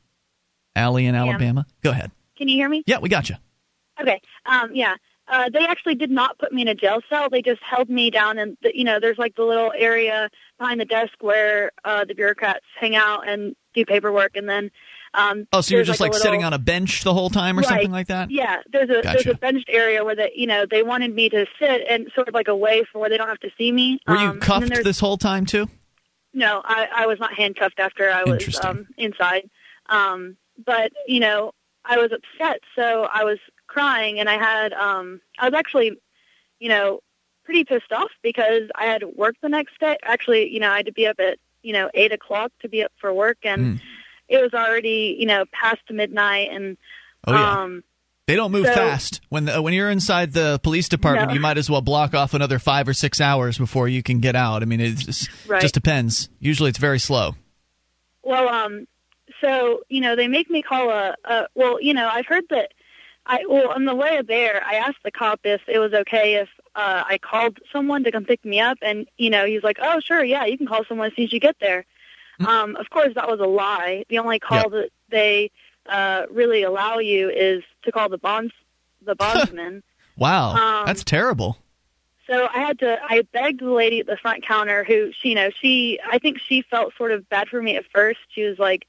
Allie in Alabama. Go ahead. Can you hear me? Yeah, we got you. Okay. Um, yeah. Uh, they actually did not put me in a jail cell. They just held me down, and the, you know, there's like the little area behind the desk where uh, the bureaucrats hang out and do paperwork, and then. Um, Oh, so you're just like, a little, sitting on a bench the whole time or Right. something like that? Yeah, there's a there's a benched area where they you know they wanted me to sit and sort of like away from where they don't have to see me. Were um, you then cuffed this whole time too? No, I, I was not handcuffed after I was um, inside. Um, but you know, I was upset, so I was crying, and I had um, I was actually, you know, pretty pissed off because I had work the next day. Actually, you know, I had to be up at you know eight o'clock to be up for work, and Hmm. it was already you know past midnight, and Oh, yeah. um, They don't move So- fast. When the, when you're inside the police department, No. you might as well block off another five or six hours before you can get out. I mean, it just, Right. just depends. Usually, it's very slow. Well, um, so you know, they make me call a, a. Well, you know, I've heard that. I well, on the way there, I asked the cop if it was okay if uh, I called someone to come pick me up, and you know, he's like, "Oh, sure, yeah, you can call someone as soon as you get there." Um, of course, that was a lie. The only call Yep. that they uh, really allow you is to call the bonds, the bondsman. Wow, Um, that's terrible. So I had to. I begged the lady at the front counter, who she, you know, she. I think she felt sort of bad for me at first. She was like,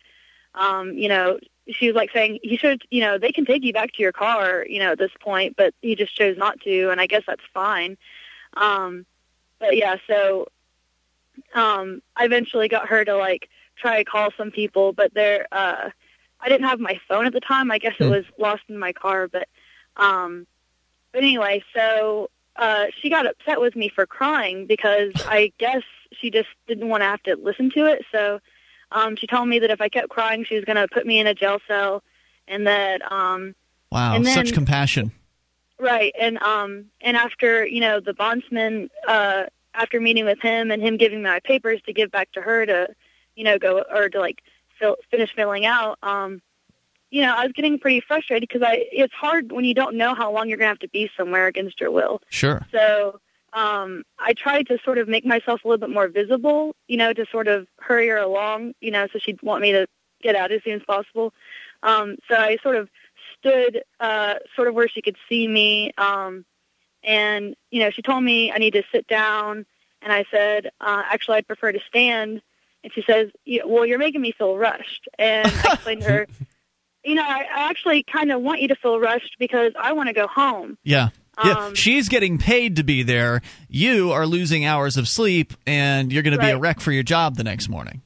um, you know, she was like saying, "He should, you know, they can take you back to your car, you know, at this point, but he just chose not to, and I guess that's fine." Um, but yeah, so um, I eventually got her to like try to call some people, but they're. Uh, I didn't have my phone at the time. I guess it was lost in my car, but. Um, but anyway, so uh, she got upset with me for crying because I guess she just didn't want to have to listen to it. So um, she told me that if I kept crying, she was going to put me in a jail cell, and that um, Wow, and then- such compassion. right. And um, and after you know the bondsman, uh, after meeting with him and him giving me my papers to give back to her to, you know, go or to like fill, finish filling out. Um, you know, I was getting pretty frustrated because I it's hard when you don't know how long you're going to have to be somewhere against your will. Sure. So um, I tried to sort of make myself a little bit more visible, you know, to sort of hurry her along, you know, so she'd want me to get out as soon as possible. Um, so I sort of stood uh, sort of where she could see me, um, and you know, she told me I need to sit down, and I said, uh, actually, I'd prefer to stand. And she says, "Yeah, "Well, you're making me feel rushed." And I explained to her, you know, I, I actually kind of want you to feel rushed because I want to go home. Yeah. Yeah, Um, she's getting paid to be there. You are losing hours of sleep, and you're going to be a wreck for your job the next morning.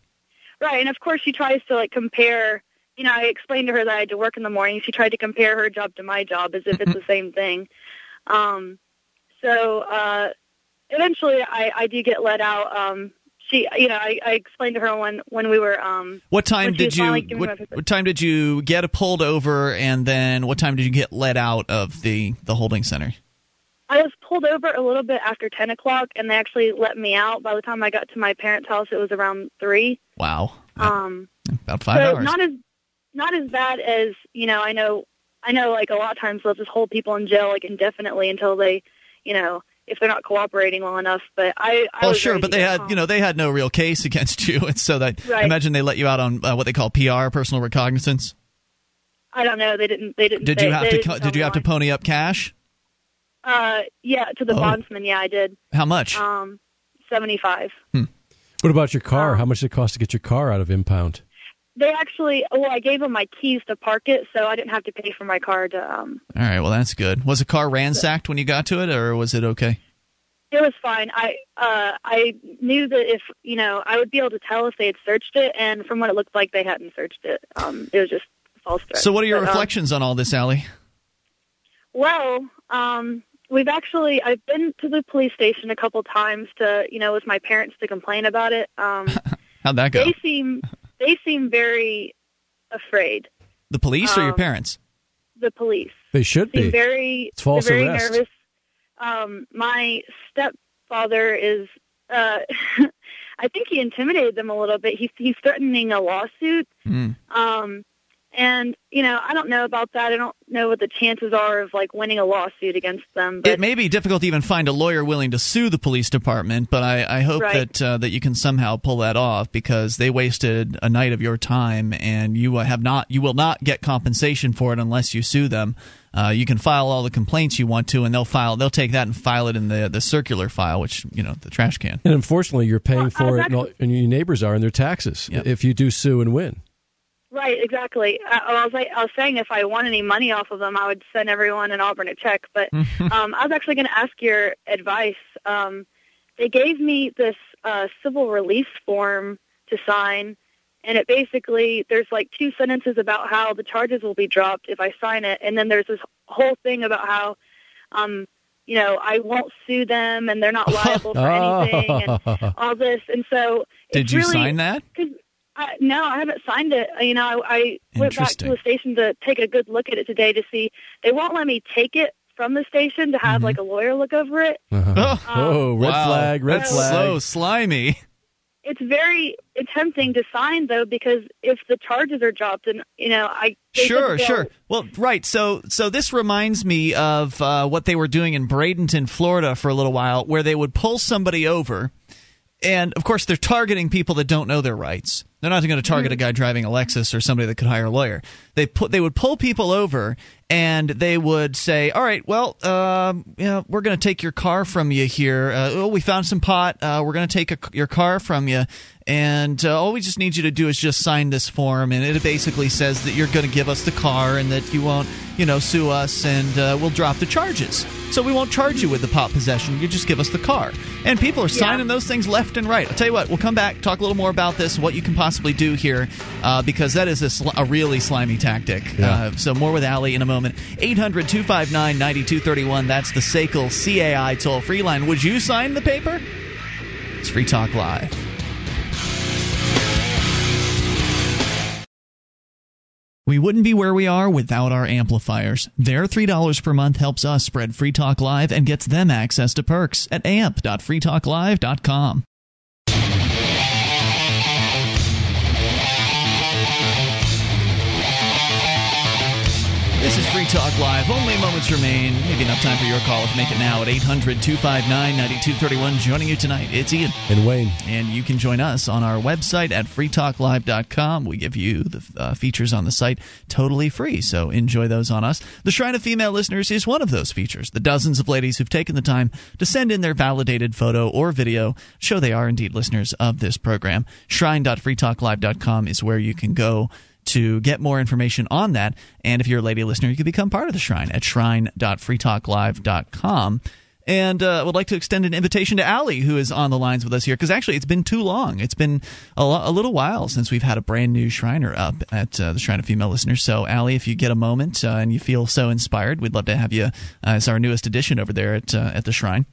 Right, and of course she tries to like compare. You know, I explained to her that I had to work in the morning. She tried to compare her job to my job as if it's the same thing. Um, so uh, eventually, I, I do get let out. Um, she, you know, I, I explained to her when when we were. Um, What time did you finally giving me my what, what time did you get pulled over, and then what time did you get let out of the the holding center? I was pulled over a little bit after ten o'clock, and they actually let me out. By the time I got to my parents' house, it was around three. Wow, Um, about five so hours. not as not as bad as you know. I know I know like a lot of times they'll just hold people in jail like indefinitely until they, you know, if they're not cooperating well enough. But I, I well, was sure, but they had home. you know they had no real case against you, and so that Right. I imagine they let you out on uh, what they call PR, personal recognizance. I don't know. They didn't. They didn't. Did say, you have to didn't co- did you me have to pony up cash? Uh, yeah, to the Oh. bondsman. Yeah, I did. How much? Um, seventy five. Hmm. What about your Um, car? How much did it cost to get your car out of impound? They actually. Well, I gave them my keys to park it, so I didn't have to pay for my car to. Um, All right, well that's good. Was the car ransacked when you got to it, or was it okay? It was fine. I uh I knew that if you know I would be able to tell if they had searched it, and from what it looked like, they hadn't searched it. Um, it was just false threats. So, what are your But, um, reflections on all this, Allie? well, um, we've actually I've been to the police station a couple times to you know with my parents to complain about it. Um, How'd that go? they seem they seem very afraid. The police or your um, parents? The police They should seem be. very It's false they're very arrest. nervous. Um, my stepfather is. Uh, I think he intimidated them a little bit. He's he's threatening a lawsuit. Mm. Um, and you know, I don't know about that. I don't know what the chances are of like winning a lawsuit against them. But It may be difficult to even find a lawyer willing to sue the police department, but I, I hope Right. that uh, that you can somehow pull that off because they wasted a night of your time, and you have not you will not get compensation for it unless you sue them. Uh, you can file all the complaints you want to, and they'll file they'll take that and file it in the the circular file, which you know the trash can. And unfortunately, you're paying for I've it, and, all, and your neighbors are in their taxes Yep. if you do sue and win. Right, exactly. I, I was like, I was saying if I won any money off of them, I would send everyone in Auburn a check. But um, I was actually going to ask your advice. Um, they gave me this uh, civil release form to sign, and it basically there's like two sentences about how the charges will be dropped if I sign it, and then there's this whole thing about how, um, you know, I won't sue them and they're not liable for anything and all this. And so Did you really, sign that? 'Cause- I, no, I haven't signed it. You know, I, I went back to the station to take a good look at it today to see. They won't let me take it from the station to have Mm-hmm. like a lawyer look over it. Uh-huh. oh, red Wow. flag, red That's flag. so slimy. It's very tempting to sign though because if the charges are dropped, and you know, I Sure, sure. Well, right. So, so this reminds me of uh, what they were doing in Bradenton, Florida, for a little while, where they would pull somebody over, and of course, they're targeting people that don't know their rights. They're not going to target a guy driving a Lexus or somebody that could hire a lawyer. They put they would pull people over and they would say, "All right, well, um, you know, we're going to take your car from you here. Uh, oh, we found some pot. Uh, we're going to take a, your car from you, and uh, all we just need you to do is just sign this form, and it basically says that you're going to give us the car and that you won't, you know, sue us, and uh, we'll drop the charges. So we won't charge you with the pot possession. You just give us the car." And people are signing those things left and right. I'll tell you what. We'll come back talk a little more about this, what you can possibly do here, uh, because that is a, sl- a really slimy tactic. Yeah. Uh, so more with Allie in a moment. 800 259 9231. That's the SACL CAI toll free line. Would you sign the paper? It's Free Talk Live. We wouldn't be where we are without our amplifiers. Their $3 per month helps us spread Free Talk Live and gets them access to perks at amp.freetalklive.com. This is Free Talk Live. Only moments remain. Maybe enough time for your call. Let's make it now at 800 259 9231. Joining you tonight, it's Ian. And Wayne. And you can join us on our website at freetalklive.com. We give you the uh, features on the site totally free, so enjoy those on us. The Shrine of Female Listeners is one of those features. The dozens of ladies who've taken the time to send in their validated photo or video show they are indeed listeners of this program. Shrine.freetalklive.com is where you can go to get more information on that. And if you're a lady listener, you can become part of the Shrine at shrine.freetalklive.com. And uh, I would like to extend an invitation to Allie, who is on the lines with us here, because actually it's been too long. It's been a, lo- a little while since we've had a brand new Shriner up at uh, the Shrine of Female Listeners. So, Allie, if you get a moment uh, and you feel so inspired, we'd love to have you uh, as our newest addition over there at uh, at the Shrine.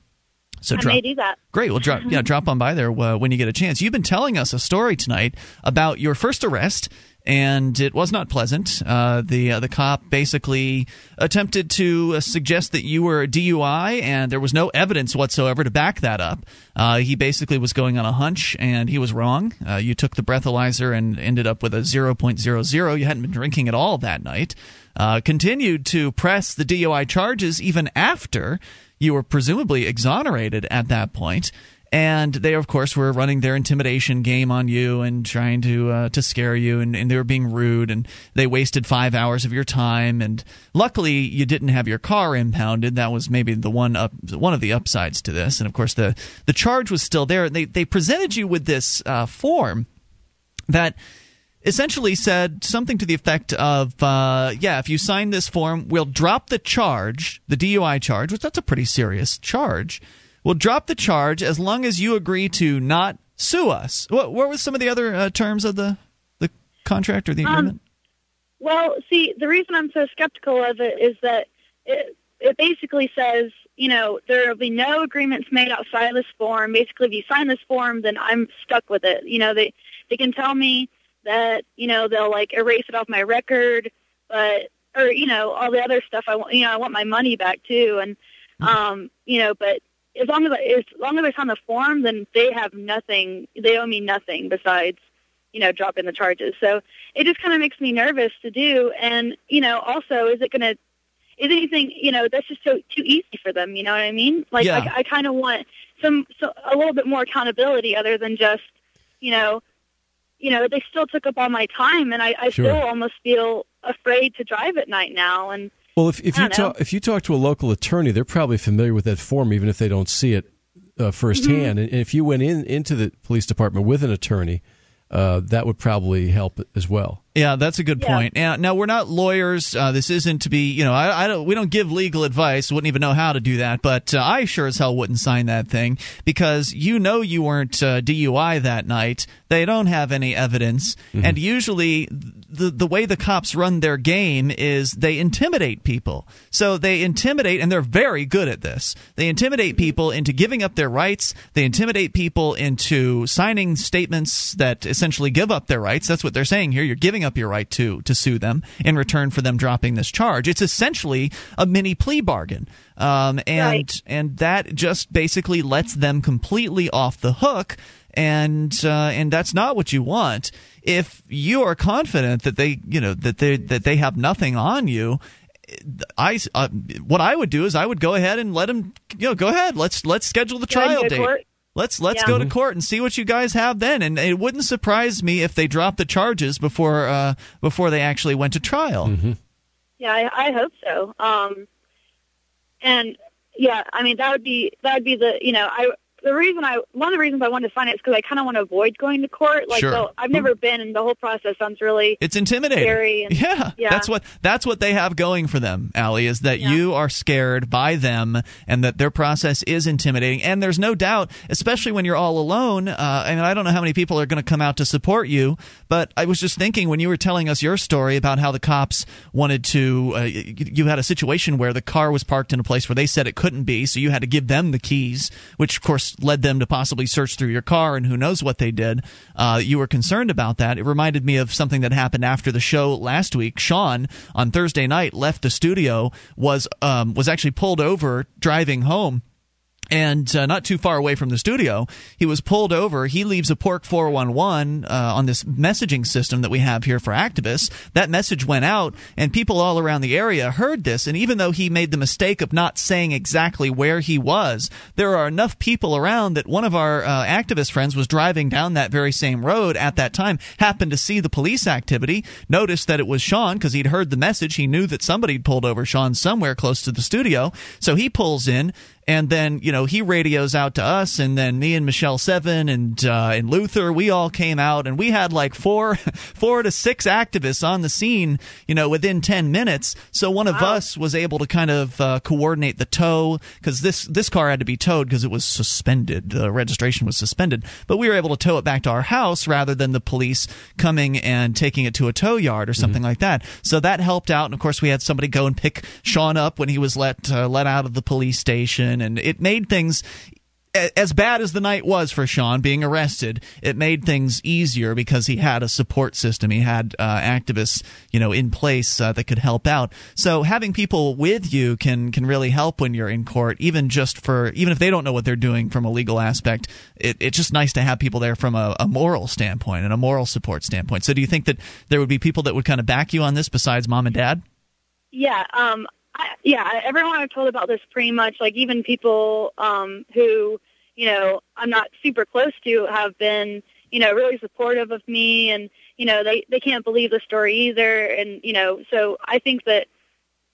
So I drop, may do that. Great. Well, drop yeah, drop on by there uh, when you get a chance. You've been telling us a story tonight about your first arrest, and it was not pleasant. Uh, the uh, the cop basically attempted to uh, suggest that you were a DUI, and there was no evidence whatsoever to back that up. Uh, he basically was going on a hunch, and he was wrong. Uh, you took the breathalyzer and ended up with a 0.00. You hadn't been drinking at all that night. Uh, continued to press the DUI charges even after you were presumably exonerated at that point and they of course were running their intimidation game on you and trying to uh, to scare you and, and they were being rude and they wasted five hours of your time and luckily you didn't have your car impounded that was maybe the one up one of the upsides to this and of course the the charge was still there they they presented you with this uh, form that essentially said something to the effect of, uh, yeah, if you sign this form, we'll drop the charge, the DUI charge, which that's a pretty serious charge. We'll drop the charge as long as you agree to not sue us. What, what were some of the other uh, terms of the the contract or the agreement? Um, well, see, the reason I'm so skeptical of it is that it, it basically says, you know, there will be no agreements made outside of this form. Basically, if you sign this form, then I'm stuck with it. You know, they they can tell me that you know they'll like erase it off my record, but or you know all the other stuff. I want you know I want my money back too, and um you know, but as long as I, as long as I sign the form, then they have nothing. They owe me nothing besides you know dropping the charges. So it just kind of makes me nervous to do. And you know, also, is it going to is anything you know that's just so too easy for them? You know what I mean? Like Yeah. I, I kind of want some so, a little bit more accountability other than just you know you know they still took up all my time and I, I Sure. still almost feel afraid to drive at night now and Well, if, if you know. talk if you talk to a local attorney, they're probably familiar with that form, even if they don't see it uh, firsthand. And if you went in into the police department with an attorney, uh, that would probably help as well. Yeah, that's a good Yeah. point. Now, now we're not lawyers. Uh, this isn't to be, you know, I, I don't. We don't give legal advice. Wouldn't even know how to do that. But uh, I sure as hell wouldn't sign that thing because you know you weren't uh, DUI that night. They don't have any evidence, and usually the the way the cops run their game is they intimidate people. So they intimidate, and they're very good at this. They intimidate people into giving up their rights. They intimidate people into signing statements that essentially give up their rights. That's what they're saying here. You're giving up your right to to sue them in return for them dropping this charge. It's essentially a mini plea bargain. Um, and and that just basically lets them completely off the hook and uh, and that's not what you want. If you are confident that they, you know, that they that they have nothing on you, I uh, what I would do is I would go ahead and let them, you know, go ahead. Let's let's schedule the Go ahead and trial date. court? Let's let's Yeah. go to court and see what you guys have then. And it wouldn't surprise me if they dropped the charges before uh, before they actually went to trial. Yeah, I, I hope so. Um, and yeah, I mean that would be that would be the you know I the reason I one of the reasons I wanted to sign it is because I kind of want to avoid going to court. Like Sure. so I've never been, and the whole process sounds really It's intimidating. And, Yeah, yeah. that's what that's what they have going for them, Allie, is that you are scared by them and that their process is intimidating. And there's no doubt, especially when you're all alone. Uh, and I don't know how many people are going to come out to support you, but I was just thinking when you were telling us your story about how the cops wanted to, uh, you, you had a situation where the car was parked in a place where they said it couldn't be, so you had to give them the keys, which of course led them to possibly search through your car and who knows what they did. Uh, you were concerned about that. It reminded me of something that happened after the show last week. Sean on Thursday night left the studio, was um, was actually pulled over driving home and uh, not too far away from the studio, he was pulled over. He leaves a Porc 411 uh, on this messaging system that we have here for activists. That message went out, and people all around the area heard this. And even though he made the mistake of not saying exactly where he was, there are enough people around that one of our uh, activist friends was driving down that very same road at that time, happened to see the police activity, noticed that it was Sean because he'd heard the message. He knew that somebody pulled over Sean somewhere close to the studio. So he pulls in and then you know he radios out to us and then me and michelle seven and uh, and luther we all came out and we had like four four to six activists on the scene you know within 10 minutes. So one of us was able to kind of uh, coordinate the tow because this this car had to be towed because it was suspended. The registration was suspended. But we were able to tow it back to our house rather than the police coming and taking it to a tow yard or something like that. So that helped out and of course we had somebody go and pick sean up when he was let uh, let out of the police station and it made things as bad as the night was for Sean being arrested, it made things easier because he had a support system. He had uh, activists, you know, in place uh, that could help out. So having people with you can can really help when you're in court, even just for even if they don't know what they're doing from a legal aspect. It, it's just nice to have people there from a, a moral standpoint and a moral support standpoint. So do you think that there would be people that would kind of back you on this besides mom and dad? Yeah, um, I, yeah. Everyone I've told about this, pretty much, like even people um, who, you know, I'm not super close to, have been, you know, really supportive of me, and you know, they they can't believe the story either, and you know, so I think that,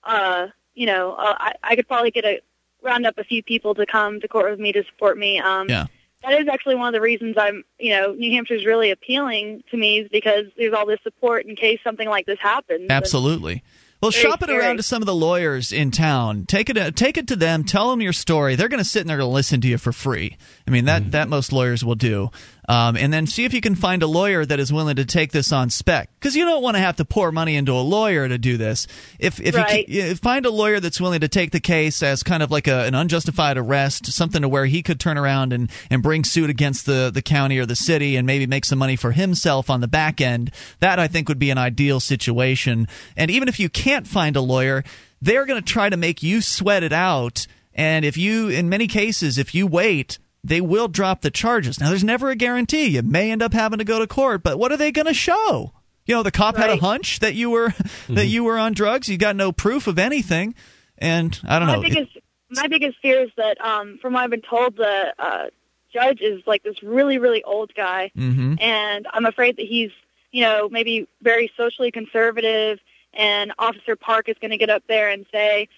uh, you know, uh, I I could probably get a round up a few people to come to court with me to support me. Um, Yeah. That is actually one of the reasons I'm, you know, New Hampshire's really appealing to me is because there's all this support in case something like this happens. Absolutely. Well, Very shop it scary. around to some of the lawyers in town. Take it, take it to them. Tell them your story. They're going to sit and they're going to listen to you for free. I mean that mm. that most lawyers will do. Um, and then see if you can find a lawyer that is willing to take this on spec, because you don't want to have to pour money into a lawyer to do this. If if Right. you, can, find a lawyer that's willing to take the case as kind of like a, an unjustified arrest, something to where he could turn around and, and bring suit against the, the county or the city and maybe make some money for himself on the back end. That I think would be an ideal situation. And even if you can't find a lawyer, they're going to try to make you sweat it out. And if you, in many cases, if you wait, they will drop the charges. Now, there's never a guarantee. You may end up having to go to court, but what are they going to show? You know, the cop had a hunch that you were that you were on drugs. You got no proof of anything, and I don't my know. biggest my biggest fear is that um from what I've been told the uh judge is like this really really old guy Mhm. and I'm afraid that he's you know maybe very socially conservative and Officer Park is going to get up there and say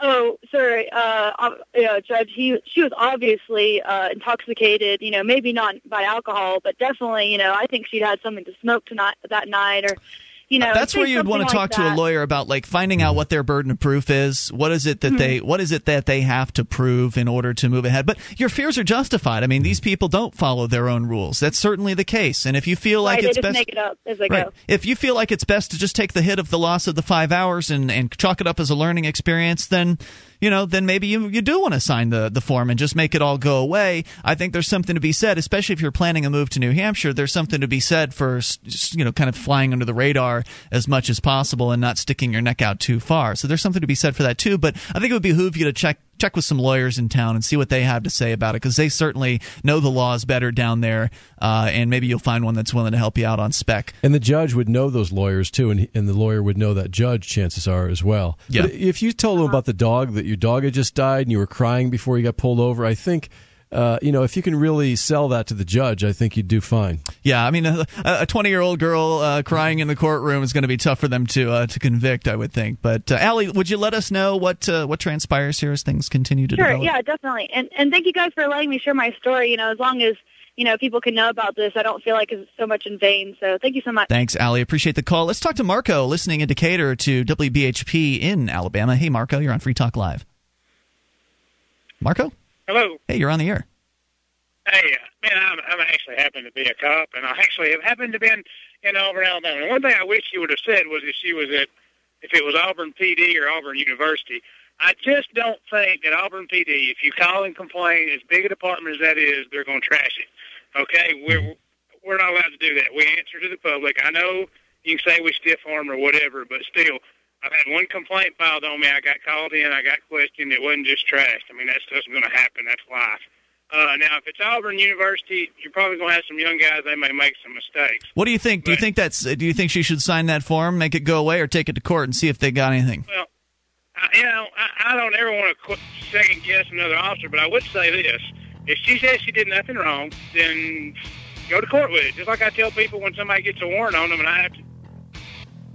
oh sir uh know judge he she was obviously uh intoxicated you know maybe not by alcohol but definitely you know I think she'd had something to smoke tonight that night or you know, that's where you'd want to talk like to a lawyer about like finding out what their burden of proof is. What is it that Hmm. they what is it that they have to prove in order to move ahead? But your fears are justified. I mean, these people don't follow their own rules. That's certainly the case. And if you feel like right, it's best make it up as they Right. go. If you feel like it's best to just take the hit of the loss of the five hours and, and chalk it up as a learning experience, then you know, then maybe you, you do want to sign the, the form and just make it all go away. I think there's something to be said, especially if you're planning a move to New Hampshire. There's something to be said for you know kind of flying under the radar as much as possible and not sticking your neck out too far. So there's something to be said for that too. But I think it would behoove you to check check with some lawyers in town and see what they have to say about it because they certainly know the laws better down there, uh, and maybe you'll find one that's willing to help you out on spec. And the judge would know those lawyers too, and, and the lawyer would know that judge. Chances are as well. Yeah. But if you told them about the dog that your dog had just died and you were crying before you got pulled over, I think, uh, you know, if you can really sell that to the judge, I think you'd do fine. Yeah, I mean, a- a 20 year old girl uh, crying in the courtroom is going to be tough for them to uh, to convict, I would think. But uh, Allie, would you let us know what uh, what transpires here as things continue to Sure, develop? yeah, definitely. And and thank you guys for letting me share my story. You know, as long as you know people can know about this, I don't feel like it's so much in vain. So thank you so much. Thanks, Allie. Appreciate the call. Let's talk to Marco, listening in Decatur to WBHP in Alabama. Hey, Marco, you're on Free Talk Live. Marco, Hello. hey, you're on the air. Hey, uh, man, I'm, I'm actually happen to be a cop, and I actually have happened to be in, in Auburn, Alabama. And one thing I wish she would have said was if she was at, if it was Auburn PD or Auburn University. I just don't think that Auburn PD, if you call and complain, as big a department as that is, they're going to trash it. Okay, we're we're not allowed to do that. We answer to the public. I know you can say we stiff arm or whatever, but still, I've had one complaint filed on me. I got called in. I got questioned. It wasn't just trashed. I mean, that stuff's going to happen. That's life. Uh, now, if it's Auburn University, you're probably going to have some young guys. They may make some mistakes. What do you think? Do you think that's? Do you think she should sign that form, make it go away, or take it to court and see if they got anything? Well, I, you know, I, I don't ever want to qu- second guess another officer, but I would say this: if she says she did nothing wrong, then go to court with it. Just like I tell people when somebody gets a warrant on them, and I have to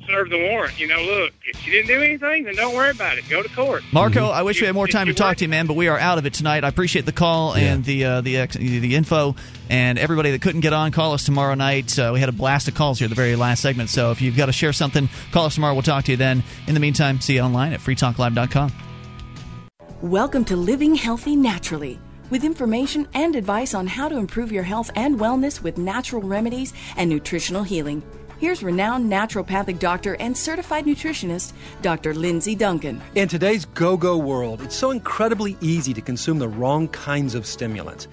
serve the warrant. You know, look, if you didn't do anything, then don't worry about it. Go to court. Marco, I wish we had more time to you talk to you, man, but we are out of it tonight. I appreciate the call and the uh, the ex- the info, and everybody that couldn't get on, call us tomorrow night. Uh, we had a blast of calls here the very last segment, so if you've got to share something, call us tomorrow. We'll talk to you then. In the meantime, see you online at freetalklive.com. Welcome to Living Healthy Naturally. With information and advice on how to improve your health and wellness with natural remedies and nutritional healing. Here's renowned naturopathic doctor and certified nutritionist, Dr. Lindsay Duncan. In today's go go world, it's so incredibly easy to consume the wrong kinds of stimulants.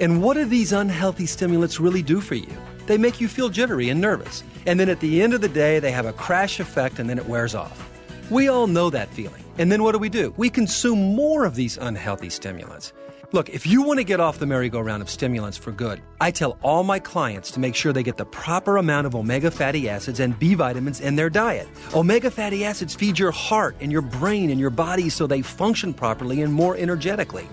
And what do these unhealthy stimulants really do for you? They make you feel jittery and nervous. And then at the end of the day, they have a crash effect and then it wears off. We all know that feeling. And then what do we do? We consume more of these unhealthy stimulants. Look, if you want to get off the merry-go-round of stimulants for good, I tell all my clients to make sure they get the proper amount of omega fatty acids and B vitamins in their diet. Omega fatty acids feed your heart and your brain and your body so they function properly and more energetically.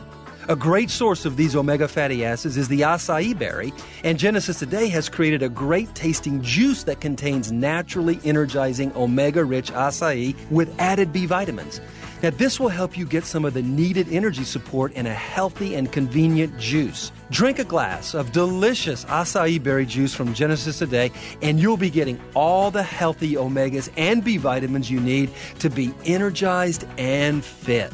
A great source of these omega fatty acids is the acai berry, and Genesis Today has created a great tasting juice that contains naturally energizing omega rich acai with added B vitamins. Now, this will help you get some of the needed energy support in a healthy and convenient juice. Drink a glass of delicious acai berry juice from Genesis Today, and you'll be getting all the healthy omegas and B vitamins you need to be energized and fit.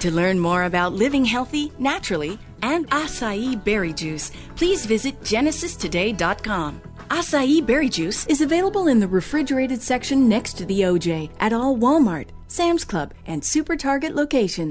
To learn more about living healthy naturally and acai berry juice, please visit genesistoday.com. Acai berry juice is available in the refrigerated section next to the OJ at all Walmart, Sam's Club, and Super Target locations.